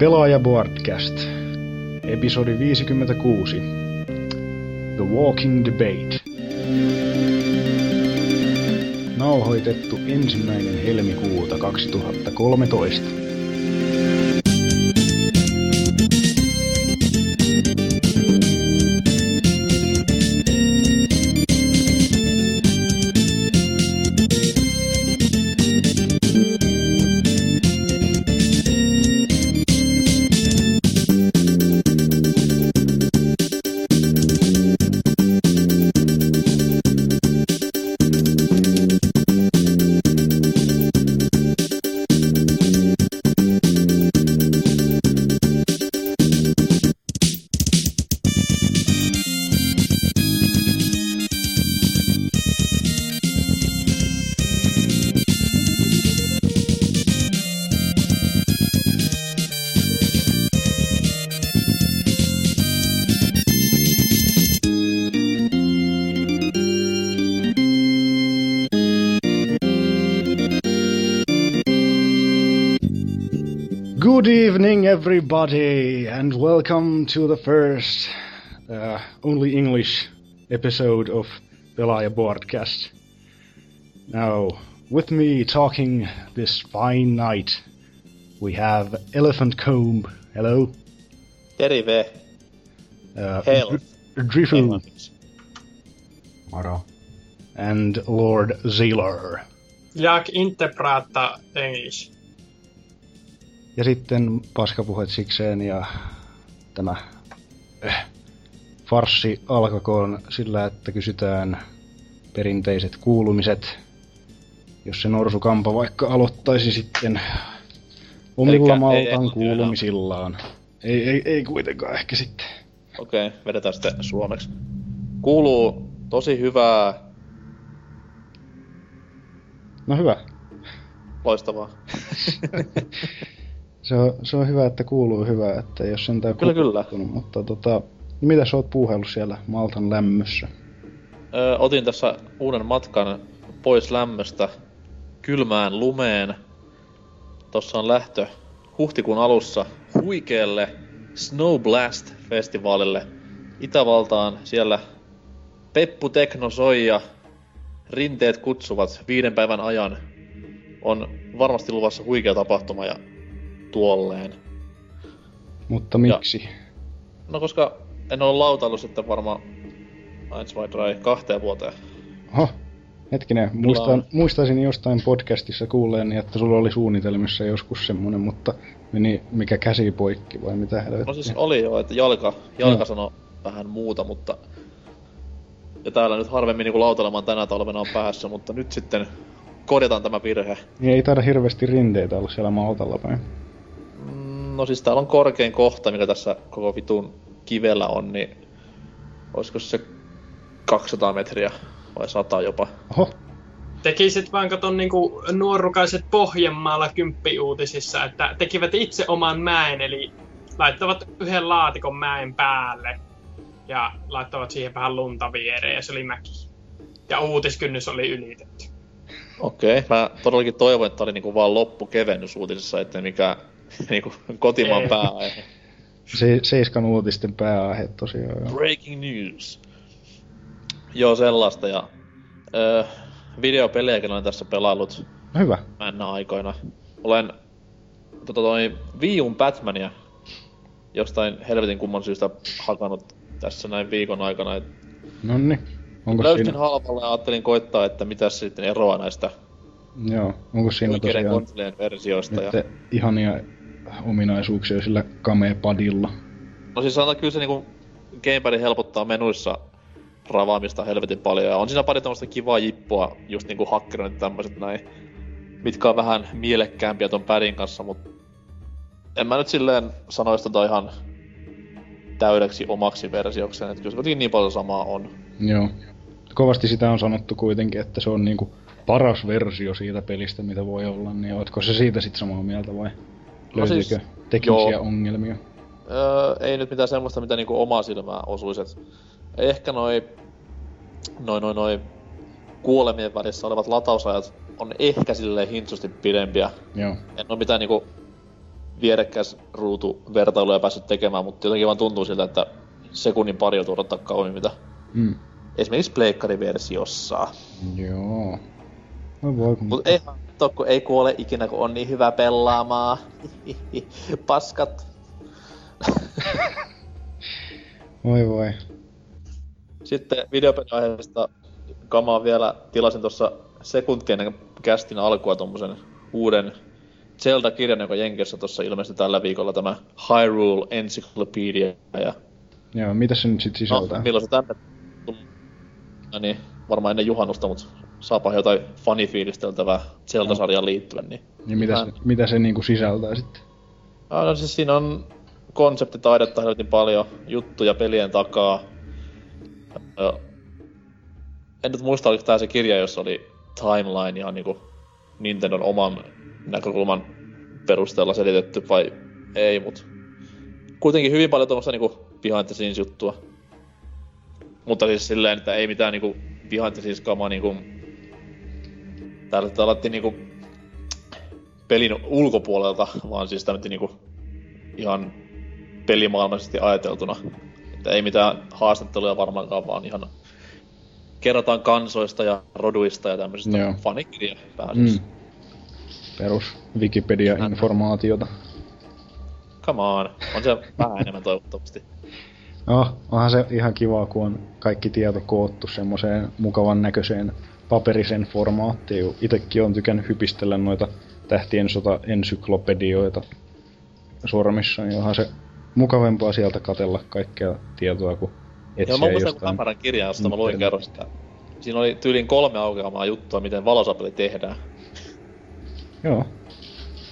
Pelaaja Boardcast. Episodi 56. The Walking Debate. Nauhoitettu ensimmäinen helmikuuta 2013. Everybody, and welcome to the first, uh, only English episode of Pelaaja Broadcast. Now, with me talking this fine night, we have Elephant Comb. Hello. Terve. Uh, Hell. Dr- Drifu. Moro. And Lord Zealer. Jag inte prata english. Ja sitten paskapuhet sikseen ja tämä äh, farssi alkakoon sillä, että kysytään perinteiset kuulumiset. Jos se norsukampa vaikka aloittaisi sitten omilla Elikkä ei maltan kuulumisillaan. Ei, ei, ei kuitenkaan ehkä sitten. Okei, okay, vedetään sitten suomeksi. Kuuluu tosi hyvää, No hyvä. loistavaa. Se on, se on hyvä, että kuuluu hyvää, että jos sentään Kyllä, kyllä. kuuluttunut, Mutta tota, mitä sä oot puuhellut siellä Maltan lämmössä? Ö, otin tässä uuden matkan pois lämmöstä kylmään lumeen. Tossa on lähtö huhtikuun alussa huikealle Snow Blast-festivaalille Itävaltaan. Siellä Peppu Tekno soi ja rinteet kutsuvat viiden päivän ajan. On varmasti luvassa huikea tapahtuma ja tuolleen. Mutta miksi? No koska en ole lautailu sitten varmaan Eins vai Dry kahteen vuoteen. Oho, hetkinen, muistan, muistaisin jostain podcastissa kuulleeni, että sulla oli suunnitelmissa joskus semmonen, mutta meni mikä käsi poikki vai mitä helvettiä. No siis oli jo, että Jalka, Jalka Joo. sanoi vähän muuta, mutta... Ja täällä nyt harvemmin niinku lautailemaan tänä talvena on päässä, mutta nyt sitten korjataan tämä virhe. Niin ei taida hirveästi rinteitä olla siellä Maltalla päin. No siis täällä on korkein kohta, mikä tässä koko vitun kivellä on, niin... Olisiko se 200 metriä vai 100 jopa? Oho, Tekisit vaan katon niinku nuorukaiset Pohjanmaalla kymppiuutisissa, että tekivät itse oman mäen, eli laittavat yhden laatikon mäen päälle ja laittavat siihen vähän lunta viereen ja se oli mäki. Ja uutiskynnys oli ylitetty. Okei, okay. mä todellakin toivon, että oli niinku vaan loppukevennys uutisissa, ettei mikään niinku kotimaan Ei. pääaihe. se, Seiskan uutisten pääaihe tosiaan. Joo. Breaking news. Joo, sellaista ja... Öö, videopelejäkin olen tässä pelaillut No hyvä. männä aikoina. Olen tota toi Viun Batmania jostain helvetin kumman syystä hakannut tässä näin viikon aikana. Et Nonni. Onko löysin siinä, halvalla ja ajattelin koittaa, että mitä sitten eroa näistä joo, onko siinä tosiaan konsolien versioista. Ja... ihania ominaisuuksia sillä kamepadilla? No siis sanotaan kyllä se niinku Gamepad helpottaa menuissa ravaamista helvetin paljon. Ja on siinä pari tämmöistä kivaa jippua, just niinku hakkeroinnit tämmöiset näin, mitkä on vähän mielekkäämpiä ton pärin kanssa, mut en mä nyt silleen sanoisi tota ihan täydeksi omaksi versiokseen, että kyllä se kuitenkin niin paljon samaa on. Joo. Kovasti sitä on sanottu kuitenkin, että se on niinku paras versio siitä pelistä, mitä voi olla, niin ootko se siitä sit samaa mieltä vai No siis, löytyykö teknisiä joo. ongelmia? Öö, ei nyt mitään semmoista, mitä niinku omaa silmää osuisi. et Ehkä noi, noi, noi, noi kuolemien välissä olevat latausajat on ehkä silleen hintsusti pidempiä. Joo. En oo mitään niinku vierekkäis ruutu vertailuja päässyt tekemään, mutta jotenkin vaan tuntuu siltä, että sekunnin pari joutuu odottaa kauemmin, mitä Mm. esimerkiksi pleikkariversiossa. Joo. No voi kun... Mut ei kun ei kuole ikinä, kun on niin hyvä pelaamaan. Paskat. Voi voi. Sitten videopeliaiheesta kamaa vielä tilasin tuossa sekuntien ennen kästin alkua tommosen uuden Zelda-kirjan, joka Jenkessä tuossa ilmestyi tällä viikolla tämä Hyrule Encyclopedia. Ja Joo, mitä se nyt sit sisältää? no, milloin se tänne tuli? No niin, varmaan ennen juhannusta, mutta saapa jotain fanifiilisteltävää Zelda-sarjaan liittyen. Niin. ja mitä se, Vähän- mitä se niinku sisältää sitten? Ah, no siis siinä on konseptitaidetta helvetin paljon, juttuja pelien takaa. Ö, en nyt muista, oliko tää se kirja, jossa oli timeline ihan niinku Nintendon oman näkökulman perusteella selitetty vai ei, mut kuitenkin hyvin paljon tuommoista niinku behind the scenes juttua. Mutta siis silleen, että ei mitään niinku behind the scenes kamaa niinku... Täällä alettiin niinku pelin ulkopuolelta, vaan siis tämmöinen niinku ihan pelimaailmallisesti ajateltuna. Että ei mitään haastatteluja varmaankaan, vaan ihan kerrotaan kansoista ja roduista ja tämmöisistä Joo. fanikirja pääasiassa. Mm. Perus Wikipedia-informaatiota. Come on, on se vähän enemmän toivottavasti. No, onhan se ihan kiva, kun on kaikki tieto koottu semmoiseen mukavan näköiseen paperisen formaattiin. Itekin on tykännyt hypistellä noita tähtien sota ensyklopedioita sormissa, niin onhan se mukavempaa sieltä katella kaikkea tietoa, kuin Joo, etsiä mä muistan kun jostain. kameran kirjaa, josta mä luin kerran sitä. Siinä oli tyyliin kolme aukeamaa juttua, miten valosapeli tehdään. Joo,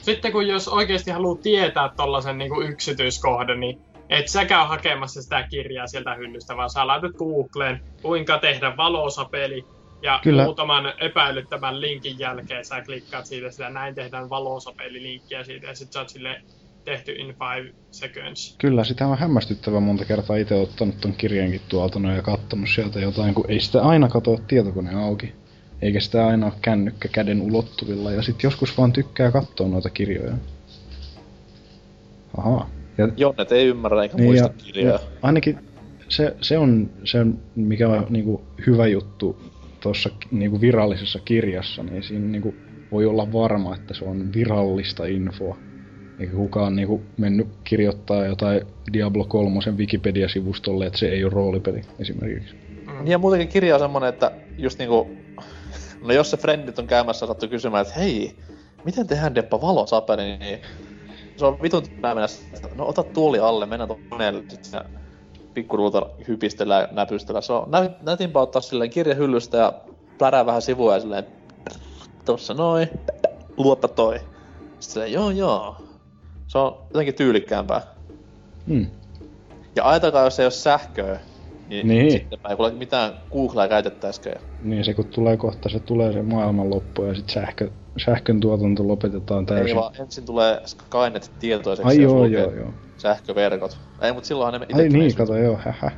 Sitten kun jos oikeasti haluaa tietää tollasen niinku yksityiskohdan, niin et sä käy hakemassa sitä kirjaa sieltä hyllystä, vaan sä laitat Googleen, kuinka tehdä valosapeli, ja Kyllä. muutaman epäilyttävän linkin jälkeen sä klikkaat siitä sitä, näin tehdään valosapeli-linkkiä siitä, ja sit sä oot sille tehty in five seconds. kyllä sitä on hämmästyttävän monta kertaa itse ottanut ton kirjankin tuolta ja kattonut sieltä jotain, kun ei sitä aina katoa tietokone auki. Eikä sitä aina ole kännykkä käden ulottuvilla, ja sit joskus vaan tykkää katsoa noita kirjoja. Ahaa. Ja Jonnet ei ymmärrä eikä Niin, muista ja- kirjaa. ja ainakin se, se on se, on, mikä on niinku hyvä juttu tuossa niinku virallisessa kirjassa, niin siinä niinku voi olla varma, että se on virallista infoa. Eikä kukaan niinku mennyt kirjoittaa jotain Diablo 3 Wikipedia-sivustolle, että se ei ole roolipeli esimerkiksi. Mm. Ja muutenkin kirja on semmonen, että just niinku... No jos se friendit on käymässä ja sattuu kysymään, että hei, miten tehdään Deppa valosapeli, niin se on vitun mennä no ota tuoli alle, mennään tuon koneelle, sit siinä pikkuruuta hypistellä ja näpystellä. Se on nä- nätimpää ottaa silleen kirjahyllystä ja plärää vähän sivuja ja silleen, tossa noin, luoppa toi. Sitten silleen, joo joo. Se on jotenkin tyylikkäämpää. Hmm. Ja ajatelkaa, jos ei ole sähköä, niin, Niin. niin. sitten ei kuule mitään Googlea käytettäisikään. Niin se kun tulee kohta, se tulee se maailmanloppu ja sit sähkö, sähkön tuotanto lopetetaan Ei täysin. vaan ensin tulee Skynet tietoiseksi Ai ja joo, joo, joo. sähköverkot. Ei, mut silloinhan ne Ai itekin niin, ei kato joo, hähä.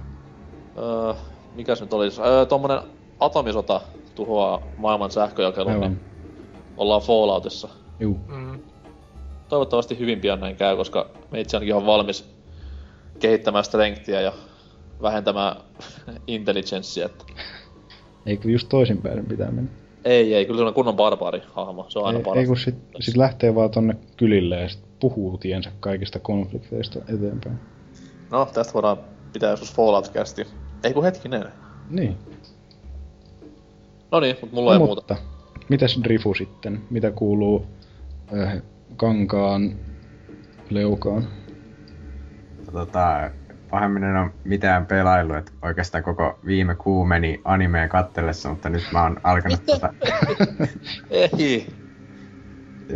Öö, mikäs nyt olisi? Öö, tommonen atomisota tuhoaa maailman sähköjakelun, Aivan. niin ollaan Falloutissa. Juu. Mm. Toivottavasti hyvin pian näin käy, koska me itse ainakin on valmis kehittämään strengthia ja vähentämään intelligenssiä. Että Ei kun just toisinpäin pitää mennä. ei, ei, kyllä se on kunnon barbaari hahmo. Se on aina ei, paras. ei kun sit, sit lähtee vaan tonne kylille ja sit puhuu tiensä kaikista konflikteista eteenpäin. No, tästä voidaan pitää joskus Fallout-kästi. Ei kun hetkinen. Niin. No niin, mut mulla ei no, muuta. mutta mitäs Drifu sitten? Mitä kuuluu äh, kankaan leukaan? Tota, pahemmin en ole mitään pelailu, että oikeastaan koko viime kuu meni animeen kattellessa, mutta nyt mä oon alkanut tota, Ei.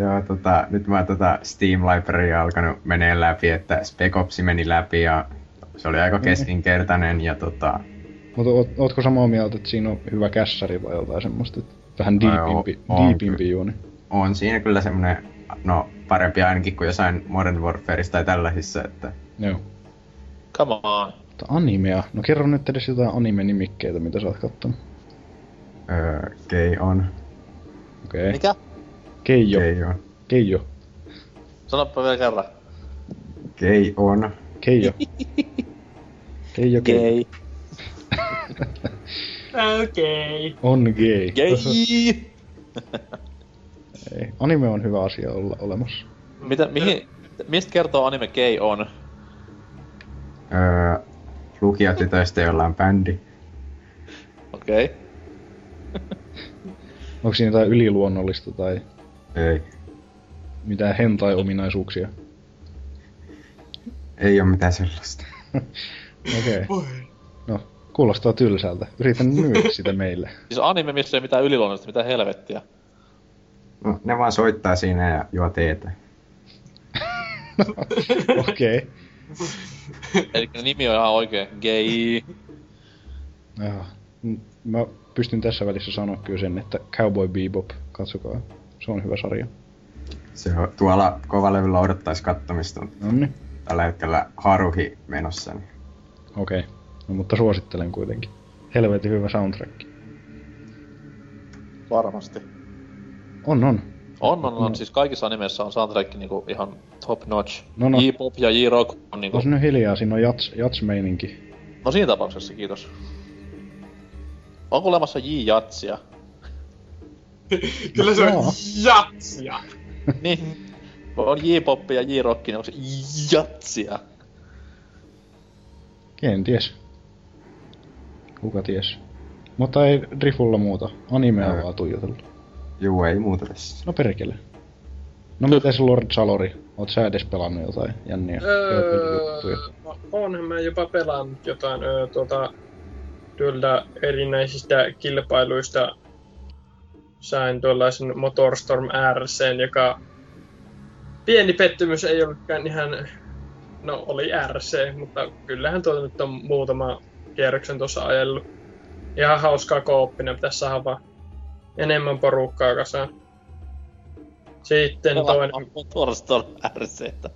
joo, tota, nyt mä oon tota Steam Librarya alkanut menee läpi, että Spec Ops meni läpi ja se oli aika keskinkertainen ja tota, Mutta oot, ootko samaa mieltä, että siinä on hyvä kässäri vai jotain semmoista? että Vähän Ai, diipimpi, diipimpi juoni. on siinä kyllä semmonen, no parempi ainakin kuin jossain Modern Warfareissa tai tällaisissa, että Joo. Come on. Mutta animea. No kerro nyt edes jotain anime-nimikkeitä, mitä sä oot kattonut. öö, Kei on, Okei. Okay. Mikä? Keijo. Kei on. Keijo. Sanoppa vielä kerran. Gay on. Keijo. Keijo Keijo. Gay. Okei. Okay. On gay. Gay. Ei. Anime on hyvä asia olla olemassa. Mitä, mihin, mistä kertoo anime gay on? Öö, lukijatytöistä, jolla on bändi. Okei. Okay. Onko siinä jotain yliluonnollista tai Ei. mitään hentai-ominaisuuksia? Ei oo mitään sellaista. Okei. Okay. No, kuulostaa tylsältä. Yritän myydä sitä meille. Siis anime, missä ei mitään yliluonnollista, mitään helvettiä. No, ne vaan soittaa siinä ja juo teetä. Okei. Okay. Eli nimi on ihan oikein. Gay. Jaha. M- Mä pystyn tässä välissä sanoa kyllä sen, että Cowboy Bebop, katsokaa. Se on hyvä sarja. Se on tuolla kovalevyllä odottais kattomista, mutta Nonni. tällä hetkellä Haruhi menossa. Niin. Okei. Okay. No, mutta suosittelen kuitenkin. Helvetin hyvä soundtrack. Varmasti. On, on. On, on, on. No. Siis kaikissa animeissa on soundtrack niinku ihan top notch. No, no. J-pop ja J-rock on niinku... Ois nyt hiljaa, siinä on jats, jats-meininki. No siinä tapauksessa, kiitos. Onko olemassa J-jatsia? Kyllä se on jatsia. niin. On J-pop ja J-rock, niin onko se jatsia? Kenties. Kuka ties. Mutta ei Drifulla muuta. Animea vaan tuijotellut. Juu, ei muuta tässä. No perkele. No mites Lord Salori? Oot sä edes pelannut jotain jänniä? Öö, onhan mä jopa pelannut jotain öö, tuota, tuolta erinäisistä kilpailuista. Sain tuollaisen Motorstorm RC, joka pieni pettymys ei ollutkaan ihan, no oli RC, mutta kyllähän tuota nyt on muutama kierroksen tuossa ajellut. Ihan hauskaa kooppina, pitäisi saada vaan enemmän porukkaa kasaan. Sitten toinen... Motorstorm RCtä.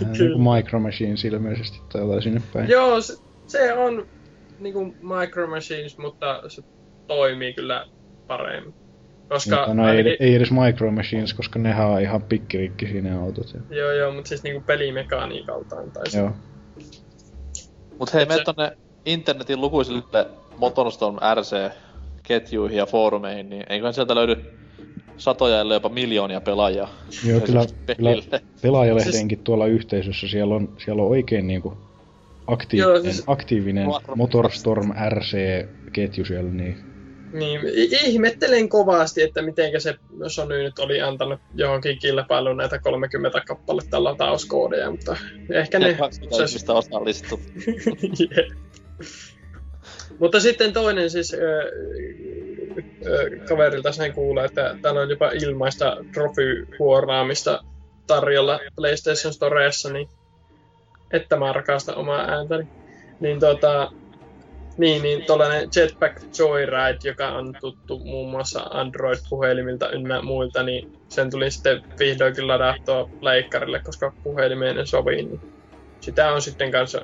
Vähän niinku Micro Machines ilmeisesti tai jotain sinne päin. Joo, se, se on niinku Micro Machines, mutta se toimii kyllä paremmin. Koska Mutta no ei, ainakin, ei edes Micro Machines, koska nehän on ihan pikkirikkisiä ne autot. Ja... Joo, joo, mutta siis niinku pelimekaniikaltaan tai se. Joo. Mut hei, Et mene se- tonne internetin lukuisille Motorstorm RC-ketjuihin ja foorumeihin, niin eiköhän sieltä löydy satoja, ellei jopa miljoonia pelaajia. Joo, kyllä, kyllä pelaajalehdenkin tuolla yhteisössä, siellä on, siellä on oikein niinku aktiivinen, Joo, siis- aktiivinen. Motorstorm RC-ketju siellä, niin Niin, ihmettelen kovasti, että mitenkä se Sony nyt oli antanut johonkin kilpailuun näitä 30 kappaletta latauskoodeja, mutta ehkä ne... 20 se- ihmistä osallistuu. Mutta sitten toinen siis ö, kaverilta sain kuulla, että täällä on jopa ilmaista trofy-huoraamista tarjolla PlayStation Storeessa, niin että mä rakastan omaa ääntäni. Niin tota, niin, niin tuollainen Jetpack Joyride, joka on tuttu muun muassa Android-puhelimilta ynnä muilta, niin sen tuli sitten vihdoinkin ladattua leikkarille, koska puhelimeen en sovi, niin sitä on sitten kanssa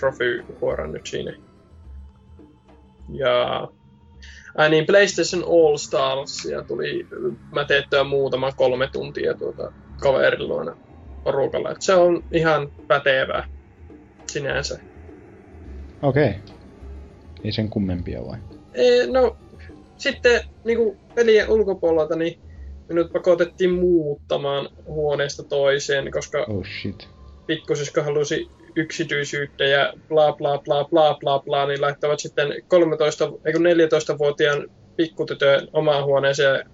trophy nyt siinä. Ja Ai niin, PlayStation All Starsia tuli mätettyä muutama kolme tuntia tuota kaverin luona porukalla. Et se on ihan pätevää sinänsä. okei. Ei sen kummempia vai? E, no, sitten niinku pelien ulkopuolelta, niin minut pakotettiin muuttamaan huoneesta toiseen, koska Oh shit. pikkusisko halusi yksityisyyttä ja bla bla bla bla bla bla, niin laittavat sitten 13, ei kun 14-vuotiaan pikkutytön omaan huoneeseen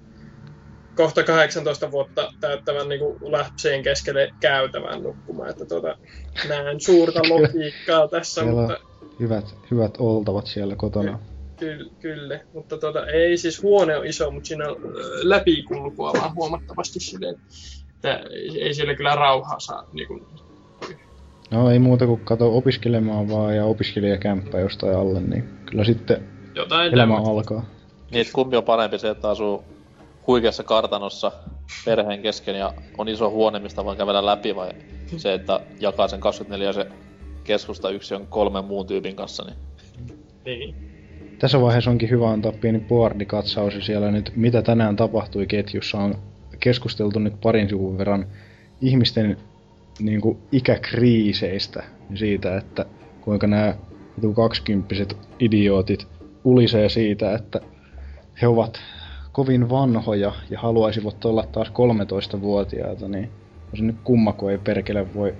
kohta 18 vuotta täyttävän niin kuin lapsien keskelle käytävän nukkumaan. Että tuota, näen suurta logiikkaa tässä, Siellä mutta Hyvät, hyvät oltavat siellä kotona. Kyllä, kyllä. mutta tota, ei siis huone on iso, mutta siinä on läpikulkua vaan huomattavasti silleen, että ei, ei siellä kyllä rauhaa saa. Niin kuin, No ei muuta kuin kato opiskelemaan vaan ja opiskelijakämppä jostain alle, niin kyllä sitten jotain elämä tämmöistä. alkaa. Niin, kumpi on parempi se, että asuu huikeassa kartanossa perheen kesken ja on iso huone, mistä voi kävellä läpi, vai se, että jakaa sen 24 se keskusta yksi on kolmen muun tyypin kanssa, niin Niin. Tässä vaiheessa onkin hyvä antaa pieni boardikatsaus ja siellä nyt, mitä tänään tapahtui ketjussa, on keskusteltu nyt parin sivun verran ihmisten niinku ikäkriiseistä. Siitä, että kuinka nämä kaksikymppiset idiootit ulisee siitä, että he ovat kovin vanhoja ja haluaisivat olla taas 13-vuotiaita, niin on se nyt kumma, kun ei perkele voi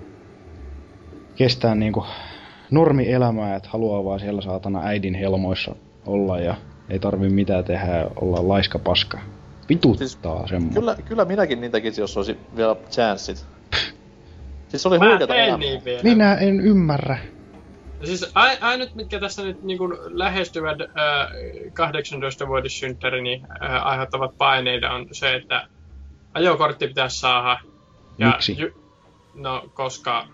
kestää niinku normielämää, että haluaa vaan siellä saatana äidin helmoissa olla ja ei tarvi mitään tehdä olla laiska paska. Vituttaa siis, semmoinen. Kyllä, kyllä minäkin niin tekisin, jos olisi vielä chanssit. Siis oli huikeeta niin vielä. Minä en ymmärrä. Siis ainut, mitkä tässä nyt niin kuin lähestyvät äh, 18-vuotissynttäri, niin äh, aiheuttavat paineita on se, että ajokortti pitäisi saada. Ja Miksi? Ju- no, koska...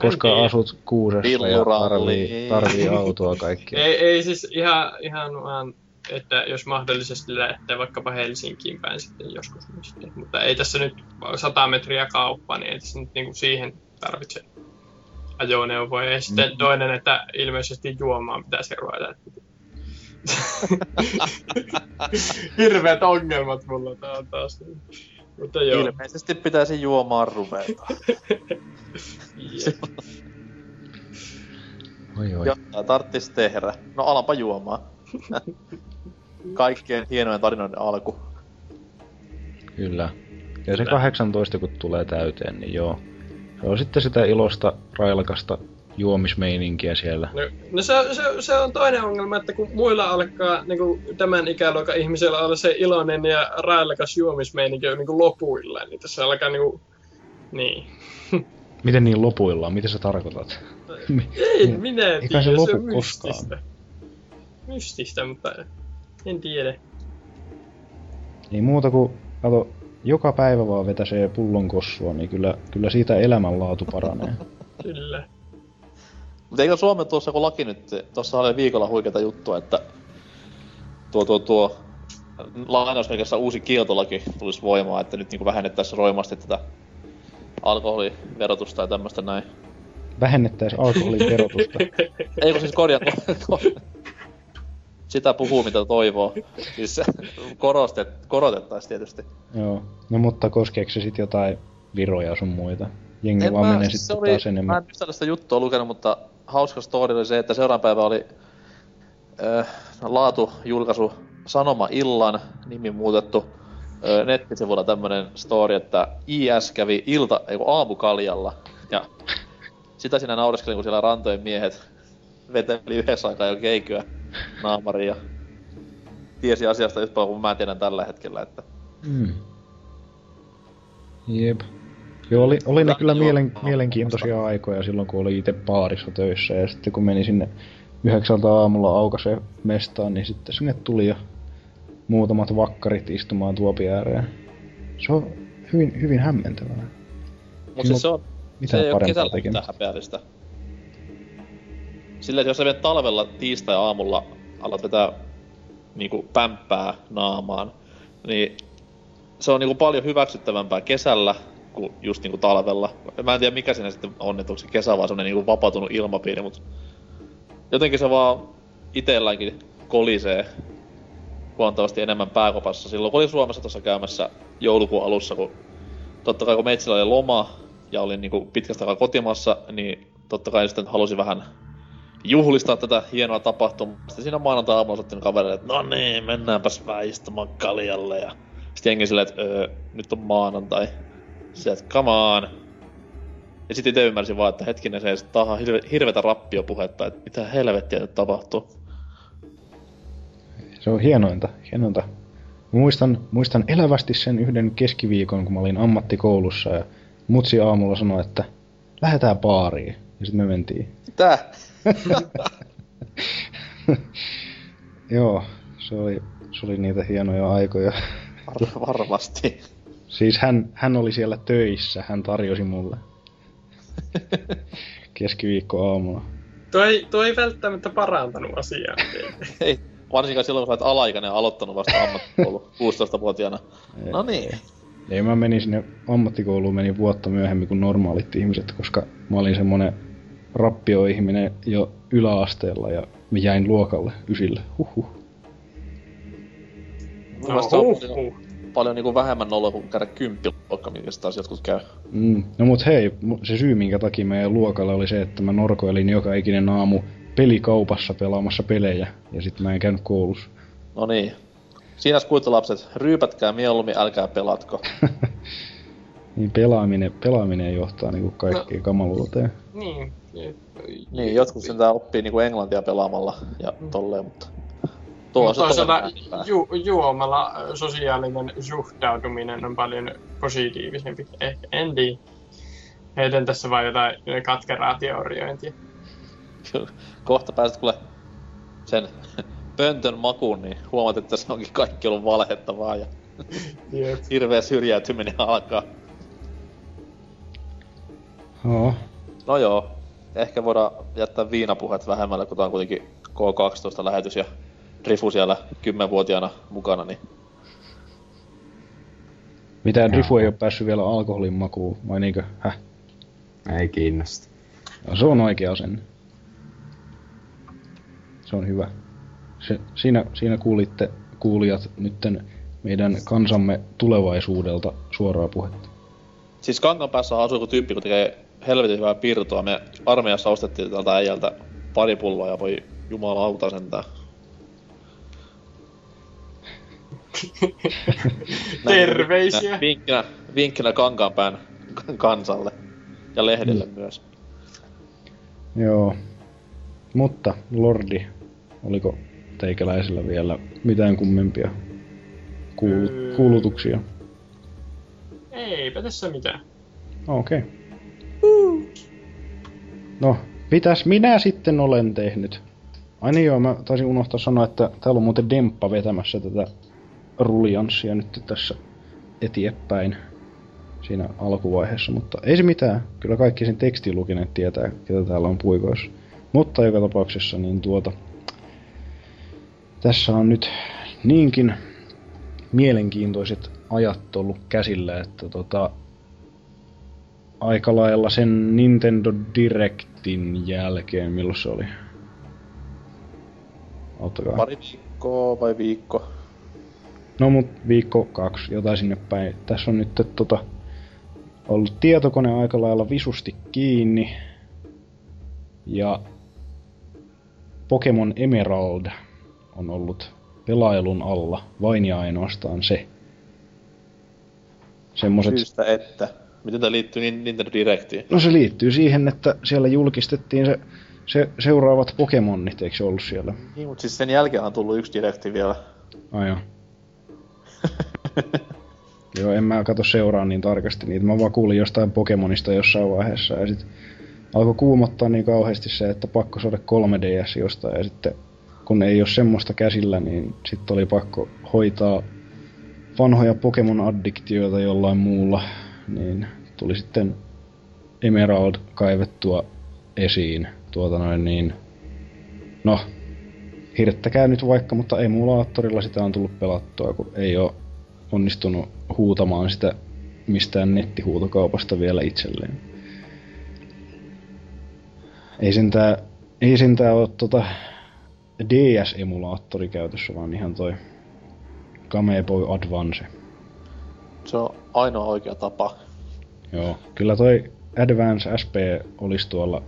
Koska asut kuusessa ja tarvii, tarvii autoa kaikki. ei, ei siis ihan, ihan vaan, että jos mahdollisesti lähtee vaikkapa Helsinkiin päin sitten joskus. Niin, mutta ei tässä nyt 100 metriä kauppaa, niin ei tässä nyt niin kuin siihen tarvitse ajoneuvoja. Ja sitten mm. toinen, että ilmeisesti juomaan pitäisi ruveta. Hirveät ongelmat mulla tää on taas. Mutta joo. Ilmeisesti pitäisi juomaan ruveta. oi oi. Jotta tarttis tehdä. No alanpa juomaan. Kaikkien hienojen tarinoiden alku. Kyllä. Ja se 18 kun tulee täyteen, niin joo. Se on sitten sitä ilosta, railakasta juomismeininkiä siellä. No, no se, se, se, on toinen ongelma, että kun muilla alkaa niin kuin tämän ikäluokan ihmisellä olla se iloinen ja railakas juomismeininki niin kuin lopuilla, niin tässä alkaa niin kuin... Niin. Miten niin lopuillaan? Mitä sä tarkoitat? Ei, minä en tiedä, se, lopu se on koskaan. mystistä. Mystistä, mutta en tiedä. Ei muuta kuin, kato, joka päivä vaan vetäsee pullon kossua, niin kyllä, kyllä siitä elämänlaatu paranee. kyllä. Mutta eikö Suomen tuossa kun laki nyt, tuossa oli viikolla huikeita juttua, että tuo tuo tuo lainausmerkissä uusi kieltolaki tulisi voimaan, että nyt niin vähennettäisiin roimasti tätä alkoholiverotusta ja tämmöistä näin. Vähennettäisiin alkoholiverotusta? Eikö siis korjata? sitä puhuu, mitä toivoo. Siis korostet, korotettaisiin tietysti. Joo, no mutta koskeeko se sitten jotain viroja sun muita? Jengi en vaan mä, menee siis sitten taas enemmän. Mä en nyt tällaista juttua lukenut, mutta hauska story oli se, että seuraavan päivä oli äh, laatujulkaisu Sanoma Illan, nimi muutettu äh, nettisivulla tämmönen story, että IS kävi ilta, ei aamukaljalla. Ja sitä siinä naureskelin, kun siellä rantojen miehet veteli yhdessä aikaa jo keikyä naamari ja tiesi asiasta yhtä paljon kuin mä tiedän tällä hetkellä, että... Mm. Jep. Joo, oli, oli ne kyllä mielen, mielenkiintoisia aikoja silloin, kun oli itse baarissa töissä ja sitten kun meni sinne yhdeksältä aamulla aukaseen mestaan, niin sitten sinne tuli jo muutamat vakkarit istumaan tuopi ääreen. Se on hyvin, hyvin hämmentävää. Mutta siis se on, se ei ole häpeällistä. Sillä, jos sä menet talvella tiistai-aamulla alat vetää niinku pämppää naamaan, niin se on niinku paljon hyväksyttävämpää kesällä kuin just niinku talvella. Mä en tiedä mikä siinä sitten on, että onko se kesä vaan niinku vapautunut ilmapiiri, mutta jotenkin se vaan itelläänkin kolisee huomattavasti enemmän pääkopassa. Silloin kun oli Suomessa tuossa käymässä joulukuun alussa, kun totta kai kun meitsillä oli loma ja olin niinku pitkästä aikaa kotimassa, niin totta kai sitten halusin vähän juhlistaa tätä hienoa tapahtumaa. Sitten siinä maanantai-aamulla sottin kaverille, että no niin, mennäänpäs väistämään kaljalle. Ja sitten jengi silleen, että öö, nyt on maanantai. Sitten, että come on. Ja sitten itse ymmärsin vaan, että hetkinen se taha hirve, hirvetä rappiopuhetta, että mitä helvettiä nyt tapahtuu. Se on hienointa, hienointa. Muistan, muistan elävästi sen yhden keskiviikon, kun mä olin ammattikoulussa ja mutsi aamulla sanoi, että lähdetään baariin. Ja sitten me mentiin. Tää? Joo, se oli, se oli niitä hienoja aikoja. Var- varmasti. Siis hän, hän oli siellä töissä, hän tarjosi mulle. Keskiviikko aamulla. Toi, toi ei välttämättä parantanut asiaa. ei, varsinkaan silloin kun olet alaikäinen aloittanut vasta ammattikoulu 16-vuotiaana. No niin. Ei mä menin sinne ammattikouluun meni vuotta myöhemmin kuin normaalit ihmiset, koska mä olin semmonen rappioihminen jo yläasteella ja jäin luokalle ysille. Huhhuh. No, huhhuh. paljon niinku vähemmän noloa kuin käydä kymppiluokka, minkä taas jotkut käy. Mm. No mut hei, se syy minkä takia meidän luokalla oli se, että mä norkoilin joka ikinen aamu pelikaupassa pelaamassa pelejä, ja sitten mä en käynyt koulussa. No niin. Siinä lapset, ryypätkää mieluummin, älkää pelatko. niin pelaaminen, pelaaminen johtaa niinku kaikkeen no, kamaluuteen. Niin. Niin, jotkut sen oppii niinku englantia pelaamalla ja mm. tolleen, mutta... Tuo toisaalta ju, juomalla sosiaalinen suhtautuminen on paljon positiivisempi. Ehkä en tiedä. Heitän tässä vaan jotain katkeraa teoriointia. Kohta pääset kuule sen pöntön makuun, niin huomaat, että se onkin kaikki ollut valhettavaa ja yep. hirveä syrjäytyminen alkaa. No. No joo, ehkä voidaan jättää viinapuhet vähemmälle, kun tää on kuitenkin K12 lähetys ja Drifu siellä kymmenvuotiaana mukana, niin... Mitä Drifu ei ole päässyt vielä alkoholin makuun, vai niinkö? Häh? Ei kiinnosta. No, se on oikea asenne. Se on hyvä. Se, siinä, siinä kuulitte kuulijat nytten meidän kansamme tulevaisuudelta suoraa puhetta. Siis Kankan päässä asuu joku tyyppi, kun tekee helvetin hyvää piirtoa. Me armeijassa ostettiin tältä äijältä pari pulloa ja voi jumalauta sentään. Terveisiä. Vinkkinä, vinkkinä Kankaanpään kansalle ja lehdelle mm. myös. Joo. Mutta, Lordi, oliko teikäläisellä vielä mitään kummempia kuulu- öö... kuulutuksia? Eipä tässä mitään. Okei. Okay. No, mitäs minä sitten olen tehnyt? Ai niin joo, mä taisin unohtaa sanoa, että täällä on muuten Demppa vetämässä tätä ruljanssia nyt tässä eteenpäin siinä alkuvaiheessa, mutta ei se mitään. Kyllä kaikki sen tekstin tietää, ketä täällä on puikoissa. Mutta joka tapauksessa niin tuota... Tässä on nyt niinkin mielenkiintoiset ajat ollut käsillä, että tota, aika lailla sen Nintendo Directin jälkeen, milloin se oli? Auttakaa. Pari viikkoa vai viikko? No mut viikko kaksi, jotain sinne päin. Tässä on nyt tota, ollut tietokone aika lailla visusti kiinni. Ja Pokemon Emerald on ollut pelailun alla, vain ja ainoastaan se. Semmoset... Syystä että. Miten tämä liittyy Nintendo Directiin? No se liittyy siihen, että siellä julkistettiin se, se seuraavat Pokemonit, eikö se ollut siellä? Niin, mutta siis sen jälkeen on tullut yksi direkti vielä. Ai joo. Joo, en mä kato seuraa niin tarkasti niitä. Mä vaan kuulin jostain Pokemonista jossain vaiheessa ja sit alkoi kuumottaa niin kauheasti se, että pakko saada 3DS jostain ja sitten kun ei ole semmoista käsillä, niin sitten oli pakko hoitaa vanhoja Pokemon-addiktioita jollain muulla, niin tuli sitten Emerald kaivettua esiin. Tuota noin niin, no, hirttäkää nyt vaikka, mutta emulaattorilla sitä on tullut pelattua, kun ei ole onnistunut huutamaan sitä mistään nettihuutokaupasta vielä itselleen. Ei sentään, ei sentään ole tota DS-emulaattori käytössä, vaan ihan toi Game Boy Advance. Se on ainoa oikea tapa. Joo, kyllä toi Advance SP olisi tuolla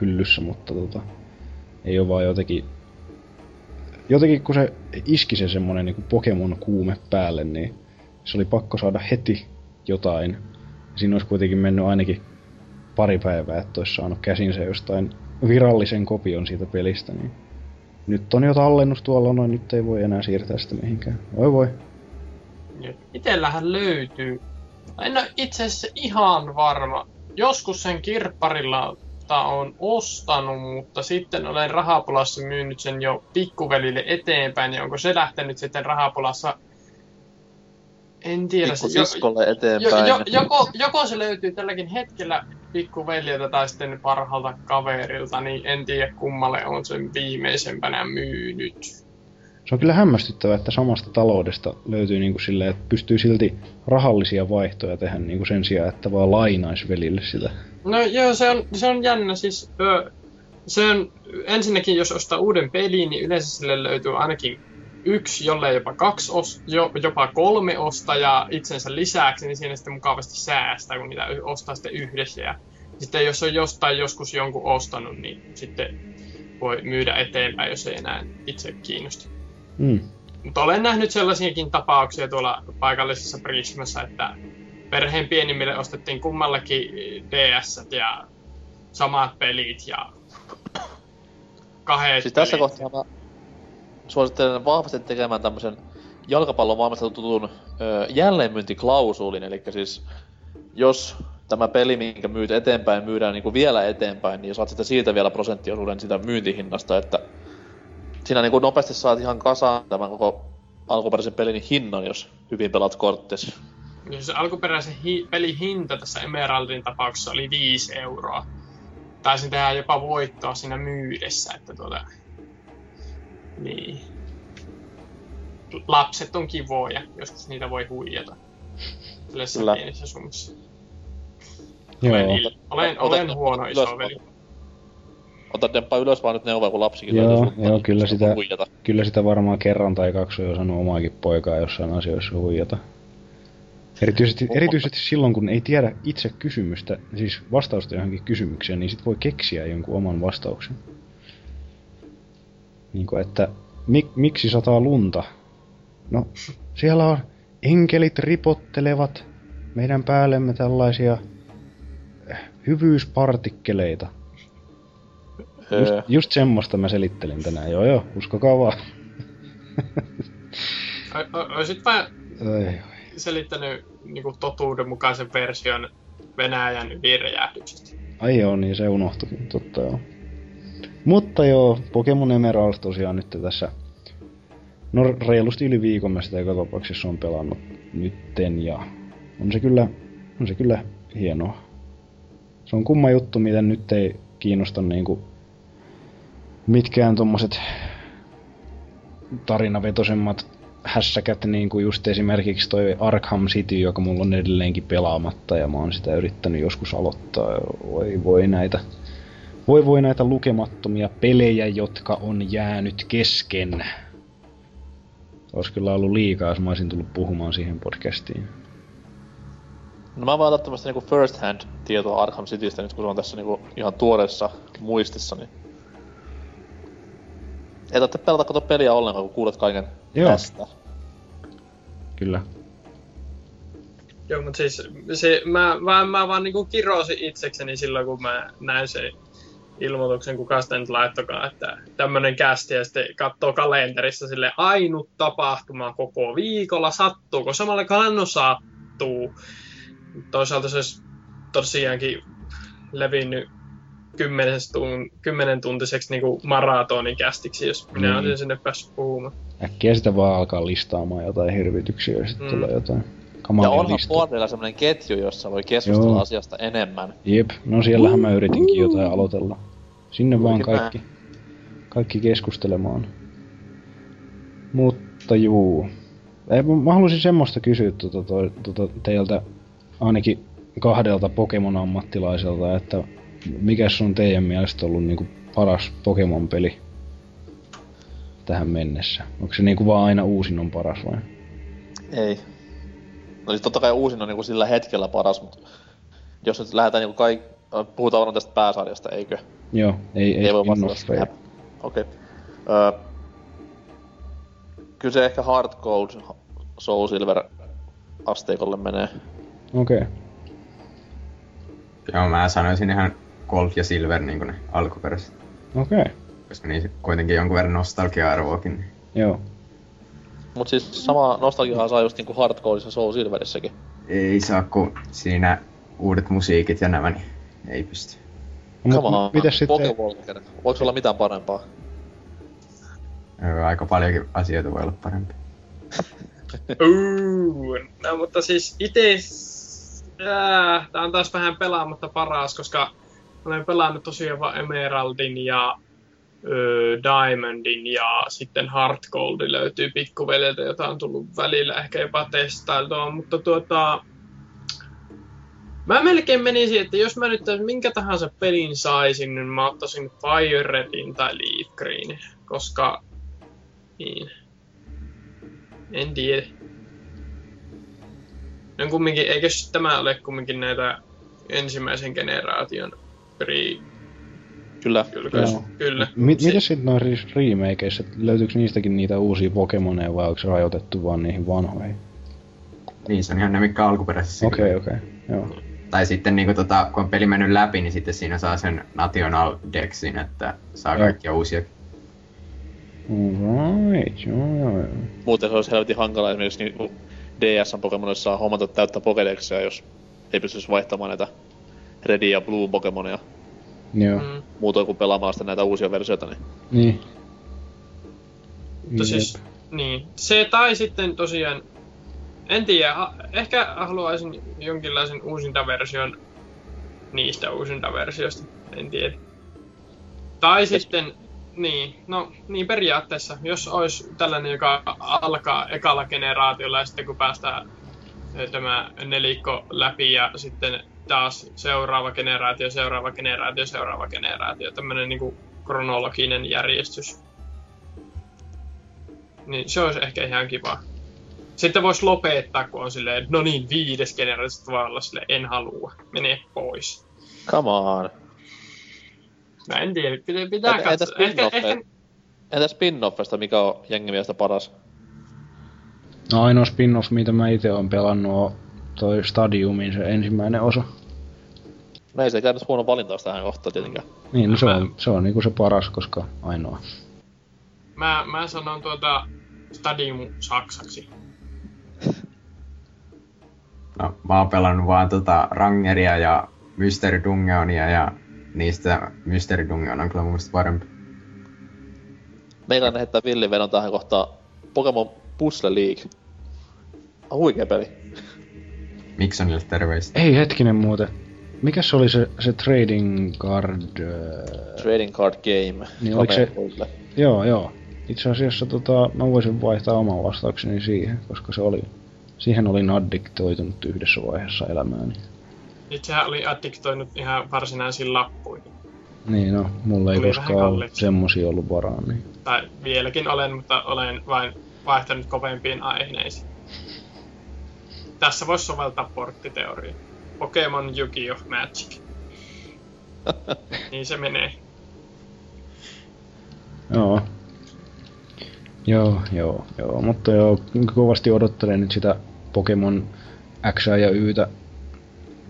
hyllyssä, mutta tota, ei ole vaan jotenkin jotenkin kun se iski se semmonen niinku Pokemon kuume päälle, niin se oli pakko saada heti jotain. Siinä olisi kuitenkin mennyt ainakin pari päivää, että olisi saanut käsinsä jostain virallisen kopion siitä pelistä, niin nyt on jo tallennus tuolla, noin nyt ei voi enää siirtää sitä mihinkään. Voi voi. Itellähän löytyy. En ole itse asiassa ihan varma. Joskus sen kirpparilla on ostanut, mutta sitten olen rahapulassa myynyt sen jo pikkuvelille eteenpäin, niin onko se lähtenyt sitten rahapulassa en tiedä. Pikkusiskolle eteenpäin. Jo, jo, joko, joko se löytyy tälläkin hetkellä pikkuveljeltä tai sitten parhaalta kaverilta, niin en tiedä kummalle on sen viimeisempänä myynyt. Se on kyllä hämmästyttävää, että samasta taloudesta löytyy niin kuin silleen, että pystyy silti rahallisia vaihtoja tehdä niin kuin sen sijaan, että vaan lainaisi velille sitä. No joo, se on, se on jännä. Siis, ö, se on, ensinnäkin jos ostaa uuden pelin, niin yleensä sille löytyy ainakin yksi, jolle jopa kaksi, os, jo, jopa kolme ostajaa itsensä lisäksi, niin siinä sitten mukavasti säästää, kun niitä ostaa sitten yhdessä. Ja sitten jos on jostain joskus jonkun ostanut, niin sitten voi myydä eteenpäin, jos ei enää itse kiinnosta. Mm. Mutta olen nähnyt sellaisiakin tapauksia tuolla paikallisessa Prismassa, että perheen pienimmille ostettiin kummallakin DS ja samat pelit ja kahdet Siis tässä pelit. kohtaa mä suosittelen vahvasti tekemään tämmöisen jalkapallon maailmasta tutun ö, jälleenmyyntiklausuulin, eli siis jos tämä peli, minkä myyt eteenpäin, myydään niin kuin vielä eteenpäin, niin saat sitten siitä vielä prosenttiosuuden sitä myyntihinnasta, että siinä niin kuin nopeasti saat ihan kasaan tämän koko alkuperäisen pelin hinnan, jos hyvin pelaat korttis. Niin se alkuperäisen hi- pelin hinta tässä Emeraldin tapauksessa oli 5 euroa. Taisin tehdä jopa voittoa siinä myydessä, että tuota... Niin. Lapset on kivoja, joskus niitä voi huijata. Tällaisissa Kyllä. pienissä summissa. Joo. Olen, il- olen, olen huono isoveli. Ota demppa ylös vaan nyt neuvoja, kun lapsikin Joo, löytyy joo, niin kyllä sitä- huijata. Kyllä sitä varmaan kerran tai kaksi on jo sanonut omaakin poikaa jossain asioissa huijata. Erityisesti, erityisesti silloin, kun ei tiedä itse kysymystä, siis vastausta johonkin kysymykseen, niin sit voi keksiä jonkun oman vastauksen. Niin kuin, että mik, miksi sataa lunta? No, siellä on enkelit ripottelevat meidän päällemme tällaisia eh, hyvyyspartikkeleita. Just, Öö, just semmoista mä selittelin tänään. Joo joo, uskokaa vaan. O- o- Oisitpä Ai, selittänyt niin totuudenmukaisen version Venäjän ydinräjähdyksestä. ai joo, niin se unohtuikin, totta joo. Mutta joo, Pokemon Emerald tosiaan nyt tässä... No reilusti yli viikon mä sitä joka tapauksessa on pelannut nytten ja on se kyllä, on se kyllä hienoa. Se on kumma juttu, miten nyt ei kiinnosta niinku mitkään tommoset tarinavetosemmat hässäkät, niin kuin just esimerkiksi toi Arkham City, joka mulla on edelleenkin pelaamatta, ja mä oon sitä yrittänyt joskus aloittaa. Voi voi näitä, voi voi näitä lukemattomia pelejä, jotka on jäänyt kesken. Olisi kyllä ollut liikaa, jos mä olisin tullut puhumaan siihen podcastiin. No mä voin ottaa tämmöstä niinku first hand tietoa Arkham Citystä nyt kun se on tässä niinku ihan tuoreessa muistissa, niin... Ei tarvitse pelata kato peliä ollenkaan, kun kuulet kaiken Joo. tästä. Kyllä. Joo, mutta siis se, mä, mä, mä vaan niinku kirosin itsekseni silloin, kun mä näin sen ilmoituksen, kuka sitä nyt laittokaan, että tämmönen kästi ja sitten katsoo kalenterissa sille ainut tapahtuma koko viikolla, sattuuko samalla no sattuu. Toisaalta se olisi tosiaankin levinnyt kymmenen tuntiseksi niinku maratonin kästiksi, jos minä Mm. olisin sinne päässyt puhumaan. Äkkiä sitä vaan alkaa listaamaan jotain hirvityksiä ja sitten Mm. tulee jotain Ja kamalia onhan listoja. Boardilla semmonen ketju, jossa voi keskustella Joo. asiasta enemmän. Jep, no siellähän mä yritinkin jotain aloitella. Sinne vaan Juurikin kaikki, kaikki keskustelemaan. Mutta juu. Ei, mä- mä haluaisin semmoista kysyä tuota, toi, tuota, teiltä ainakin kahdelta Pokemon-ammattilaiselta, että mikäs on teidän mielestä ollut niinku paras Pokemon-peli tähän mennessä? Onko se niinku vaan aina uusin on paras vai? Ei. No siis totta kai uusin on niinku sillä hetkellä paras, mutta jos nyt lähdetään niinku kaik... Puhutaan varmaan tästä pääsarjasta, eikö? Joo, ei, ei, Ei voi vastata. Okei. Öö, kyllä se ehkä Hard Gold Soul Silver asteikolle menee. Okei. Okay. Joo, mä sanoisin ihan Gold ja Silver niin kuin ne alkuperäiset. Okei. Okay. Koska niissä kuitenkin jonkun verran nostalgia-arvoakin. niin Joo. Mut siis sama nostalgiaa saa just niinku Hard Goldissa Soul Silverissäkin. Ei saa, kun siinä uudet musiikit ja nämä, niin ei pysty. No, mut, mitäs sitten... Pokewalker. Voiko olla mitään parempaa? Öö, Aika paljonkin asioita voi olla parempi. Ooh, no, mutta siis itse... Äh, tää on taas vähän pelaamatta paras, koska olen pelannut tosiaan vaan Emeraldin ja ö, Diamondin ja sitten Heart Gold löytyy pikkuveljeltä, jota on tullut välillä ehkä jopa testailtua, mutta tuota... Mä melkein menisin, että jos mä nyt minkä tahansa pelin saisin, niin mä ottaisin Fire Redin tai Leaf Greenin, koska... Niin. En tiedä. No kumminkin, eikö tämä ole kumminkin näitä ensimmäisen generaation pre Kyllä. Kyllä. Joo. Kyllä. Mit, Se- Miten sitten noin re- remakeissa, löytyykö niistäkin niitä uusia Pokemoneja vai onko se rajoitettu vaan niihin vanhoihin? Niin, se on ihan ne, mitkä alkuperäisessä. Okei, okei, joo. Tai sitten niinku tota, kun on peli mennyt läpi, niin sitten siinä saa sen National Dexin, että saa Joo. kaikkia uusia. Right, joo, joo, joo. Muuten se olisi helvetin hankala esimerkiksi niin DSn Pokemonissa saa hommata täyttä Pokédexia, jos ei pystyisi vaihtamaan näitä Red ja Blue Pokemonia Joo, Mm. muutoin kuin pelaamaan sitten näitä uusia versioita, niin niin. Mutta siis, niin. Se tai sitten tosiaan, en tiedä, ha- ehkä haluaisin jonkinlaisen uusintaversion niistä uusintaversioista, en tiedä. Tai sitten, niin, no niin periaatteessa, jos olisi tällainen, joka alkaa ekalla generaatiolla ja sitten kun päästään tämä nelikko läpi ja sitten taas seuraava generaatio, seuraava generaatio, seuraava generaatio, tämmöinen niin kronologinen järjestys niin se olisi ehkä ihan kiva. Sitten voisi lopettaa, kun on silleen, no niin, viides generaatio, olla silleen, en halua, mene pois. come on. Mä en tiedä, pitää, pitää Entä- entäs katsoa. Ehkä, spin-offeja? ehkä, Entä spin-offista, mikä on jengi mielestä paras? No ainoa spin-off, mitä mä itse oon pelannut, on toi Stadiumin se ensimmäinen osa. No ei se käynyt huono valintaus tähän kohtaan tietenkään. Niin, no se on, se on niinku se paras, koska ainoa. mä, mä sanon tuota Stadium saksaksi. No, mä oon pelannut vaan tota Rangeria ja Mystery Dungeonia ja niistä Mystery Dungeon on kyllä mun mielestä parempi. Meikäläinen heittää villin vedon tähän kohtaan Pokemon Puzzle League. Ah, huikea peli. Miksonille terveistä. Ei hetkinen muuten. Mikä se oli se, se trading card? Äh... Trading Card Game. Niin, oliko se-. Joo, joo. Itse asiassa tota, mä voisin vaihtaa oman vastaukseni siihen, koska se oli, siihen olin addiktoitunut yhdessä vaiheessa elämääni. Nyt sehän oli addiktoinut ihan varsinaisiin lappuihin. Niin no, mulla ei Tuli koskaan semmosia ollut varaa, niin. Tai vieläkin olen, mutta olen vain vaihtanut kovempiin aineisiin. Tässä voisi soveltaa porttiteoriaa. Pokemon Yu-Gi-Oh! Magic. niin se menee. Joo. Joo, joo, joo. Mutta joo, kovasti odottelen nyt sitä Pokemon X ja Ytä.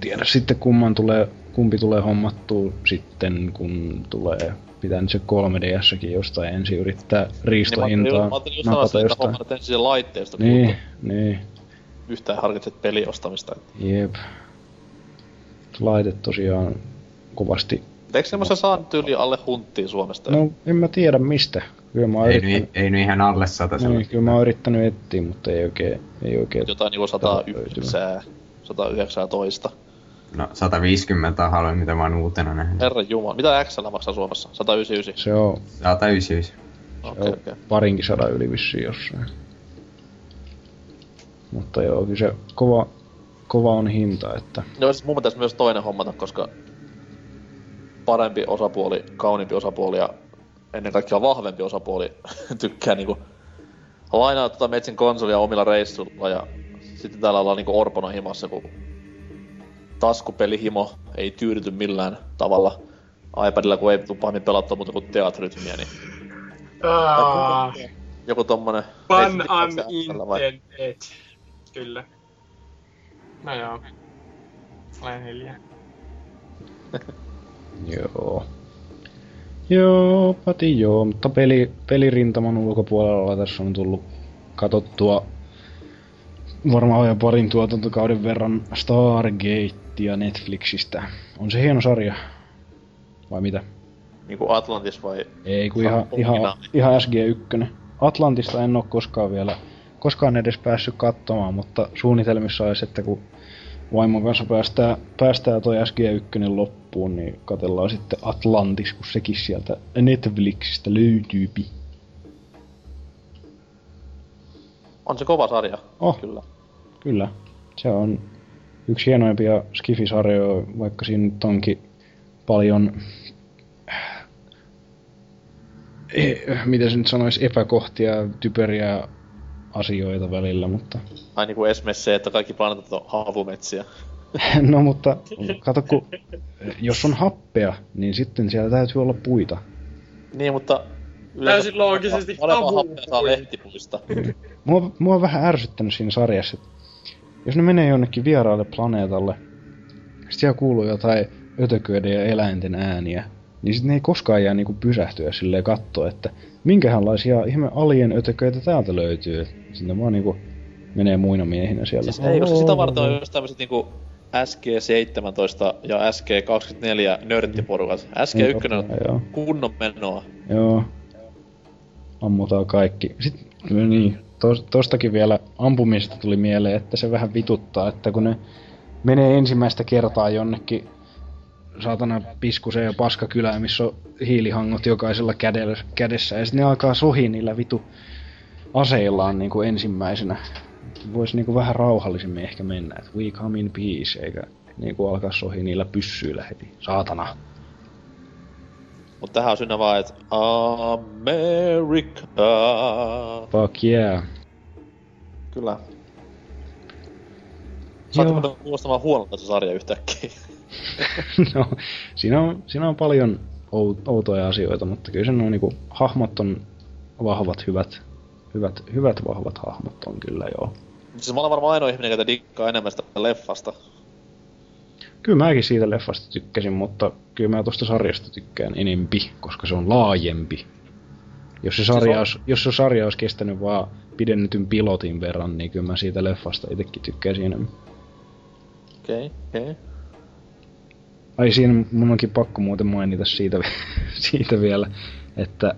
Tiedä sitten kumman tulee, kumpi tulee hommattua sitten, kun tulee. Pitää nyt se 3DSsäkin jostain ensin yrittää riistohintaa Niin, mä ajattelin just sanoa, napata että jostain. hommat ensin sen laitteisto, kun Niin, niin, yhtään harkitset peliostamista. jep. Laite tosiaan kovasti. Eikö semmoisen saa tyyli alle hunttiin Suomesta? No, en mä tiedä mistä. Kyllä mä oon Ei, yrittänyt, nyt, ei nyt ihan alle sata niin, kyllä mä oon yrittänyt etsiä, mutta ei oikein, ei oikein. Jotain niinku 109, 119. No 150 on halvin, mitä mä oon uutena nähnyt. Herra Jumala. Mitä XL maksaa Suomessa? 199. Se on, 199. Okei, Joo. okei. parinkin sadan yli vissiin jossain. Mutta joo, kyllä se kova, kova on hinta, että Joo, siis mun pitäisi myös toinen hommata, koska parempi osapuoli, kauniimpi osapuoli ja ennen kaikkea vahvempi osapuoli tykkää niinku lainaa tota metsin konsolia omilla reissulla ja sitten täällä ollaan niinku orpona himassa, kun taskupelihimo ei tyydyty millään tavalla iPadilla, kun ei tule pahemmin pelattua muuta kuin teatrytmiä, niin Ah, joku tommonen... XL vai- unintended. Kyllä. No joo. Olen hiljaa. joo. Joo, pati joo, mutta peli, pelirintaman ulkopuolella tässä on tullut katottua varmaan jo parin tuotantokauden verran Stargatea Netflixistä. On se hieno sarja. Vai mitä? Niinku Atlantis vai... Ei, kun ihan, ihan, ihan SG1. Atlantista en oo koskaan vielä, koskaan edes päässyt katsomaan, mutta suunnitelmissa olisi, että kun vaimon kanssa päästään, päästään toi SG1 loppuun, niin katellaan sitten Atlantis, kun sekin sieltä Netflixistä löytyypi. On se kova sarja. Oh. Kyllä. Kyllä. Se on yksi hienoimpia skifisarjoja, vaikka siinä nyt onkin paljon, eh, miten se nyt sanoisi, epäkohtia, typeriä asioita välillä, mutta... Ai niinku esimerkiksi se, että kaikki planeetat on havumetsiä. no mutta, kato kun, jos on happea, niin sitten siellä täytyy olla puita. Niin, mutta... Täysin loogisesti Olevaa happea saa lehtipuista. Mua, mua on vähän ärsyttänyt siinä sarjassa, että jos ne menee jonnekin vieraalle planeetalle, sit siellä kuuluu jotain ötököiden ja eläinten ääniä, niin sitten ne ei koskaan jää niinku pysähtyä silleen katsoa, että minkälaisia ihme alien ötököitä täältä löytyy. Sitten vaan niinku menee muina miehinä siellä. Siis ei, koska sitä varten on just tämmöset niinku SG-17 ja SG-24 nörttiporukat. SG-1 on Joo. kunnon menoa. Joo. Ammutaan kaikki. Sitten, no niin, tos, tostakin vielä ampumisesta tuli mieleen, että se vähän vituttaa, että kun ne menee ensimmäistä kertaa jonnekin saatana piskuseen ja paskakylään, missä on hiilihangot jokaisella kädellä, kädessä, ja sitten ne alkaa sohi niillä vitu aseillaan niin kuin ensimmäisenä. Voisi niin kuin vähän rauhallisemmin ehkä mennä, että we come in peace, eikä niin kuin alkaa sohi niillä pyssyillä heti. Saatana. Mut tähän on synnä vaan, että America. Fuck yeah. Kyllä. Saatko Joo. kuulostamaan huonolta se sarja yhtäkkiä? no, siinä on, siinä on paljon ou- outoja asioita, mutta kyllä se on niinku, hahmot on vahvat, hyvät, hyvät, hyvät vahvat hahmot on kyllä joo. siis mä olen varmaan ainoa ihminen, joka dikkaa enemmän sitä leffasta. Kyllä mäkin siitä leffasta tykkäsin, mutta kyllä mä tosta sarjasta tykkään enempi, koska se on laajempi. Jos se sarja, on- olisi, jos se sarja olisi kestänyt vaan pidennetyn pilotin verran, niin kyllä mä siitä leffasta itsekin tykkäisin enemmän. Okei, okay, okei. Okay. Ai siinä mun onkin pakko muuten mainita siitä, siitä vielä, että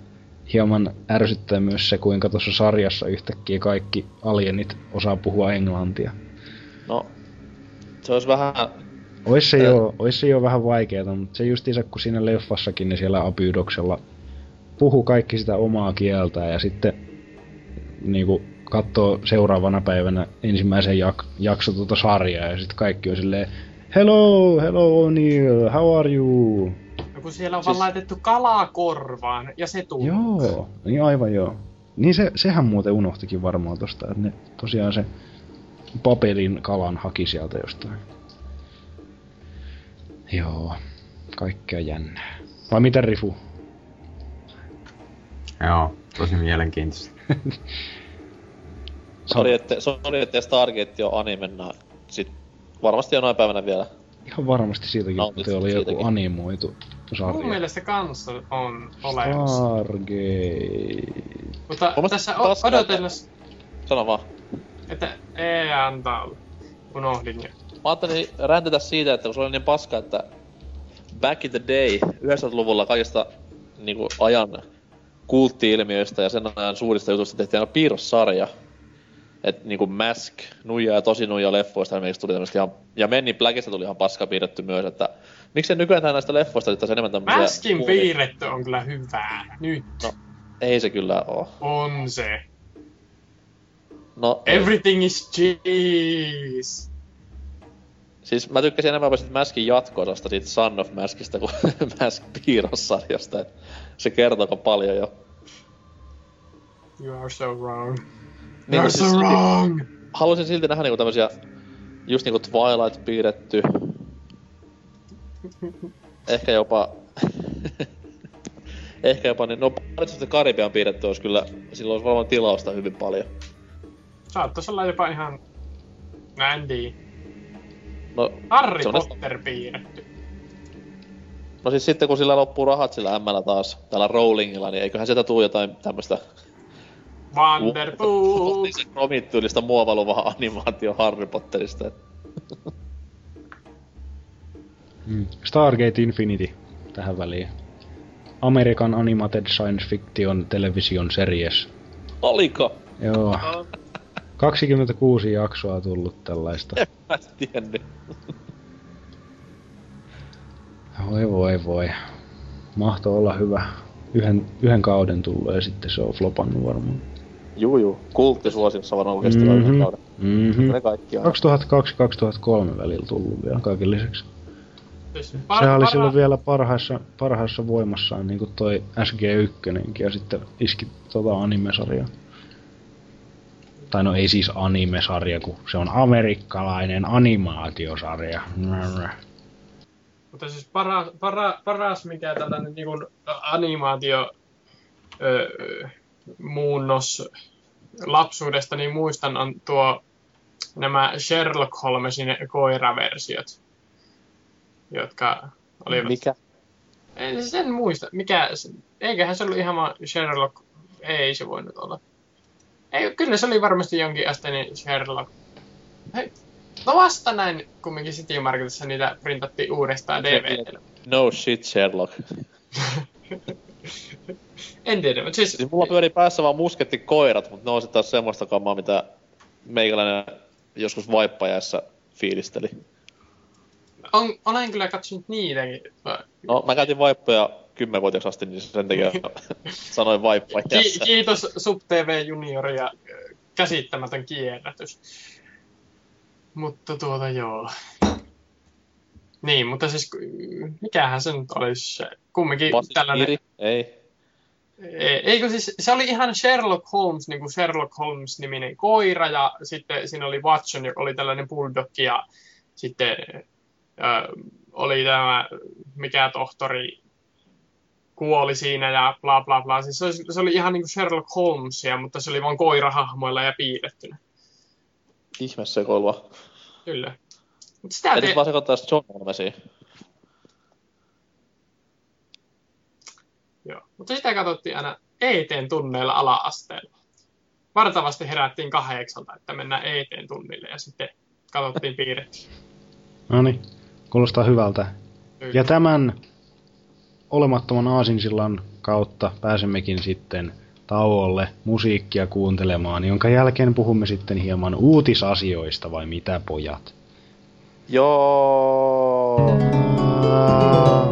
hieman ärsyttää myös se, kuinka tuossa sarjassa yhtäkkiä kaikki alienit osaa puhua englantia. No, se olisi vähän... Ois se, jo, ois se jo vähän vaikeeta, mutta se justiinsa kun siinä leffassakin ne siellä Apydoksella puhuu kaikki sitä omaa kieltään ja sitten niinku katsoo seuraavana päivänä ensimmäisen jak- jakso tuota sarjaa ja sitten kaikki on silleen Hello, hello Neil, how are you? No kun siellä on Siis- vaan laitettu kalaa korvaan, ja se tuu. Joo, niin aivan joo. Niin se, sehän muuten unohtikin varmaan tosta, että ne tosiaan se papelin kalan haki sieltä jostain. Joo, kaikkea jännää. Vai mitä Rifu? Joo, tosi mielenkiintoista. Sori, että, sori, että Stargate on animena. Sit varmasti jonain päivänä vielä. Ihan varmasti siitäkin, että oli joku siitäkin. animoitu Mun sarja. mielestä kanssa on olemassa. Stargate. Mutta Mun mielestä tässä odotellessa, Sano vaan. että ei antaa olla. Unohdin jo. Mä ajattelin räntätä siitä, että kun se oli niin paska, että back in the day, 90-luvulla kaikista niinku ajan kultti-ilmiöistä ja sen ajan suurista jutuista tehtiin aina piirrossarja. Et niinku Mask, Nuija ja Tosi Nuija leffoista esimerkiksi tuli tämmöstä ihan, ja Men in Blackista tuli ihan paska piirretty myös, että miksei nykyään näistä leffoista sitten enemmän tämmösiä... Maskin puoli- piirretty on kyllä hyvää. Nyt No. Ei se kyllä oo. on se. No, ei. Everything is cheese. Siis mä tykkäsin enemmän siitä Maskin jatko-osasta, siitä Son of Maskista, kuin Mask piirrossarjasta. Se kertoo paljon jo. You are so wrong. Niin, so siis- wrong. Haluaisin silti nähdä niinku tämmösiä, just niinku Twilight piirretty. Ehkä jopa... Ehkä jopa, niin no Pirates of the Caribbean piirretty olisi kyllä, silloin olisi varmaan tilausta hyvin paljon. Saattaisi olla jopa ihan Andy. No, Harry Se on Potter piirretty. no siis sitten kun sillä loppuu rahat sillä Mllä taas, tällä Rowlingilla, niin eiköhän sieltä tuu jotain tämmöstä Wonderful. Romit-tyylistä muovailuvaa animaatio Harry Potterista. Mm. Stargate Infinity tähän väliin. American Animated Science Fiction Television Series. Oliko? Joo. 26 jaksoa tullut tällaista. En mä tiennyt. Voi voi voi. Mahtoi olla hyvä. Yhden, yhden kauden tullut ja sitten se on flopannut varmaan. Juu juu, kulttisuosiossa varmaan kun kesti mm-hmm. kauden. mm-hmm. Ne kaikki on. 2002-2003 välillä tullut vielä kaiken lisäksi. Siis Sehän oli para- silloin vielä parhaassa, parhaassa voimassaan niin kuin toi SG1 ja sitten iski tota anime-sarjaa. Tai no ei siis anime-sarja, kun se on amerikkalainen animaatiosarja. Mutta siis paras, para, paras mikä tällainen niin kuin animaatio öö, muunnos lapsuudesta, niin muistan on tuo nämä Sherlock Holmesin koiraversiot, jotka olivat... Mikä? En sen muista. Mikä, eiköhän se ollut ihan vaan Sherlock... Ei se voinut olla. Ei, kyllä se oli varmasti jonkin asteinen Sherlock. Hei, no vasta näin kumminkin City Marketissa niitä printattiin uudestaan DVD. No shit, Sherlock. en tiedä, mutta siis... Siis mulla pyörii päässä vaan muskettikoirat, mutta ne on sitten taas semmoista kamaa, mitä meikäläinen joskus vaippajaessa fiilisteli. On, olen kyllä katsonut niitäkin. No, mä käytin vaippoja kymmenvuotiaaksi asti, niin sen takia sanoin vaippajaessa. Ki- kiitos SubTV Junior ja ö, käsittämätön kierrätys. Mutta tuota joo. Niin, mutta siis mikähän se nyt olisi se? Kumminkin Pasi tällainen... Ei. Ei- Eikö siis, se oli ihan Sherlock Holmes, niin kuin Sherlock Holmes-niminen koira, ja sitten siinä oli Watson, joka oli tällainen bulldog, ja sitten ö, oli tämä, mikä tohtori kuoli siinä, ja bla bla bla. Siis se, oli, se oli ihan niin kuin Sherlock Holmesia, mutta se oli vain koirahahmoilla ja piirrettynä. Ihme sekoilua. Kyllä. Mutta sitä te... vaan sekoittaa John Holmesia. Joo. Mutta sitä katsottiin aina ETn tunneilla ala-asteella. Vartavasti herättiin kahdeksalta, että mennään ETn tunnille ja sitten katsottiin piirrettiin. No niin, kuulostaa hyvältä. Ja tämän olemattoman aasinsillan kautta pääsemmekin sitten tauolle musiikkia kuuntelemaan, jonka jälkeen puhumme sitten hieman uutisasioista, vai mitä pojat? Joo. And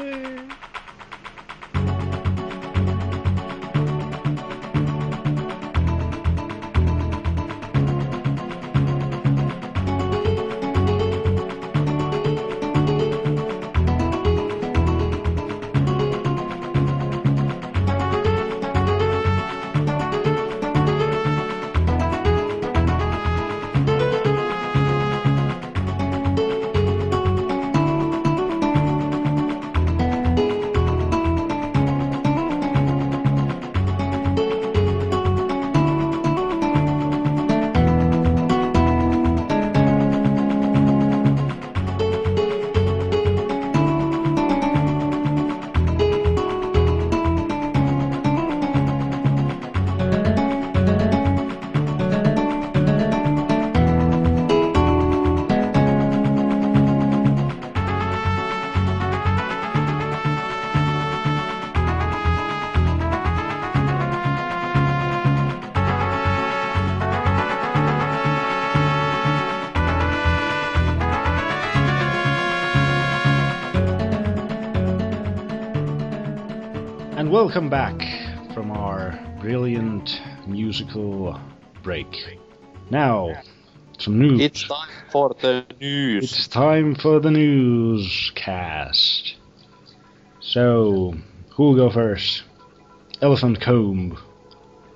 welcome back from our brilliant musical break. Now, some news. It's time for the news. It's time for the newscast. So, who'll go first? Elephant Comb.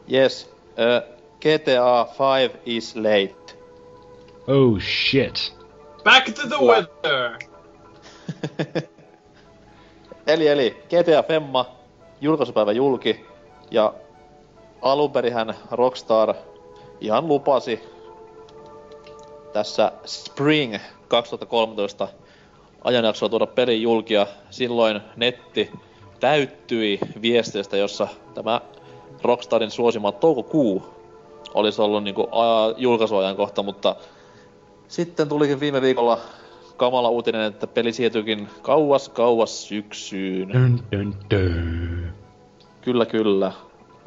Yes, uh, GTA 5 is late. Oh shit. Back to the weather! eli, eli GTA Femma, julkaisupäivä julki, ja alunperihän Rockstar ihan lupasi tässä Spring 2013 ajanjaksoa tuoda pelin julkia. Silloin netti täyttyi viesteistä, jossa tämä Rockstarin suosima toukokuu olisi ollut niinku a- julkaisuajankohta, mutta sitten tulikin viime viikolla kamala uutinen, että peli siirtyykin kauas kauas syksyyn. Dun, dun, dun. Kyllä, kyllä.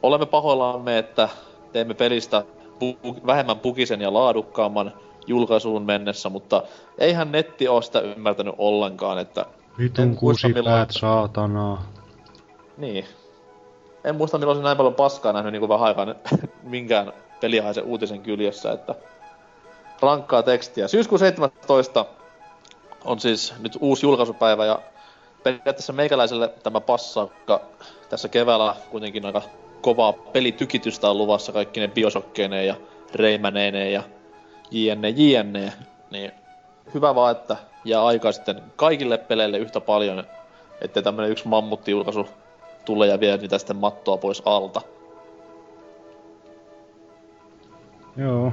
Olemme pahoillamme, että teemme pelistä pu- vähemmän pukisen ja laadukkaamman julkaisuun mennessä, mutta eihän netti ole sitä ymmärtänyt ollenkaan, että... Vitun kusipäät, saatana. Niin. En muista milloin näin paljon paskaa nähnyt niin kuin vähän aikaa minkään pelihaisen uutisen kyljessä, että rankkaa tekstiä. Syyskuun 17 on siis nyt uusi julkaisupäivä ja periaatteessa meikäläiselle tämä passaakka tässä keväällä kuitenkin aika kovaa pelitykitystä on luvassa kaikki ne biosokkeineen ja reimäneineen ja jne jne. Niin hyvä vaan, että jää aikaa sitten kaikille peleille yhtä paljon, ettei tämmönen yksi mammuttiulkaisu tule ja vie niitä sitten mattoa pois alta. Joo.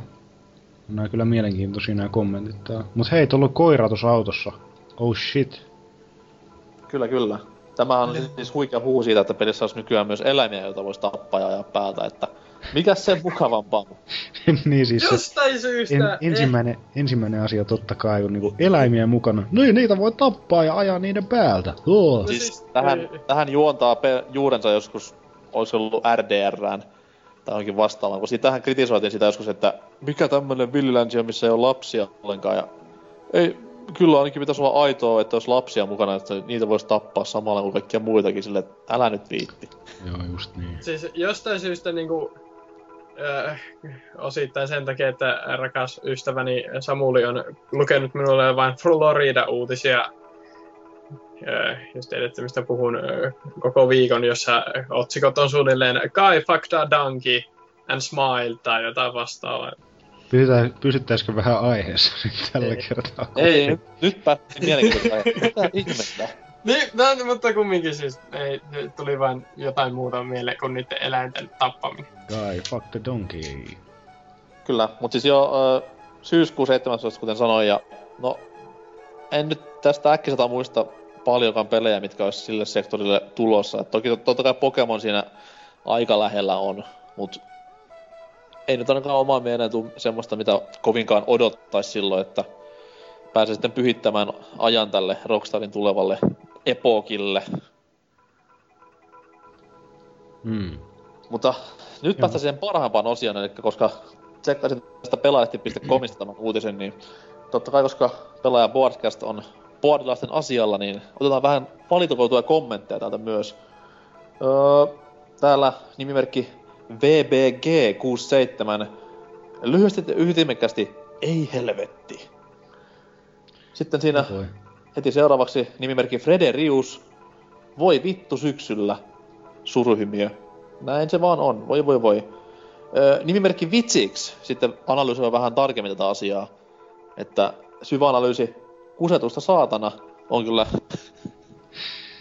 Nämä kyllä mielenkiintoisia nämä kommentit tää. Mut hei, tuolla on koira tuossa autossa. Oh shit. Kyllä, kyllä. Tämä on siis huikea huu siitä, että pelissä olisi nykyään myös eläimiä, joita voisi tappaa ja ajaa päältä, että mikä se mukavampaa? niin siis se Jostain syystä... en, ensimmäinen, ensimmäinen asia totta kai on niinku eläimiä mukana. No ei, niitä voi tappaa ja ajaa niiden päältä. Oh. Siis siis, tähän, tähän juontaa pe- juurensa joskus, olisi ollut RDRään tai onkin vastaavaan, kun siitähän kritisoitiin sitä joskus, että mikä tämmönen villilänsi on, missä ei ole lapsia ollenkaan, ja ei, kyllä ainakin pitäisi olla aitoa, että olisi lapsia mukana, että niitä voisi tappaa samalla kuin kaikkia muitakin, sille että älä nyt viitti. Joo, just niin. Siis jostain syystä niinku, äh, osittain sen takia, että rakas ystäväni Samuli on lukenut minulle vain Florida-uutisia, just tiedätte mistä puhun äh, koko viikon, jossa otsikot on suunnilleen Guy fucked a donkey and smiled tai jotain vastaavaa. Pysytään, pysyttäisikö vähän aiheessa nyt tällä Ei. kertaa? Ei, nyt, nyt päästiin mielenkiintoista. Mitä ihmettä? Niin, no, mutta kumminkin siis ei, tuli vain jotain muuta mieleen kuin niiden eläinten tappaminen. Guy, fuck the donkey. Kyllä, mutta siis jo ö, syyskuun 17, kuten sanoin, ja no en nyt tästä äkkiseltä muista paljonkaan pelejä, mitkä olisi sille sektorille tulossa. Et toki totta kai Pokemon siinä aika lähellä on, mutta ei nyt ainakaan omaan mieleen tuu semmoista, mitä kovinkaan odottaisi silloin, että pääsee sitten pyhittämään ajan tälle Rockstarin tulevalle epokille. Hmm. Mutta nyt päästään siihen parhaimpaan osioon, eli koska tsekkasin tästä pelaajalehti.comista tämän uutisen, niin totta kai koska pelaaja Boardcast on boardilaisten asialla, niin otetaan vähän valitukoituja kommentteja täältä myös. Öö, täällä nimimerkki VBG67. Lyhyesti ja ytimekkäästi, ei helvetti. Sitten siinä Voi. heti seuraavaksi nimimerkki Frederius. Voi vittu syksyllä. Suruhymiö. Näin se vaan on. Voi voi voi. Öö, nimimerkki Vitsiksi sitten analysoi vähän tarkemmin tätä asiaa. Että syvä analyysi kusetusta saatana on kyllä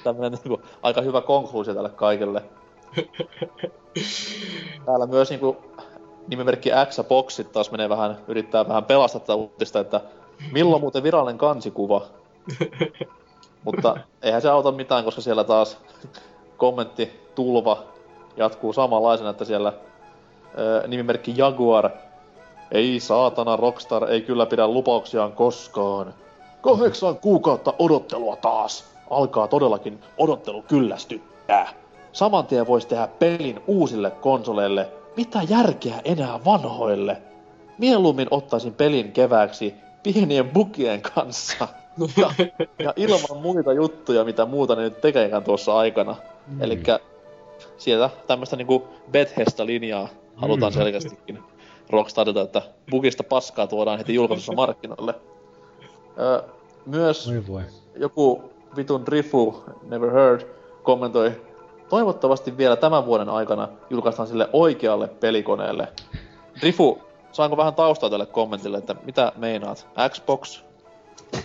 tämmönen niinku aika hyvä konkluusio tälle kaikelle. Täällä myös niinku nimimerkki X Boxit taas menee vähän, yrittää vähän pelastaa tätä uutista, että milloin muuten virallinen kansikuva. Mutta eihän se auta mitään, koska siellä taas kommentti tulva jatkuu samanlaisena, että siellä ö, nimimerkki Jaguar. Ei saatana, Rockstar ei kyllä pidä lupauksiaan koskaan. Kahdeksan kuukautta odottelua taas. Alkaa todellakin odottelu kyllästyttää. Saman tien voisi tehdä pelin uusille konsoleille. Mitä järkeä enää vanhoille? Mieluummin ottaisin pelin kevääksi pienien bugien kanssa. Ja, ja ilman muita juttuja, mitä muuta ne nyt tekeekään tuossa aikana. Mm. Elikkä sieltä tämmöstä niinku Bethesda-linjaa halutaan Mm. selkeästikin Rockstarilta, että bugista paskaa tuodaan heti julkaisussa markkinoille. Öö, myös Voi voi. joku vitun Drifu, never heard, kommentoi, toivottavasti vielä tämän vuoden aikana julkaistaan sille oikealle pelikoneelle. Drifu, saanko vähän taustaa tälle kommentille, että mitä meinaat? Xbox?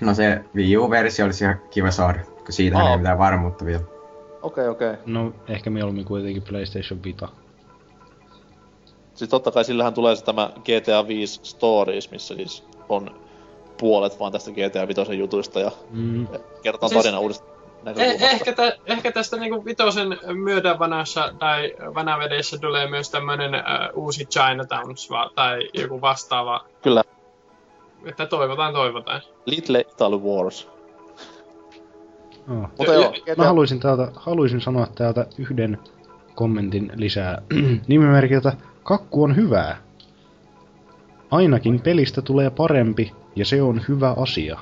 No se Wii U-versio olisi ihan kiva saada, kun siitähän Aa. ei mitään varmuutta vielä. Okei, okei. No, ehkä mieluummin kuitenkin PlayStation Vita. Siis totta kai sillähän tulee se tämä GTA 5 Stories, missä siis on puolet vaan tästä GTA 5 jutuista ja Mm. kerrotaan Siis- tarina uudesta Eh, ehkä, tä, ehkä tästä niinku vitosen myötävanassa tai vanavedessä tulee myös tämmönen äh, uusi Chinatowns va, tai joku vastaava. Kyllä, Että toivotaan, toivotaan. Little Italy Wars. Oh. Mutta joo, ja- Mä haluaisin, täältä, haluaisin sanoa täältä yhden kommentin lisää. Nimimerkiltä Kakku on hyvää. Ainakin pelistä tulee parempi, ja se on hyvä asia.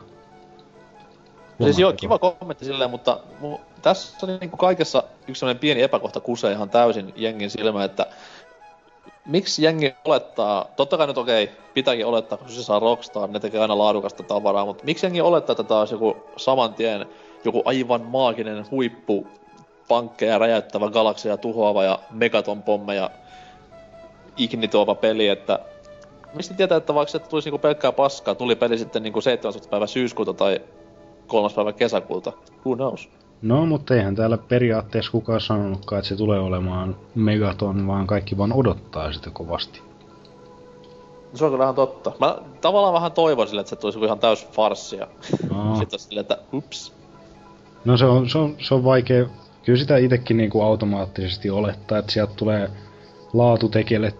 Siis joo, kiva kommentti silleen, mutta mu, tässä oli niinku kaikessa yksi sellainen pieni epäkohta kusee ihan täysin jengin silmä, että miksi jengi olettaa, totta kai nyt okei, pitääkin olettaa, kun se saa Rockstar, ne tekee aina laadukasta tavaraa, mutta miksi jengi olettaa, että tämä olisi joku saman tien joku aivan maaginen huippu pankkeja räjäyttävä galakseja tuhoava ja megaton pommeja ignitoiva peli, että mistä tietää, että vaikka se tulisi niinku pelkkää paskaa, tuli peli sitten niinku 17. päivä syyskuuta tai 3. päivä kesäkuuta. Who knows? No, mutta eihän täällä periaatteessa kukaan sanonutkaan, että se tulee olemaan megaton, vaan kaikki vaan odottaa sitä kovasti. Se on kyllä ihan totta. Mä tavallaan vähän toivoisin, että se tulisi ihan täys farssia. Aa. Sitten silleen, että ups. No se on, se on, se on vaikea. Kyllä sitä itsekin niinku automaattisesti olettaa, että sieltä tulee laatutekijälle,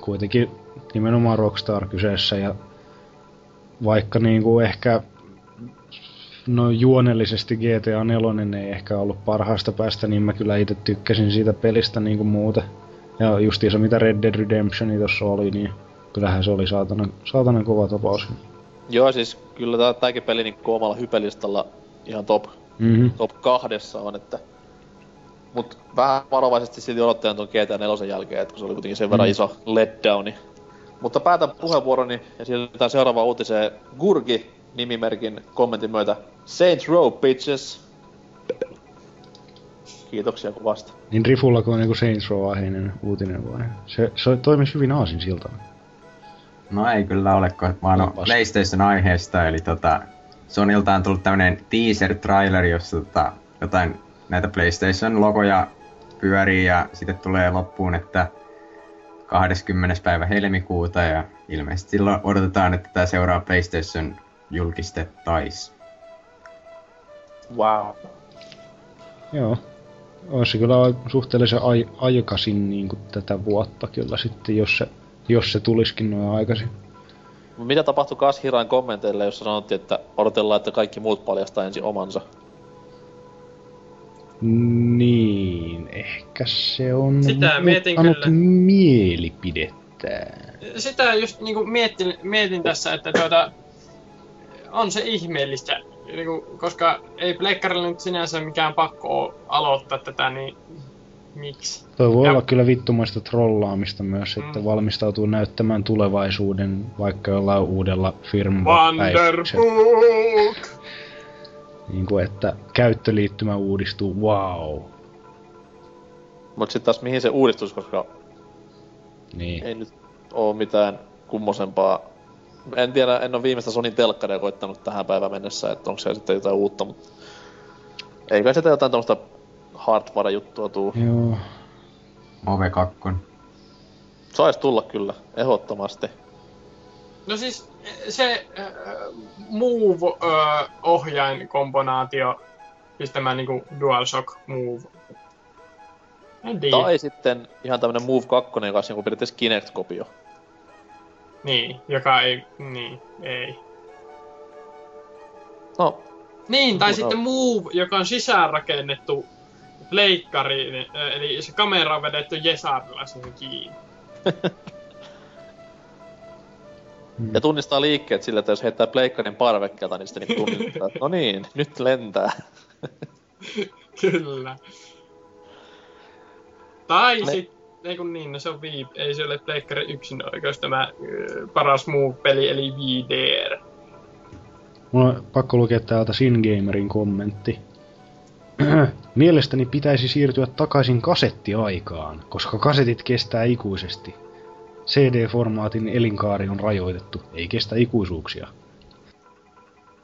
kuitenkin nimenomaan Rockstar kyseessä ja vaikka niinku ehkä no juonellisesti GTA 4 ei ehkä ollut parhaasta päästä, niin mä kyllä itse tykkäsin siitä pelistä niinku muuta. Ja justiinsa mitä Red Dead Redemptioni tossa oli, niin kyllähän se oli saatana, saatana kova tapaus. Joo, siis kyllä tää, tääkin peli niin omalla hypelistalla ihan top, Mhm. top kahdessa on, että... Mut vähän varovaisesti silti odottajan tuon GTA 4 jälkeen, että kun se oli kuitenkin sen verran Mm. iso letdowni. Mutta päätän puheenvuoroni ja siirrytään seuraavaan uutiseen Gurgi nimimerkin kommentin myötä. Saints Row, bitches! Kiitoksia kuvasta. Niin Rifulla kun on niinku Saints Row-aiheinen uutinen vai? Se, se toimisi hyvin aasin siltä. No ei kyllä ole, kun vaan on Onpas. PlayStation-aiheesta, eli tota, Sonilta on tullut tämmönen teaser-trailer, jossa tota, jotain näitä PlayStation-logoja pyörii ja sitten tulee loppuun, että 20. päivä helmikuuta ja ilmeisesti silloin odotetaan, että tämä seuraa PlayStation julkistettaisiin. Wow. Joo. Olisi kyllä suhteellisen ai- aikaisin niin kuin tätä vuotta kyllä sitten, jos se, jos se tulisikin noin aikaisin. Mitä tapahtui Kashirain kommenteille, jossa sanottiin, että odotellaan, että kaikki muut paljastaa ensin omansa? Niin, ehkä se on Sitä mietin kyllä. mielipidettä. Sitä just niinku mietin, mietin tässä, että tuota, on se ihmeellistä, niinku, koska ei Pleikkarilla nyt sinänsä mikään pakko aloittaa tätä, niin miksi? Toi voi Ja- olla kyllä vittumaista trollaamista myös, että Mm. valmistautuu näyttämään tulevaisuuden vaikka jollain uudella firmware-päivityksellä. Wonderbook! Niin kuin, että käyttöliittymä uudistuu, wow. Mut sit taas mihin se uudistus, koska Niin. ei nyt oo mitään kummosempaa. En tiedä, en oo viimeistä Sonin telkkaria koittanut tähän päivään mennessä, että onko se sitten jotain uutta, mutta eikä sitä jotain tämmöstä hardware-juttua tuu. Joo. Move 2. Sais tulla kyllä, ehdottomasti. No siis se äh, Move-ohjainkomponaatio, siis tämä niinku DualShock Move. En tiedä. Tai sitten ihan tämmönen Move 2, joka on niinku periaatteessa Kinect-kopio. Niin, joka ei, niin, ei. No, Niin, tai No. sitten Move, joka on sisäänrakennettu pleikkari, eli se kamera on vedetty Jesarilla siihen kiinni. Mm. ja tunnistaa liikkeet sillä, että jos heittää pleikkarin parvekkeelta, niin sitten niinku tunnistaa, että no niin, nyt lentää. Kyllä. Tai Me- sitten, ei kun niin, no se on Wii, ei se ole pleikkari yksin oikeus tämä ö, paras Move-peli, eli VDR. Mulla on pakko lukea täältä Singamerin kommentti. Mielestäni pitäisi siirtyä takaisin kasettiaikaan, koska kasetit kestää ikuisesti. CD-formaatin elinkaari on rajoitettu, ei kestä ikuisuuksia.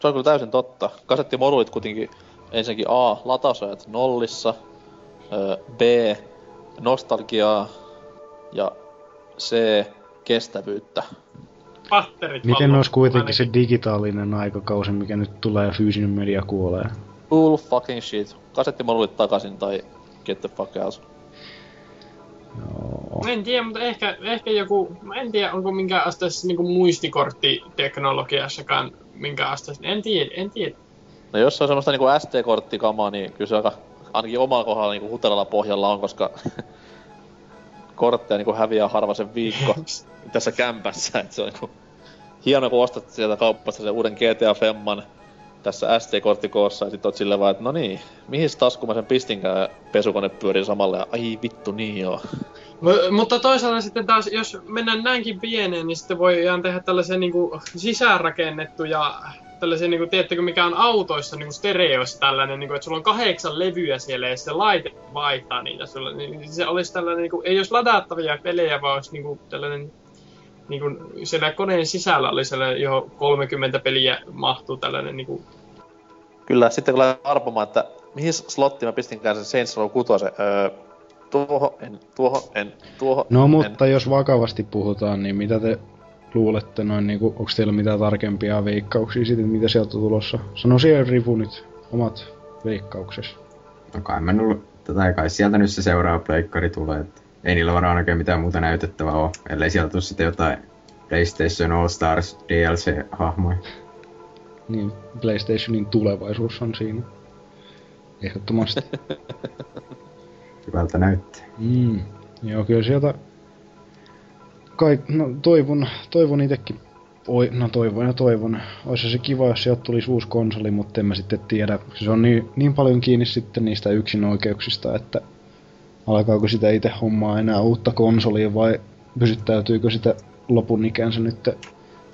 Se on kyllä täysin totta. Kasettimoduulit kuitenkin ensinnäkin A. Latausajat nollissa, B. Nostalgiaa ja C. Kestävyyttä. Patterit Miten olisi kuitenkin ainakin. se digitaalinen aikakausi, mikä nyt tulee ja fyysinen media kuolee? Bull fucking shit. Kasettimoduulit takaisin tai get the fuck out. Joo. En tiedä, mutta ehkä, ehkä joku, mä en tiedä onko minkä asteessa niinku muistikorttiteknologiassakaan minkä asteessa, en tiedä, en tiedä. No jos se on semmoista niinku SD-korttikamaa, niin kyllä se aika, ainakin omalla kohdalla niinku hutelalla pohjalla on, koska kortteja niinku häviää harva sen viikko tässä kämpässä, että se on niinku hieno, kun ostat sieltä kaupasta sen uuden GTA Femman tässä SD-korttikoossa ja sit oot silleen vaan, että no niin, mihin tasku mä sen pistinkään pesukone pyörii samalle ja ai vittu niin joo. M- mutta toisaalta sitten taas, jos mennään näinkin pieneen, niin sitten voidaan tehdä tällaisia niin kuin sisäänrakennettuja tällaisia, niin kuin, tiedättekö mikä on autoissa niin kuin stereoissa tällainen, niin kuin, että sulla on kahdeksan levyä siellä ja se laite vaihtaa niitä sulla, niin se olisi tällainen, niin kuin, ei olisi ladattavia pelejä, vaan olisi niin kuin, tällainen niin kuin, siellä koneen sisällä oli siellä jo 30 peliä mahtuu tällainen niin kuin, Kyllä, sitten kun lähdin arpomaan, että mihin slottiin mä pistinkään sen Saints Row 6, öö, tuohon, en, tuohon, en, tuohon, No en. mutta jos vakavasti puhutaan, niin mitä te luulette noin, niin onko teillä mitään tarkempia veikkauksia siitä, että mitä sieltä on tulossa? Sano siellä Rivu nyt omat veikkauksesi. No kai mä nyt, tai kai sieltä nyt se seuraava pleikkari tulee, että ei niillä varmaan oikein mitään muuta näytettävää ole, ellei sieltä tule sitten jotain PlayStation All Stars DLC-hahmoja. Niin, PlayStationin tulevaisuus on siinä. Ehdottomasti. Hyvältä näyttää. Mm. Joo, kyllä sieltä... Kai, no toivon, toivon itekin. Oi, no toivon ja toivon. Olisi se kiva, jos sieltä tulisi uusi konsoli, mutta en mä sitten tiedä. Se on niin, niin paljon kiinni sitten niistä yksinoikeuksista, että alkaako sitä itse hommaa enää uutta konsolia vai pysyttäytyykö sitä lopun ikänsä nyt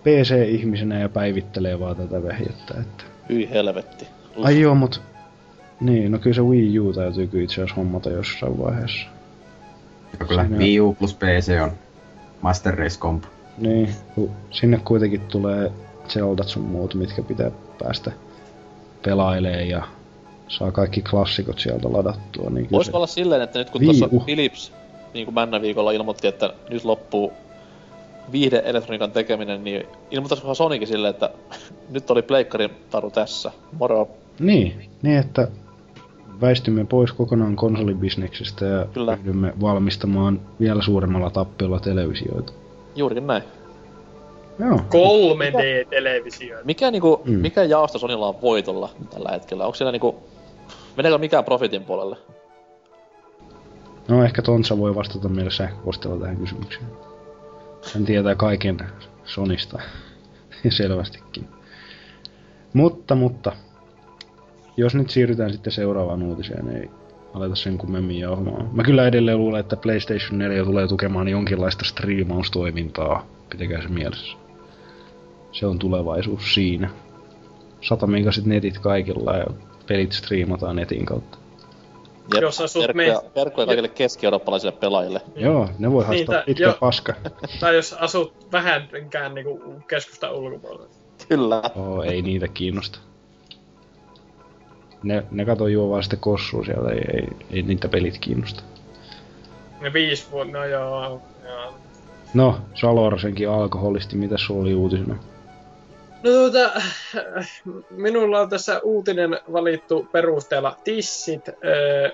PC-ihmisenä ja päivittelee vaan tätä vehjettä. Että... Hyi helvetti. Ai joo, mut... Niin, no kyllä se Wii U täytyy kyllä itse asiassa hommata jossain vaiheessa. Ja kyllä Siinä- Wii U plus PC on Master Race Comp. Niin, sinne kuitenkin tulee Zeldat sun muut, mitkä pitää päästä pelailee ja saa kaikki klassikot sieltä ladattua. Niin Voisiko se... olla silleen, että nyt kun tuossa. Philips, niin kuin männä viikolla ilmoitti, että nyt loppuu viihde-elektroniikan tekeminen, niin ilmoittaisikohan Sonykin silleen, että nyt oli pleikkarin taru tässä. Moro. Niin, niin, että väistymme pois kokonaan konsolibisneksestä ja Kyllä. ryhdymme valmistamaan vielä suuremmalla tappiolla televisioita. Juurikin näin. Joo, 3D-televisioita. Mikä, niinku, Mm. mikä jaosto Sonylla on voitolla tällä hetkellä? Onko siellä niinku, meneekö mikään profitin puolelle? no ehkä Tontsa voi vastata meille sähköpostilla tähän kysymykseen. Hän tietää kaiken Sonista. Selvästikin. Mutta, mutta. Jos nyt siirrytään sitten seuraavaan uutiseen, ei aleta sen kummemmin jauhamaan. Mä kyllä edelleen luulen, että PlayStation 4 tulee tukemaan jonkinlaista striimaustoimintaa. Pitäkää se mielessä. Se on tulevaisuus siinä. Sataminkaiset netit kaikilla ja pelit striimataan netin kautta. Jep, Jos asut me- terkkuja kaikille keski-eurooppalaisille pelaajille. Joo, ne voi Niin, haistaa tää- pitkä joo. paska. Tai jos asut vähänkään niinku keskustan ulkopuolella. Kyllä. Oo, ei niitä kiinnosta. Ne, ne kato juo vaan sitten kossua sieltä, ei, ei, ei niitä pelit kiinnosta. Ne viisi vuotta, no joo, joo. No, Salorsenkin alkoholisti, mitä sulla oli uutisena? No tuota, minulla on tässä uutinen valittu perusteella tissit, öö,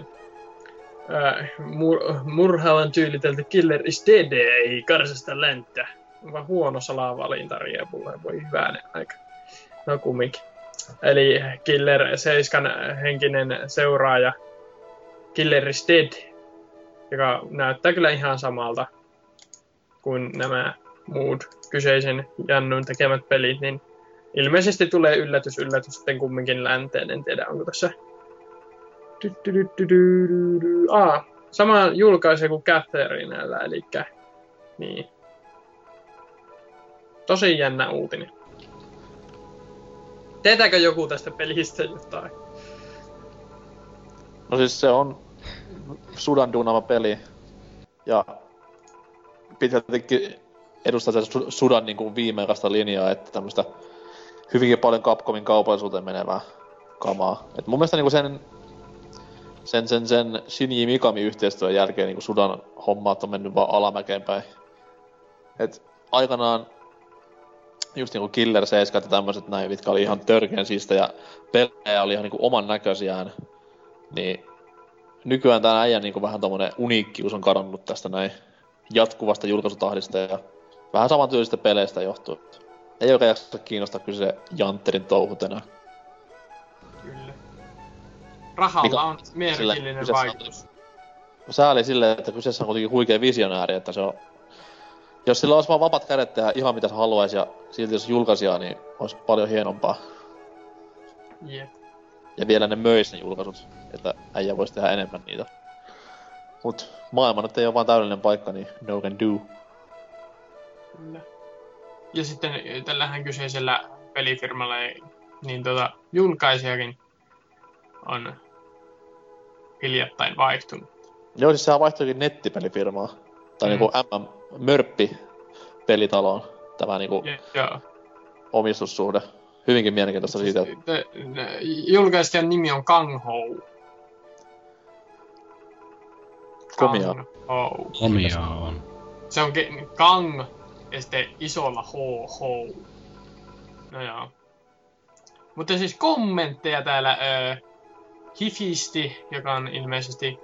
mur, murhaavan tyylitelty Killer is Dead ei karsasta länttä. Vaan huono salavalinta riepulle, voi hyvänen aika. No kumminkin. Eli Killer 7 henkinen seuraaja Killer is Dead, joka näyttää kyllä ihan samalta kuin nämä muut kyseisen Jannun tekemät pelit, niin ilmeisesti tulee yllätys, yllätys sitten kumminkin länteen. En tiedä, onko tässä... Aa, sama julkaisee kuin Catherinella, eli niin. Tosi jännä uutinen. Tietääkö joku tästä pelistä jotain? No siis se on Sudan duunama peli. Ja pitkältikin edustaa Sudan niin kuin viimeaikaista linjaa, että tämmöistä hyvinkin paljon Capcomin kaupallisuuteen menevää kamaa. Et mun mielestä niin sen, sen, sen, sen Shinji Mikami yhteistyön jälkeen niin Sudan hommat on mennyt vaan alamäkeen päin. Et aikanaan just niinku Killer 7 ja tämmöset näin, mitkä oli ihan törkeän siistä ja pelejä oli ihan niinku oman näköisiään. Niin nykyään tää äijän niinku vähän tommonen uniikkius on kadonnut tästä näin jatkuvasta julkaisutahdista ja vähän samantyylisistä peleistä johtuu. Ei oikein jaksa kiinnostaa kyllä se Jantterin. Kyllä. Rahalla Mikä- on merkillinen on vaikutus. Sääli silleen, että kyseessä on kuitenkin huikea visionääri, että se on... Jos sillä olisi vaan vapat kädet tehdä ihan mitä se haluaisi ja silti jos julkaisija, niin olisi paljon hienompaa. Jep. Ja vielä ne möis ne julkaisut, että äijä voisi tehdä enemmän niitä. Mut maailma nyt ei ole vaan täydellinen paikka, niin no can do. Kyllä. Ja sitten tällähän kyseisellä pelifirmalla ei niin tota, julkaisijakin on hiljattain vaihtunut. Joo, siis sehän vaihtoikin nettipelifirmaa. Tai mm. niinku MM Mörppi pelitaloon. Tämä niinku Joo. omistussuhde. Hyvinkin mielenkiintoista siitä. että- Julkaisijan nimi on Kang Ho. Komia. Kang Ho. Omia on. Se on ke- Kang ja sitten isolla H, Ho. No joo. Mutta siis kommentteja täällä ö, Hifisti, joka on ilmeisesti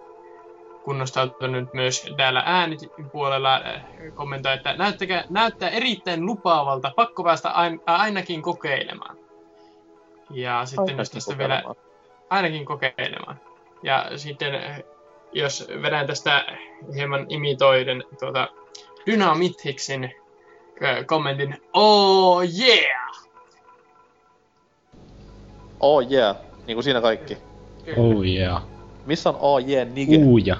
kunnostautunut myös täällä äänipuolella, kommentoi, että näyttäkää, näyttää erittäin lupaavalta, pakko päästä ain, ainakin kokeilemaan. Ja sitten myös tästä vielä ainakin kokeilemaan. Ja sitten jos vedän tästä hieman imitoiden tuota Dynamitixin ö, kommentin Oh yeah! Oh yeah. Niinku siinä kaikki. Oh yeah. Missä on oh yeah nigge? Uuja.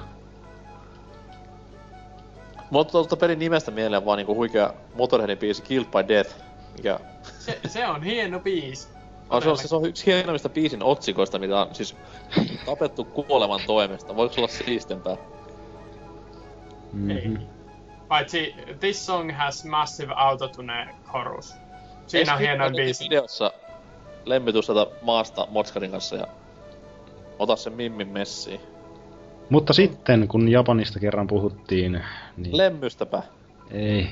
Mulla tulee tuosta pelin nimestä mieleen vaan niinku huikea Motorheadin biisi Killed by Death. Mikä Se, se on hieno biisi. on, se, on, se on yksi hienoimmista biisin otsikoista, mitä on siis tapettu kuoleman toimesta. Voiko olla siistempää? Mm-hmm. Paitsi This song has massive autotune chorus. Siinä on hieno biisi. videossa lemmitys tätä maasta Motskarin kanssa ja ota sen Mimmin messiin. Mutta sitten, kun Japanista kerran puhuttiin, niin... Lemmystäpä. Ei.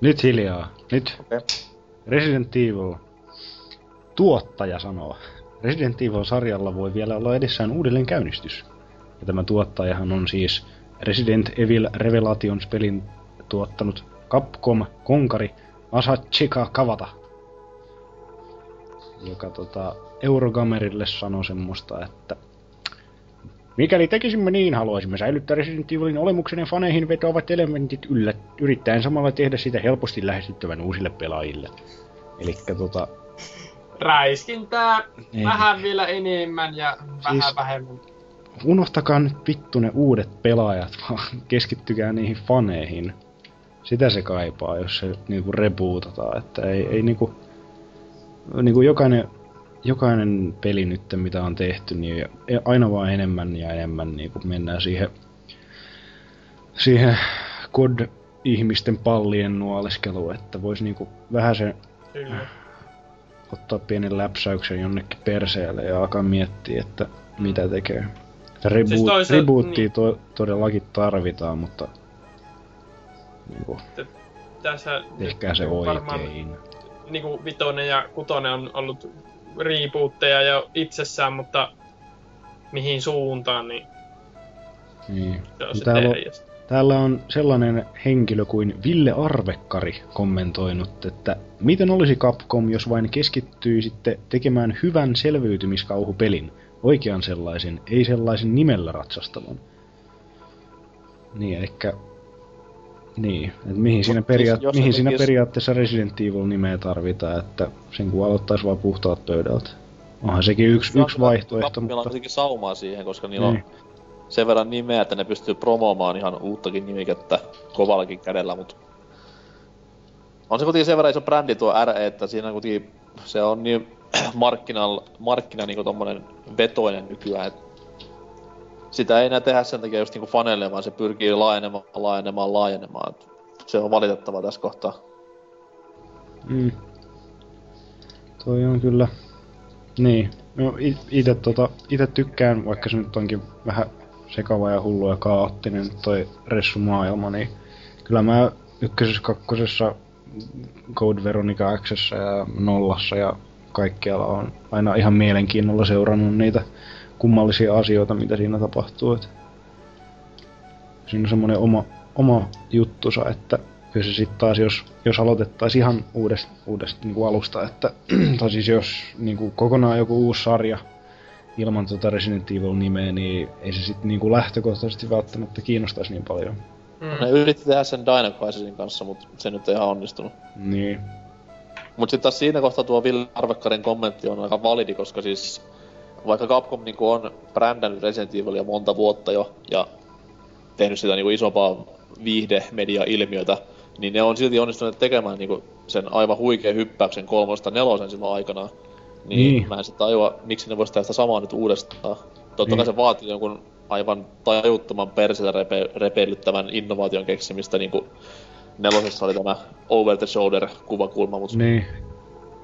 Nyt hiljaa. Nyt. Okei. Resident Evil. Tuottaja sanoo. Resident Evil-sarjalla voi vielä olla edessään uudelleen käynnistys. Ja tämä tuottajahan on siis Resident Evil Revelations pelin tuottanut Capcom konkari Asachika Kawata. Joka tota, Eurogamerille sanoi semmoista, että Mikäli tekisimme niin, haluaisimme säilyttää Resident Evilin olemuksen ja faneihin vetoavat elementit yllä, yrittäen samalla tehdä sitä helposti lähestyttävän uusille pelaajille. Eli tota, Räiskintää Ei. vähän vielä enemmän ja vähän Siis- vähemmän. Unohtakaa nyt vittu ne uudet pelaajat, vaan keskittykää niihin faneihin. Sitä se kaipaa, jos se niinku rebootataan, että ei, ei niinku, niinku jokainen, jokainen peli nyt, mitä on tehty, niin aina vaan enemmän ja enemmän niinku mennään siihen, siihen kod-ihmisten pallien nuoleskeluun, että voisi niinku vähän se Kyllä. ottaa pienen läpsäyksen jonnekin perseelle ja alkaa miettiä, että mitä tekee. Reboot, Siis toisaalta- rebootia niin. to, todellakin tarvitaan, mutta niinku, Tässä tehkää se varmaan oikein. niinku vitonen ja kutonen on ollut rebootteja jo itsessään, mutta mihin suuntaan, niin Niin. se se Täällä on, täällä on sellainen henkilö kuin Ville Arvekkari kommentoinut, että miten olisi Capcom, jos vain keskittyisitte tekemään hyvän selviytymiskauhupelin, oikean sellaisen, ei sellaisen nimellä ratsastavan. Niin, eli niin, että mihin, siinä, siis peria- mihin siinä tekis- periaatteessa Resident Evil-nimeä tarvitaan, että sen kun aloittaisi vaan puhtaat pöydältä. Onhan sekin yksi, yksi vaihtoehto, Kappilla on mutta kuitenkin saumaa siihen, koska niillä Niin. on sen verran nimeä, että ne pystyy promoomaan ihan uuttakin nimikettä kovallakin kädellä, mut on se kuitenkin sen verran iso brändi tuo RE, että siinä kuitenkin se on niin markkinal, markkina niinku tommonen vetoinen nykyään, et sitä ei enää tehdä sen takia just niinku faneille, vaan se pyrkii laajenemaan, laajenemaan, laajenemaan. Et se on valitettava tässä kohtaa. Mm. Toi on kyllä... Niin. No i- ite, tota, ite tykkään, vaikka se nyt onkin vähän sekava ja hullu ja kaoottinen toi ressumaailma, niin kyllä mä ykkösessä, kakkosessa, Code Veronica X ja nollassa ja kaikkialla on aina ihan mielenkiinnolla seurannut niitä kummallisia asioita, mitä siinä tapahtuu. Et siinä on semmoinen oma, oma juttusa, että kyllä se sitten taas, jos, jos aloitettaisiin ihan uudesta, uudesta niin kuin alusta, että, tai siis jos niin kuin kokonaan joku uusi sarja ilman tuota Resident Evil-nimeä, niin ei se sitten niin kuin lähtökohtaisesti välttämättä kiinnostaisi niin paljon. Ne yritti tehdä sen Dino Crisisin kanssa, mut se nyt ei ihan onnistunut. Niin. Mut sitten taas siinä kohtaa tuo Ville Arvekkarin kommentti on aika validi, koska siis vaikka Capcom niinku on brändännyt Resident Evilia monta vuotta jo ja tehnyt sitä niinku isompaa viihde-media-ilmiötä niin ne on silti onnistuneet tekemään niinku sen aivan huikean hyppäyksen kolmosta nelosen silloin aikana. Niin, Niin. mä en sitten tajua, miksi ne vois tehdä sitä samaa nyt uudestaan. Totta Niin. kai se vaatii jonkun aivan tajuttoman persillä repe, repeilyttävän innovaation keksimistä, niinku nelosessa oli tämä over the shoulder kuvakulma, mutta Niin,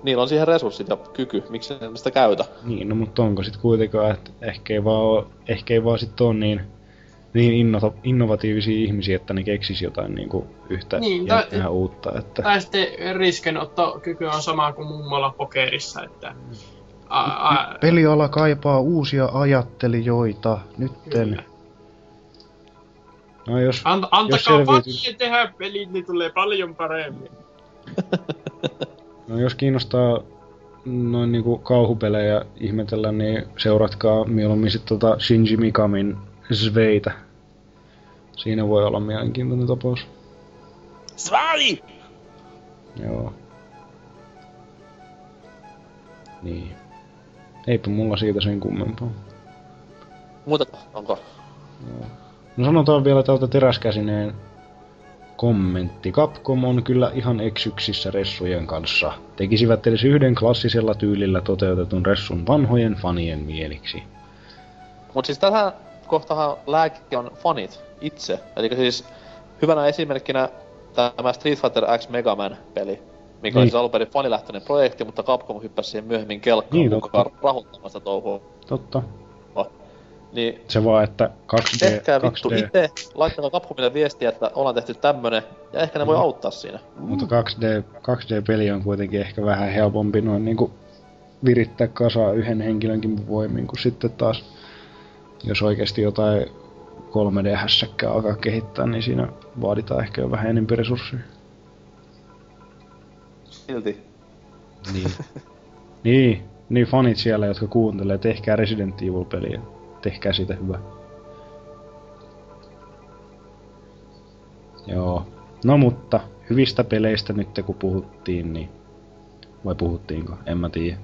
niillä on siihen resurssit ja kyky, miksi ne sitä käytä. niin no mutta onko sit kuitenkaan, että ehkä ei vaan, oo, ehkä ei vaan sit on niin, niin inno, innovatiivisia ihmisiä, että ne keksis jotain niinku yhtä Niin, ja, tai- ihan uutta, että... Tai sitten riskenottokyky on sama kuin mummolla pokerissa, että... A, a, Peliala kaipaa uusia ajattelijoita, nytten. Kyllä. No jos, Ant, antakaa fanien tehdä pelit, niin tulee paljon paremmin. no jos kiinnostaa noin niinku kauhupelejä ihmetellä, niin seuratkaa mieluummin sit tota Shinji Mikamin Sveitä. Siinä voi olla mielenkiintoinen tapaus. Svali! Joo. Niin. Eipä mulla siitä sen kummempaa. Muuta onko? No sanotaan vielä tältä teräskäsineen kommentti. Capcom on kyllä ihan eksyksissä ressujen kanssa. Tekisivät edes yhden klassisella tyylillä toteutetun ressun vanhojen fanien mieliksi. Mut siis tähän kohtahan lääke on fanit itse. Eli siis hyvänä esimerkkinä tämä Street Fighter X Mega Man peli, mikä Niin. oli siis alun perin fanilähtöinen projekti, mutta Capcom hyppäsi siihen myöhemmin kelkkaan Niin, mukaan sitä touhua. Totta. Niin Se vaan, että 2D, tehkää vittu 2D, itse, laittakaa Capcomille viestiä, että ollaan tehty tämmönen, ja ehkä ne voi Mm. auttaa siinä. mutta 2D, 2D-peli on kuitenkin ehkä vähän helpompi noin niinku virittää kasaa yhden henkilönkin voimin, kuin sitten taas, jos oikeasti jotain 3D-hässäkkää alkaa kehittää, niin siinä vaaditaan ehkä jo vähän enemmän resursseja. Silti. Niin. niin, niin fanit siellä, jotka kuuntelee, tehkää Resident Evil-peliä. Tehkää siitä hyvä. Joo. No mutta, hyvistä peleistä nyt kun puhuttiin, niin... Vai puhuttiinko? En mä tiedä.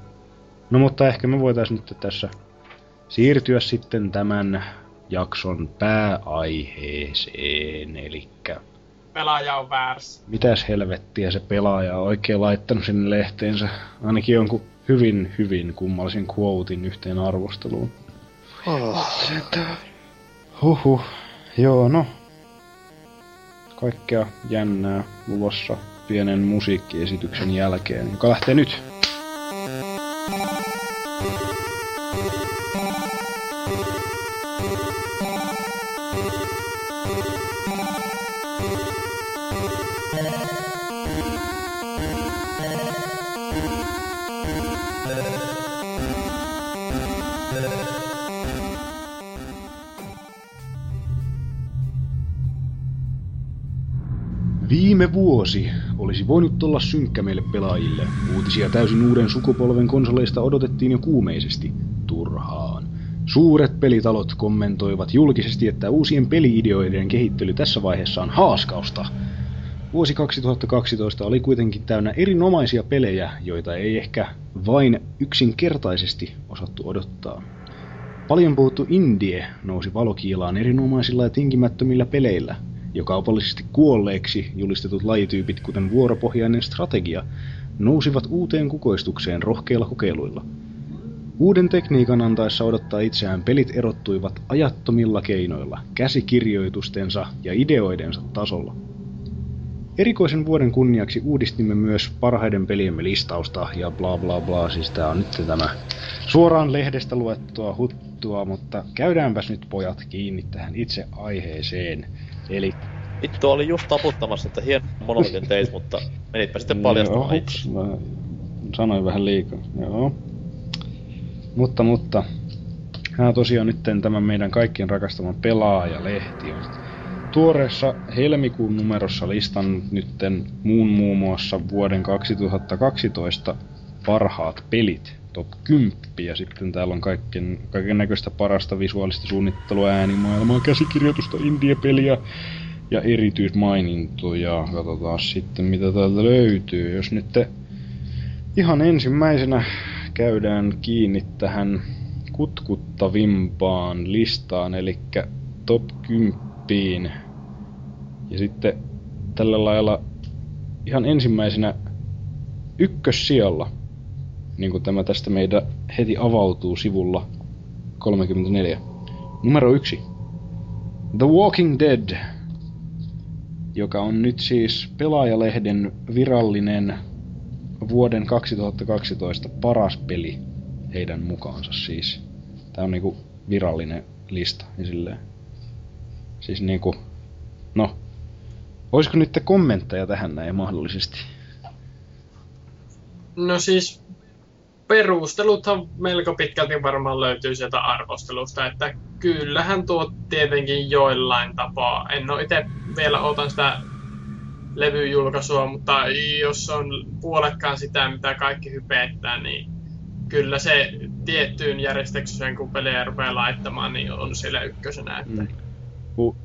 No mutta ehkä me voitais nyt tässä siirtyä sitten tämän jakson pääaiheeseen, elikkä Pelaaja on väärässä. mitäs helvettiä se pelaaja on oikein laittanut sinne lehteensä. Ainakin jonkun hyvin, hyvin kummallisen quotein yhteen arvosteluun. Huhhuh. Joo, no. Kaikkea jännää lulossa pienen musiikkiesityksen jälkeen, joka lähtee nyt. Viime vuosi olisi voinut olla synkkä meille pelaajille. Uutisia täysin uuden sukupolven konsoleista odotettiin jo kuumeisesti. Turhaan. Suuret pelitalot kommentoivat julkisesti, että uusien peliideoiden kehittely tässä vaiheessa on haaskausta. Vuosi 2012 oli kuitenkin täynnä erinomaisia pelejä, joita ei ehkä vain yksinkertaisesti osattu odottaa. Paljon puhuttu Indie nousi valokiilaan erinomaisilla ja tinkimättömillä peleillä. Jo kaupallisesti kuolleeksi julistetut lajityypit, kuten vuoropohjainen strategia, nousivat uuteen kukoistukseen rohkeilla kokeiluilla. Uuden tekniikan antaessa odottaa itseään pelit erottuivat ajattomilla keinoilla, käsikirjoitustensa ja ideoidensa tasolla. Erikoisen vuoden kunniaksi uudistimme myös parhaiden peliemme listausta ja bla bla bla, siis tää on nyt tämä suoraan lehdestä luettua huttua, mutta käydäänpäs nyt pojat kiinni tähän itse aiheeseen. Eli Vittu oli just taputtamassa, että hieno monolitin teit, mutta menitpä sitten paljastamaan Joo, itse. mä sanoin vähän liikaa. Joo. Mutta, mutta. Nämä tosiaan nyt tämän meidän kaikkien rakastaman pelaajalehti on tuoreessa helmikuun numerossa listan nytten muun muun muassa vuoden 2012 parhaat pelit, top 10, ja sitten täällä on kaiken, kaiken näköistä parasta visuaalista suunnittelua, äänimaailmaa, käsikirjoitusta, indie-peliä ja erityismainintoja. Katsotaan sitten mitä täältä löytyy. Jos nyt te ihan ensimmäisenä käydään kiinni tähän kutkuttavimpaan listaan, eli top 10. Ja sitten tällä lailla ihan ensimmäisenä ykkössijalla, niin kuin tämä tästä meidän heti avautuu sivulla 34. Numero yksi. The Walking Dead, joka on nyt siis pelaajalehden virallinen vuoden 2012 paras peli heidän mukaansa siis. Tää on niinku virallinen lista ja silleen. Siis niinku, no, olisiko nyt kommentteja tähän näin mahdollisesti? No siis perusteluthan melko pitkälti varmaan löytyy sieltä arvostelusta, että kyllähän tuo tietenkin joillain tapaa. En ole itse vielä otan sitä levyjulkaisua, mutta jos on puoletkaan sitä, mitä kaikki hypeettää, niin kyllä se tiettyyn järjestykseen, kun pelejä rupeaa laittamaan, niin on siellä ykkösenä. Että mm. Uh.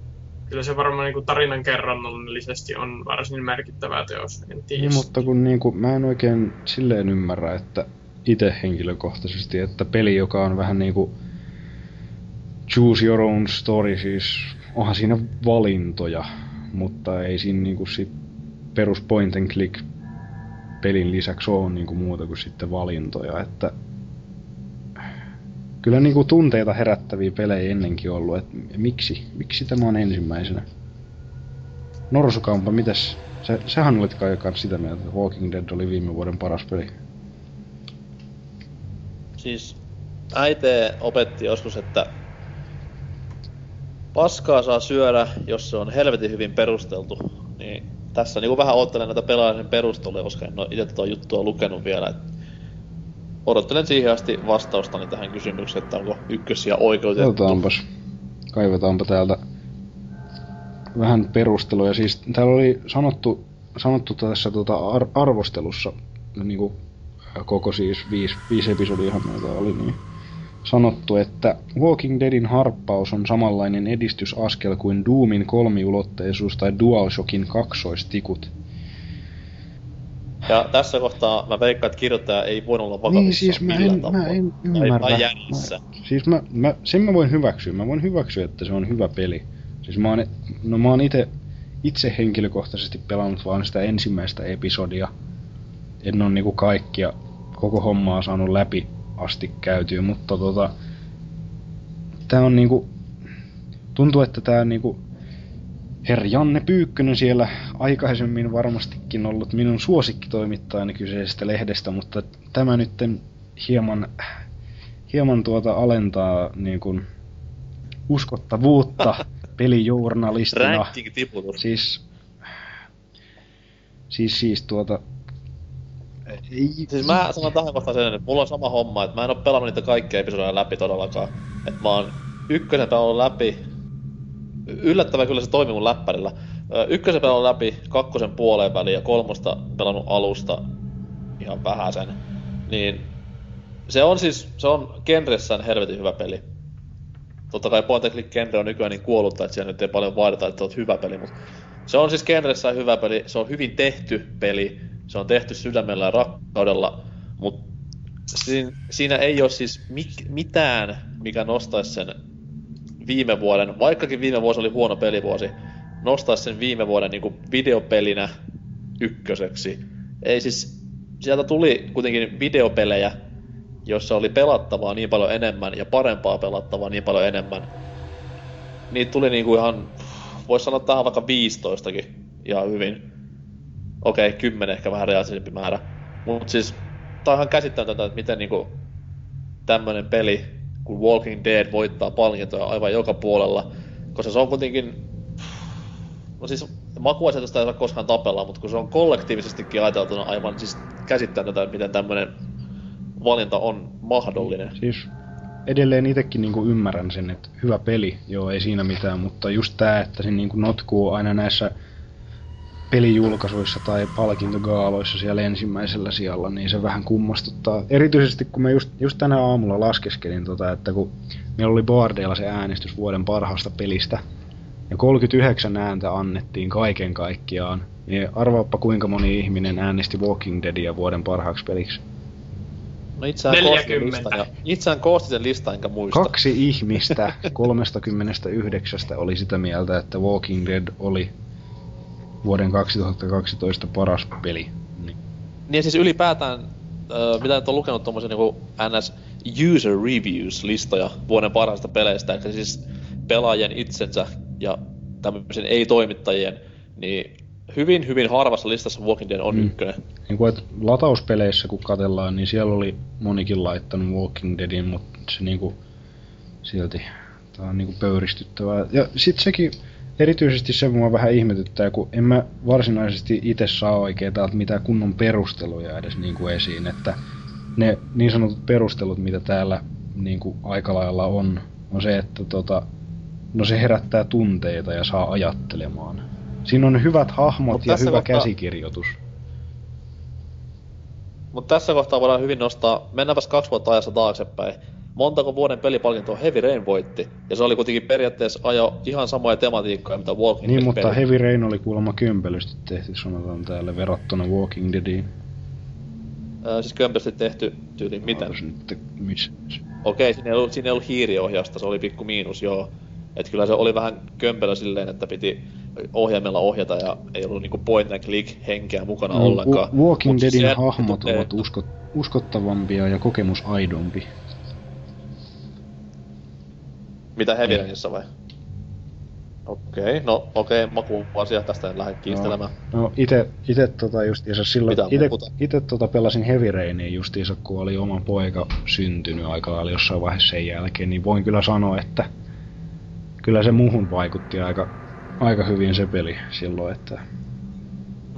Kyllä se varmaan niin kuin tarinan kerronnallisesti on varsin merkittävä teos. En tiedä. Niin, mutta kun niin kuin, mä en oikein silleen ymmärrä, että itse henkilökohtaisesti, että peli, joka on vähän niinku choose your own story, siis onhan siinä valintoja, mutta ei siinä niinku sit perus point and click pelin lisäksi ole niinku muuta kuin sitten valintoja, että kyllä niinku tunteita herättäviä pelejä ennenkin ollut, että miksi, miksi tämä on ensimmäisenä? Norsukampa, mitäs? Se, sehän olit kai sitä mieltä, että Walking Dead oli viime vuoden paras peli siis äiti opetti joskus, että paskaa saa syödä, jos se on helvetin hyvin perusteltu. Niin tässä niinku vähän odottelen näitä pelaajan perusteluja, koska en ole itse tuota juttua lukenut vielä. Et odottelen siihen asti vastaustani tähän kysymykseen, että onko ykkösiä oikeutettu. Katsotaanpas. Kaivetaanpa täältä vähän perusteluja. Siis täällä oli sanottu, sanottu tässä tuota ar- arvostelussa niin kuin koko siis viisi, viisi episodiahan noita oli, niin sanottu, että Walking Deadin harppaus on samanlainen edistysaskel kuin Doomin kolmiulotteisuus tai DualShockin kaksoistikut. Ja tässä kohtaa mä veikkaan, että kirjoittaja ei voinut olla vakavissa Niin siis mä en, mä en ymmärrä. Tai, mä, siis mä, mä, sen mä voin hyväksyä. Mä voin hyväksyä, että se on hyvä peli. Siis mä oon, no mä oon ite, itse henkilökohtaisesti pelannut vaan sitä ensimmäistä episodia en ole niinku kaikkia, koko hommaa saanut läpi asti käytyä, mutta tota, tää on niinku, tuntuu, että tää niinku, Herra Janne Pyykkönen siellä aikaisemmin varmastikin ollut minun suosikkitoimittajani kyseisestä lehdestä, mutta tämä nyt hieman, hieman tuota alentaa niin kuin, uskottavuutta pelijournalistina. Siis, siis, siis tuota, ei, siis mä sanon tähän kohtaan sen, että mulla on sama homma, että mä en oo pelannut niitä kaikkia episodeja läpi todellakaan. Että mä oon ykkösen pelannut läpi, yllättävän kyllä se toimii mun läppärillä. Ykkösen pelannut läpi, kakkosen puoleen väliin ja kolmosta pelannut alusta ihan vähäsen. Niin se on siis, se on genressään helvetin hyvä peli. Totta kai point and click genre on nykyään niin kuollutta, että siellä nyt ei paljon vaadita, että oot hyvä peli, mutta se on siis genressään hyvä peli, se on hyvin tehty peli, se on tehty sydämellä ja rakkaudella, mutta siinä, ei ole siis mik, mitään, mikä nostaisi sen viime vuoden, vaikkakin viime vuosi oli huono pelivuosi, nostaisi sen viime vuoden niin videopelinä ykköseksi. Ei siis, sieltä tuli kuitenkin videopelejä, jossa oli pelattavaa niin paljon enemmän ja parempaa pelattavaa niin paljon enemmän. Niitä tuli niinku ihan, voisi sanoa tähän vaikka 15kin ihan hyvin. Okei, okay, 10 ehkä vähän realistisempi määrä. Mut siis, tää on ihan käsittämätöntä, että miten niinku tämmönen peli kuin Walking Dead voittaa palkintoja aivan joka puolella. Koska se on kuitenkin... No siis makuasetusta ei saa koskaan tapella, mutta kun se on kollektiivisestikin ajateltuna aivan siis käsittämätöntä, miten tämmönen valinta on mahdollinen. Siis edelleen itsekin niinku ymmärrän sen, että hyvä peli, joo ei siinä mitään, mutta just tää, että se niinku notkuu aina näissä pelijulkaisuissa tai palkintogaaloissa siellä ensimmäisellä sijalla, niin se vähän kummastuttaa. Erityisesti kun mä just, just tänä aamulla laskeskelin, tota, että kun meillä oli Boardeilla se äänestys vuoden parhaasta pelistä, ja 39 ääntä annettiin kaiken kaikkiaan, niin arvaappa kuinka moni ihminen äänesti Walking Deadia vuoden parhaaksi peliksi. No itseään 40. Ja, itseään koosti sen listan, enkä muista. Kaksi ihmistä 39 oli sitä mieltä, että Walking Dead oli vuoden 2012 paras peli. Niin. Niin siis ylipäätään, äh, mitä nyt on lukenut tommosia niinku NS User Reviews-listoja vuoden parhaista peleistä, eli siis pelaajien itsensä ja tämmöisen ei-toimittajien, niin hyvin, hyvin harvassa listassa Walking Dead on mm. ykkönen. Niin kuin, että latauspeleissä kun katellaan, niin siellä oli monikin laittanut Walking Deadin, mutta se niinku silti, tää on niinku pöyristyttävää. Ja sit sekin, erityisesti se mua vähän ihmetyttää, kun en mä varsinaisesti itse saa oikein täältä mitään kunnon perusteluja edes niinku esiin, että ne niin sanotut perustelut, mitä täällä niinku aika lailla on, on se, että tota, no se herättää tunteita ja saa ajattelemaan. Siinä on hyvät hahmot Mut ja hyvä kohtaa... käsikirjoitus. Mutta tässä kohtaa voidaan hyvin nostaa, mennäänpäs kaksi vuotta ajassa taaksepäin. Montako vuoden pelipalkintoa Heavy Rain voitti? Ja se oli kuitenkin periaatteessa ajo ihan samoja tematiikkoja, mitä Walking Dead Niin, mutta peli. Heavy Rain oli kuulemma kömpelösti tehty, sanotaan täällä, verrattuna Walking Deadiin. Öö, siis kömpelösti tehty tyyli miten? Nyt, missä? Okei, siinä ei, ollut, siinä ei ollut hiiriohjausta, se oli pikku miinus, joo. Et kyllä se oli vähän kömpelö silleen, että piti ohjaimella ohjata ja ei ollut niinku point and click henkeä mukana no, ollenkaan. Walking Mut Deadin hahmot ovat uskot, uskottavampia ja kokemus aidompi. Mitä Heavyrainissa vai? Okei, okay, no okei, okay, maku asia tästä en lähde kiistelemään. No, no ite, ite tota justiinsa silloin, ite, ite tota pelasin Heavy Rainia justiinsa kun oli oma poika syntynyt aika lailla jossain vaiheessa sen jälkeen, niin voin kyllä sanoa, että kyllä se muuhun vaikutti aika, aika hyvin se peli silloin, että...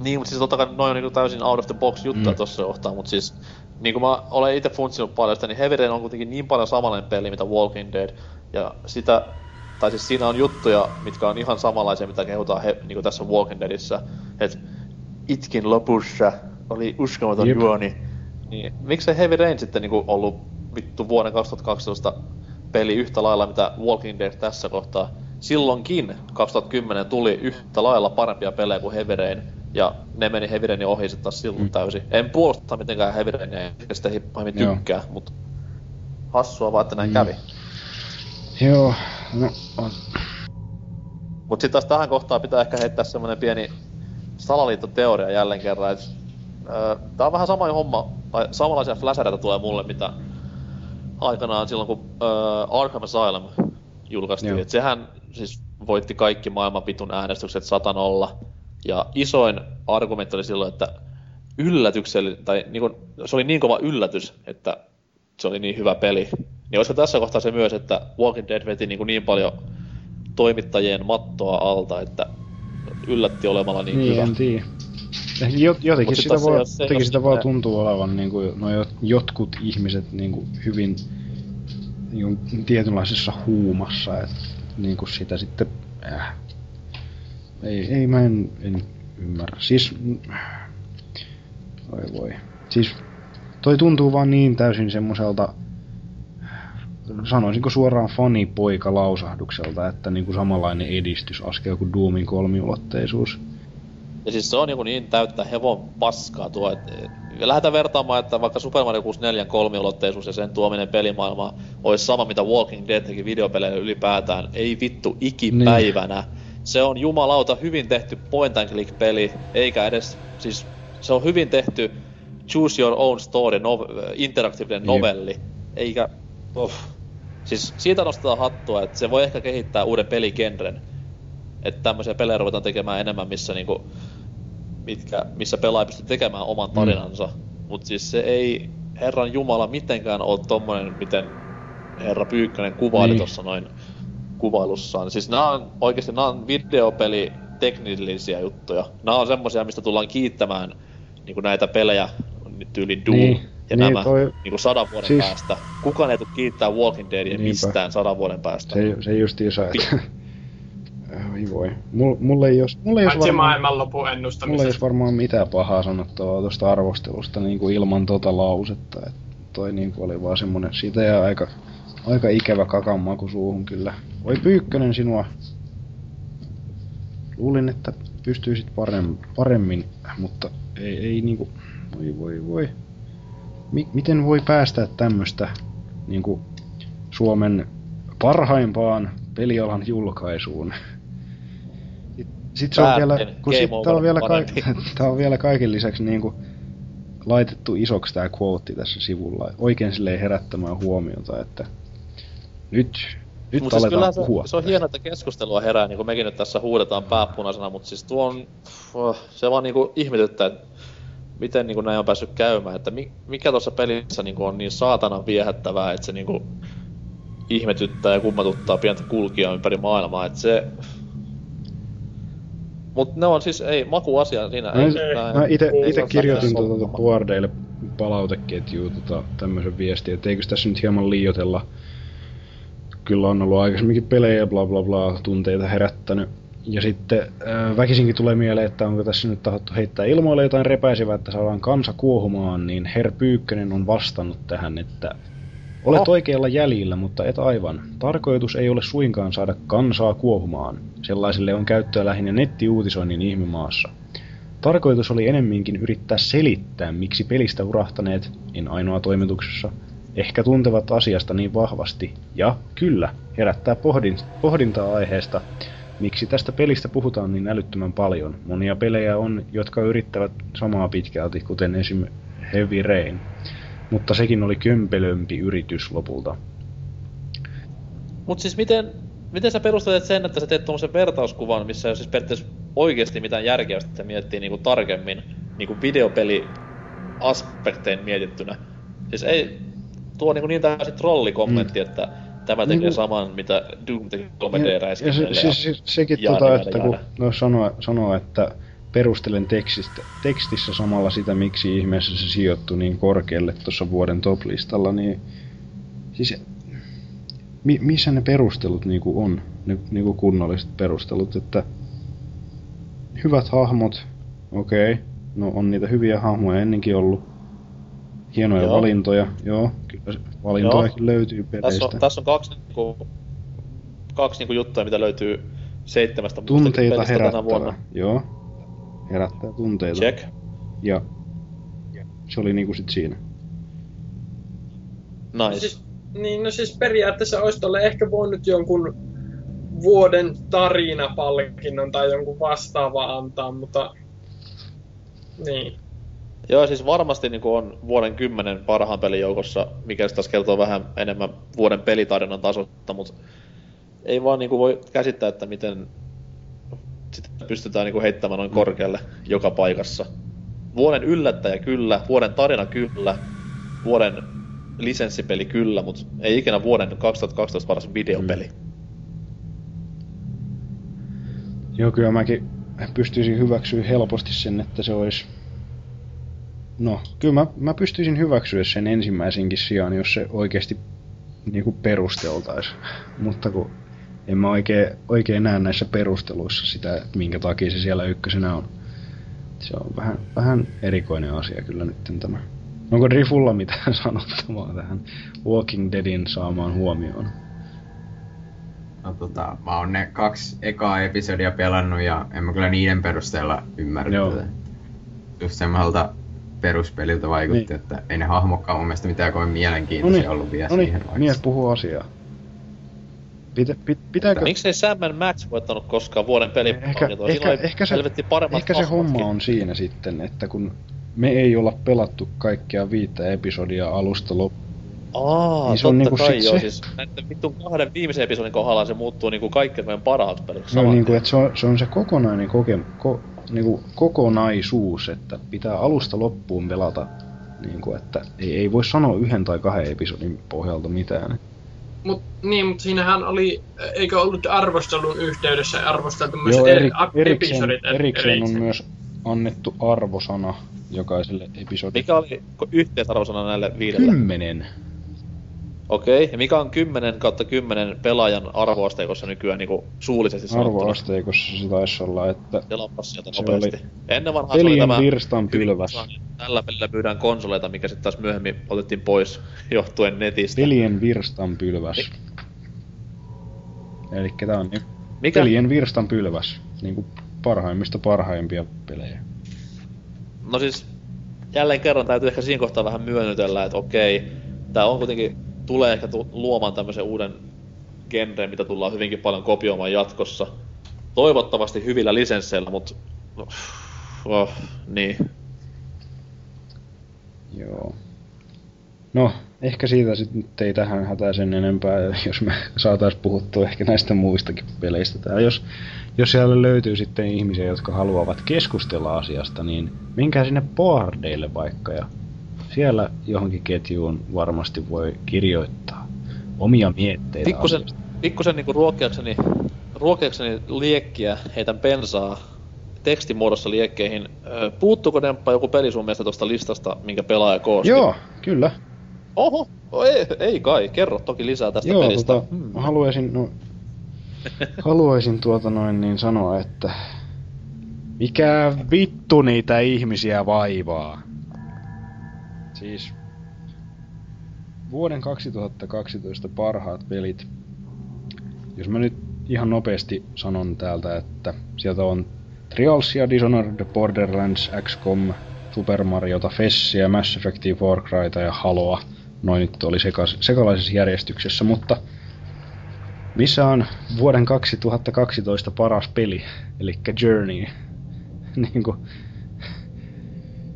Niin, mutta siis totta kai noin on niinku täysin out of the box juttuja mm. tossa kohtaa, mutta siis niin kuin mä olen itse funtsinut paljon sitä, niin Heavy Rain on kuitenkin niin paljon samanlainen peli, mitä Walking Dead. Ja sitä, tai siis siinä on juttuja, mitkä on ihan samanlaisia, mitä kehutaan he, niin kuin tässä Walking Deadissä. että itkin lopussa, oli uskomaton Jep. juoni. Niin miksei Heavy Rain sitten niin kuin ollut vittu vuoden 2012 peli yhtä lailla, mitä Walking Dead tässä kohtaa. Silloinkin 2010 tuli yhtä lailla parempia pelejä kuin Heavy Rain, ja ne meni Heavy Rainin ohi sitten taas silloin mm. täysin. En puolusta mitenkään Heavy Rainia, eikä sitä pahemmin tykkää, mutta hassua vaan, että näin mm. kävi. Joo, no on. Mut sit taas tähän kohtaan pitää ehkä heittää semmonen pieni salaliittoteoria jälleen kerran, et, tää on vähän sama homma, tai samanlaisia flashereita tulee mulle, mitä aikanaan silloin, kun äh, Arkham Asylum julkaistiin. Et sehän siis voitti kaikki maailman pitun äänestykset satanolla. Ja isoin argumentti oli silloin, että yllätyksellinen, tai niin kuin, se oli niin kova yllätys, että se oli niin hyvä peli. Niin olisiko tässä kohtaa se myös, että Walking Dead veti niin, kuin niin paljon toimittajien mattoa alta, että yllätti olemalla niin, niin hyvä. En tiedä. Jotenkin sitä, voi, jotenkin sitä vaan tuntuu olevan niin kuin, no jotkut ihmiset niin kuin hyvin niin kuin, tietynlaisessa huumassa, että niin kuin sitä sitten... Äh, ei, ei mä en, en ymmärrä. Siis... Voi voi. Siis toi tuntuu vaan niin täysin semmoiselta sanoisinko suoraan fanipoika lausahdukselta, että niinku samanlainen edistysaskel kuin Doomin kolmiulotteisuus. Ja siis se on niinku niin täyttä hevon paskaa tuo, että lähdetään vertaamaan, että vaikka Super Mario 64 kolmiulotteisuus ja sen tuominen pelimaailmaan olisi sama, mitä Walking Dead teki videopeleille ylipäätään. Ei vittu ikipäivänä. Niin. Se on jumalauta hyvin tehty point and click peli, eikä edes, siis se on hyvin tehty choose your own story, no, interaktiivinen niin. novelli, eikä, oh. Siis siitä nostetaan hattua, että se voi ehkä kehittää uuden peligenren. Että tämmöisiä pelejä ruvetaan tekemään enemmän, missä niinku, mitkä, missä pelaaja pystyy tekemään oman mm. tarinansa. Mm. Mutta siis se ei Herran Jumala mitenkään ole tommonen, miten Herra Pyykkönen kuvaili niin. tuossa noin kuvailussaan. Siis nämä on oikeasti nämä on videopeli teknillisiä juttuja. Nämä on semmosia, mistä tullaan kiittämään niin näitä pelejä tyyli Doom niin, ja niin, nämä toi... niin sadan vuoden siis... päästä. Kukaan ei tule kiittää Walking Deadia Niinpä. mistään sadan vuoden päästä. Se, se justiinsa, että... Oi voi. Mulla mul ei jos... Mulla ei jos varmaan. Mulla ei jos varmaan mitään pahaa sanottavaa tuosta arvostelusta niin kuin ilman tota lausetta. Et toi niin kuin oli vaan semmonen... Siitä ja aika, aika ikävä kakanmaku suuhun kyllä. Oi Pyykkönen sinua. Luulin, että pystyisit paremmin, paremmin mutta ei, ei niinku... Voi voi voi. Mi- miten voi päästä tämmöstä niinku Suomen parhaimpaan pelialan julkaisuun? Sitten se on vielä, kun sit tää on vielä, ka- tää on vielä kaiken lisäksi niinku laitettu isoksi tää quote tässä sivulla. Oikein silleen herättämään huomiota, että nyt, nyt Mut siis aletaan se, puhua. se on hienoa, että keskustelua herää, niin kuin mekin nyt tässä huudetaan pääpunaisena, mutta siis tuo on, se vaan niinku ihmetyttää, että miten niinku näin on päässyt käymään, että mi, mikä tuossa pelissä niinku on niin saatanan viehättävää, että se niinku ihmetyttää ja kummatuttaa pientä kulkijaa ympäri maailmaa, että se... Mut ne on siis, ei, makuasia siinä. Mä, ei, mä, mä ite, ei ite kirjoitin tuota sommaa. Boardeille palauteketjuun tota, tämmöisen viestin, että eikös tässä nyt hieman liiotella. Kyllä on ollut aikaisemminkin pelejä bla bla bla, tunteita herättänyt. Ja sitten äh, väkisinkin tulee mieleen, että onko tässä nyt tahdottu heittää ilmoille jotain repäisevää, että saadaan kansa kuohumaan, niin Herr Pyykkönen on vastannut tähän, että olet Oh. oikealla jäljillä, mutta et aivan. Tarkoitus ei ole suinkaan saada kansaa kuohumaan. Sellaiselle on käyttöä lähinnä nettiuutisoinnin ihmimaassa. Tarkoitus oli enemminkin yrittää selittää, miksi pelistä urahtaneet, en ainoa toimituksessa, ehkä tuntevat asiasta niin vahvasti, ja kyllä, herättää pohdin, pohdintaa aiheesta, miksi tästä pelistä puhutaan niin älyttömän paljon. Monia pelejä on, jotka yrittävät samaa pitkälti, kuten esim. Heavy Rain, mutta sekin oli kömpelömpi yritys lopulta. Mut siis miten, miten sä perustelet sen, että sä teet tuommoisen vertauskuvan, missä ole siis periaatteessa oikeasti mitään järkeä, jos sitä miettii niinku tarkemmin niinku videopeli aspektein mietittynä. Siis ei, tuo niinku niin täysin trollikommentti, mm. että tämä tekee Niinku- saman, mitä Doom teki 3D Ja, ja se, siis, siis, sekin tota, että kun jaada. no sanoo, sanoo, että perustelen tekstistä, tekstissä samalla sitä, miksi ihmeessä se sijoittui niin korkealle tuossa vuoden top-listalla, niin siis mi, missä ne perustelut niinku on, ne niinku kunnolliset perustelut, että hyvät hahmot, okei, okay, no on niitä hyviä hahmoja ennenkin ollut, hienoja Joo. joo. valintoja, joo, kyllä se- valintojakin löytyy Tässä peleistä. on, tässä on kaksi, niinku, kaksi niinku juttuja, mitä löytyy seitsemästä Tunteita pelistä tänä vuonna. joo, herättää tunteita. Check. Ja se oli niinku sit siinä. Nice. Siis, niin, no siis periaatteessa olisi tolle ehkä voinut jonkun vuoden tarinapalkinnon tai jonkun vastaava antaa, mutta niin. Joo, siis varmasti niin on vuoden kymmenen parhaan pelin joukossa, mikä taas kertoo vähän enemmän vuoden pelitarinan tasosta, mutta ei vaan niin voi käsittää, että miten sitä pystytään niin heittämään noin korkealle joka paikassa. Vuoden yllättäjä kyllä, vuoden tarina kyllä, vuoden lisenssipeli kyllä, mutta ei ikinä vuoden 2012 paras videopeli. Joo, kyllä mäkin pystyisin hyväksyä helposti sen, että se olisi... No, kyllä mä, mä pystyisin hyväksyä sen ensimmäisenkin sijaan, jos se oikeasti niinku perusteltais. Mutta kun en mä oikein, oikein näe näissä perusteluissa sitä, että minkä takia se siellä ykkösenä on. Se on vähän, vähän erikoinen asia kyllä nyt tämä. Onko Rifulla mitään sanottavaa tähän Walking Deadin saamaan huomioon? No tota, mä oon ne kaksi ekaa episodia pelannut ja en mä kyllä niiden perusteella ymmärrä Joo. tätä. Just semmoiselta peruspeliltä vaikutti, Niin. että ei ne hahmokkaan mun mielestä mitään kovin mielenkiintoisia ollut vielä no niin, siihen vaikka. mies puhuu asiaa. Pitä, pit, pitääkö... Miksei Sam Max voittanut koskaan vuoden Ehkä, pelipalkintoa? ehkä, oli ehkä, se, ehkä se homma on siinä sitten, että kun me ei olla pelattu kaikkia viittä episodia alusta loppuun. Aa, Niin se on niinku kai sit joo, se- siis näiden vittun kahden viimeisen episodin kohdalla se muuttuu niinku kaikkein meidän parhaaksi peliksi. No, niin tien. että se, on, se on se kokonainen koke, ko, niin kuin kokonaisuus, että pitää alusta loppuun pelata. Niin kuin, että ei, ei voi sanoa yhden tai kahden episodin pohjalta mitään. Mut, niin, mutta siinähän oli, eikö ollut arvostelun yhteydessä arvosteltu myös Joo, eri, erikseen, episodit erikseen on myös annettu arvosana jokaiselle episodille. Mikä oli yhteisarvosana näille viidelle? Kymmenen. Okei, ja mikä on 10 kautta 10 pelaajan arvoasteikossa nykyään niinku suullisesti sanottuna? Arvoasteikossa se taisi olla, että Selapas sieltä Se nopeasti. oli Ennen vanhaa se oli tämä... virstan pylväs. Tällä pelillä myydään konsoleita, mikä sitten taas myöhemmin otettiin pois johtuen netistä. Pelien virstan pylväs. Eli tää on niin Mikä? pelien virstan pylväs. Niinku parhaimmista parhaimpia pelejä. No siis, jälleen kerran täytyy ehkä siinä kohtaa vähän myönnytellä, että okei, tää on kuitenkin, tulee ehkä luomaan tämmöisen uuden genren, mitä tullaan hyvinkin paljon kopioimaan jatkossa. toivottavasti hyvillä lisensseillä, mutta oh, niin. Joo. No, ehkä siitä sitten ei tähän hätää sen enempää, jos me saatais puhuttua ehkä näistä muistakin peleistä. Tää, jos, jos siellä löytyy sitten ihmisiä, jotka haluavat keskustella asiasta, niin menkää sinne boardeille vaikka ja siellä johonkin ketjuun varmasti voi kirjoittaa omia mietteitä. Pikkusen, pikkusen niinku ruokkiakseni, ruokkiakseni liekkiä heitän pensaa tekstimuodossa liekkeihin. Puuttuuko Demppa joku peli sun mielestä tuosta listasta, minkä pelaaja koosti? Joo, kyllä. Oho, ei, ei kai, kerro toki lisää tästä Joo, pelistä. Tota, hmm. haluaisin, no, haluaisin tuota noin niin sanoa, että mikä vittu niitä ihmisiä vaivaa. Siis vuoden 2012 parhaat pelit. Jos mä nyt ihan nopeasti sanon täältä, että sieltä on Trialsia, Dishonored, Borderlands, XCOM, Super Mariota, Fessia, Mass Effectia, Far Cryta ja Haloa. Noin nyt oli sekas, sekalaisessa järjestyksessä, mutta missä on vuoden 2012 paras peli, eli Journey? niin kuin,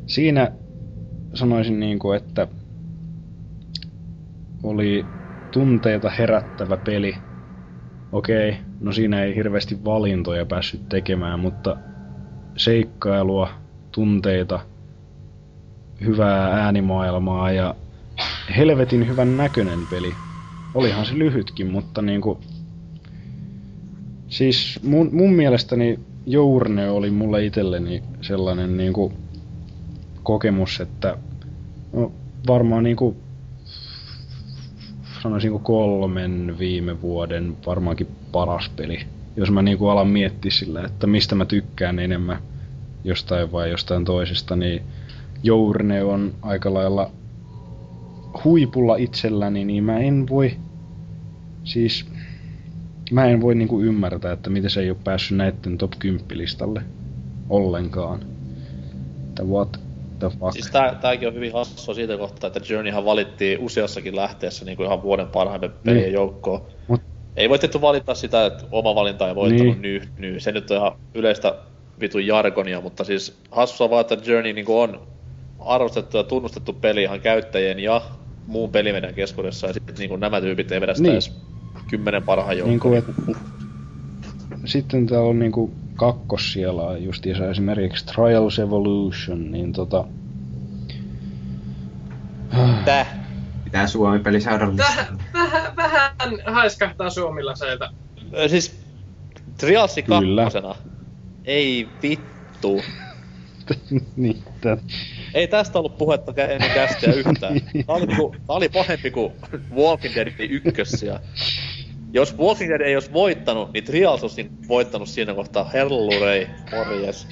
siinä sanoisin niin kuin, että oli tunteita herättävä peli. Okei, no siinä ei hirveästi valintoja päässyt tekemään, mutta seikkailua, tunteita, hyvää äänimaailmaa ja helvetin hyvän näköinen peli. Olihan se lyhytkin, mutta niinku... Siis mun, mun mielestäni Journe oli mulle itselleni sellainen niinku kokemus, että no, varmaan niinku sanoisinko kolmen viime vuoden varmaankin paras peli. Jos mä niinku alan miettiä sillä, että mistä mä tykkään enemmän jostain vai jostain toisesta, niin Journe on aika lailla huipulla itselläni, niin mä en voi, siis mä en voi niinku ymmärtää, että miten se ei ole päässyt näiden top 10 listalle ollenkaan. Että what the fuck. Siis tää, tääkin on hyvin hassua siitä kohtaa, että Journeyhan valittiin useassakin lähteessä niin kuin ihan vuoden parhaimman pelien Niin. joukkoon. Mut- Ei voi tietty valittaa sitä, että oma valinta ei voittanut Niin. niin. ny, ny. Se nyt on ihan yleistä vitun jargonia, mutta siis hassua vaan, että Journey niin on arvostettu ja tunnustettu peli ihan käyttäjien ja muun pelimeidän keskuudessa, ja sitten niin nämä tyypit ei vedä sitä Niin. edes kymmenen parhaan joukkoon. et, sitten täällä on niinku kakkos siellä justiinsa esimerkiksi Trials Evolution, niin tota... Täh? Pitää Suomi-peli saada lisää. Vähän, vähän, vähän haiskahtaa suomilaiselta. Ö, Siis Trialsi Kyllä. kakkosena. Ei vittu. niin, tää, Ei tästä ollut puhetta ennen kästiä yhtään. Tää oli, niinku, tää oli pahempi kuin Walking Dead ykkössiä. Jos Walking Dead ei olisi voittanut, niin Trials olisi niinku voittanut siinä kohtaa. Hellurei, morjes.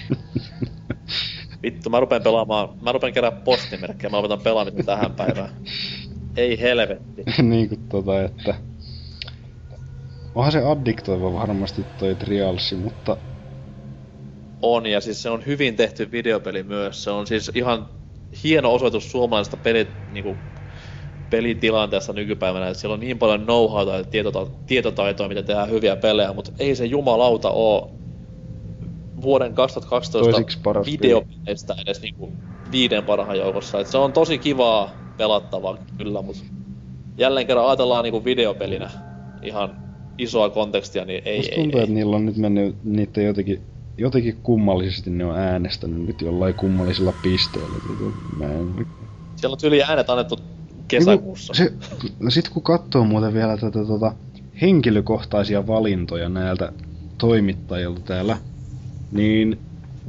Vittu, mä rupean pelaamaan, mä rupean kerää postimerkkejä, mä lopetan pelaamista tähän päivään. Ei helvetti. niinku tota, että... Onhan se addiktoiva varmasti toi Trialsi, mutta On, ja siis se on hyvin tehty videopeli myös. Se on siis ihan hieno osoitus suomalaisesta peli, niinku, pelitilanteesta nykypäivänä, että siellä on niin paljon know-howta ja tietota, tietotaitoa, miten tehdään hyviä pelejä, mutta ei se jumalauta oo vuoden 2012 Toisiksi paras peli. videopeleistä edes niinku viiden parhaan joukossa. Et se on tosi kivaa pelattavaa kyllä, mutta jälleen kerran ajatellaan niinku videopelinä ihan isoa kontekstia, niin ei, musta ei, tuntuu, ei. että niillä on nyt mennyt niitä jotenkin, jotenkin kummallisesti ne on äänestänyt nyt jollain kummallisilla pisteillä. Mä en... Siellä on yli äänet annettu kesäkuussa. Niinku Se, no sit kun katsoo muuten vielä tätä tota, henkilökohtaisia valintoja näiltä toimittajilta täällä, niin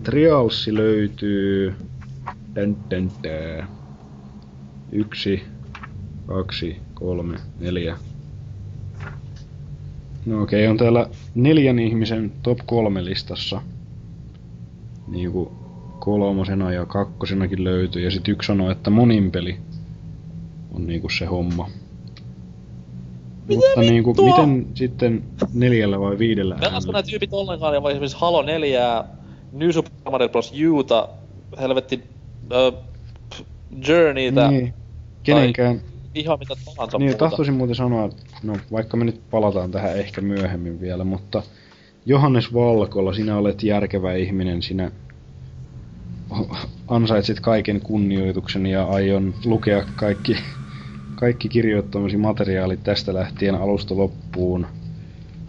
Trialsi löytyy dän, dän, dän. yksi, kaksi, kolme, neljä. No okei, on täällä neljän ihmisen top kolme listassa. Niinku kolmosena ja kakkosenakin löytyy. Ja sit yksi sanoo, että monin peli on niinku se homma. Mutta niinku, vittua? miten sitten neljällä vai viidellä Pelasko äänellä? nämä tyypit ollenkaan, ja vai esimerkiksi Halo 4, New Super Mario Bros. Uta, helvetti uh, Journeytä, Niin. Kenenkään. ihan mitä tahansa Niin, muuta. tahtoisin muuten sanoa, no vaikka me nyt palataan tähän ehkä myöhemmin vielä, mutta Johannes Valkola, sinä olet järkevä ihminen, sinä ansaitsit kaiken kunnioituksen ja aion lukea kaikki, kaikki kirjoittamasi materiaalit tästä lähtien alusta loppuun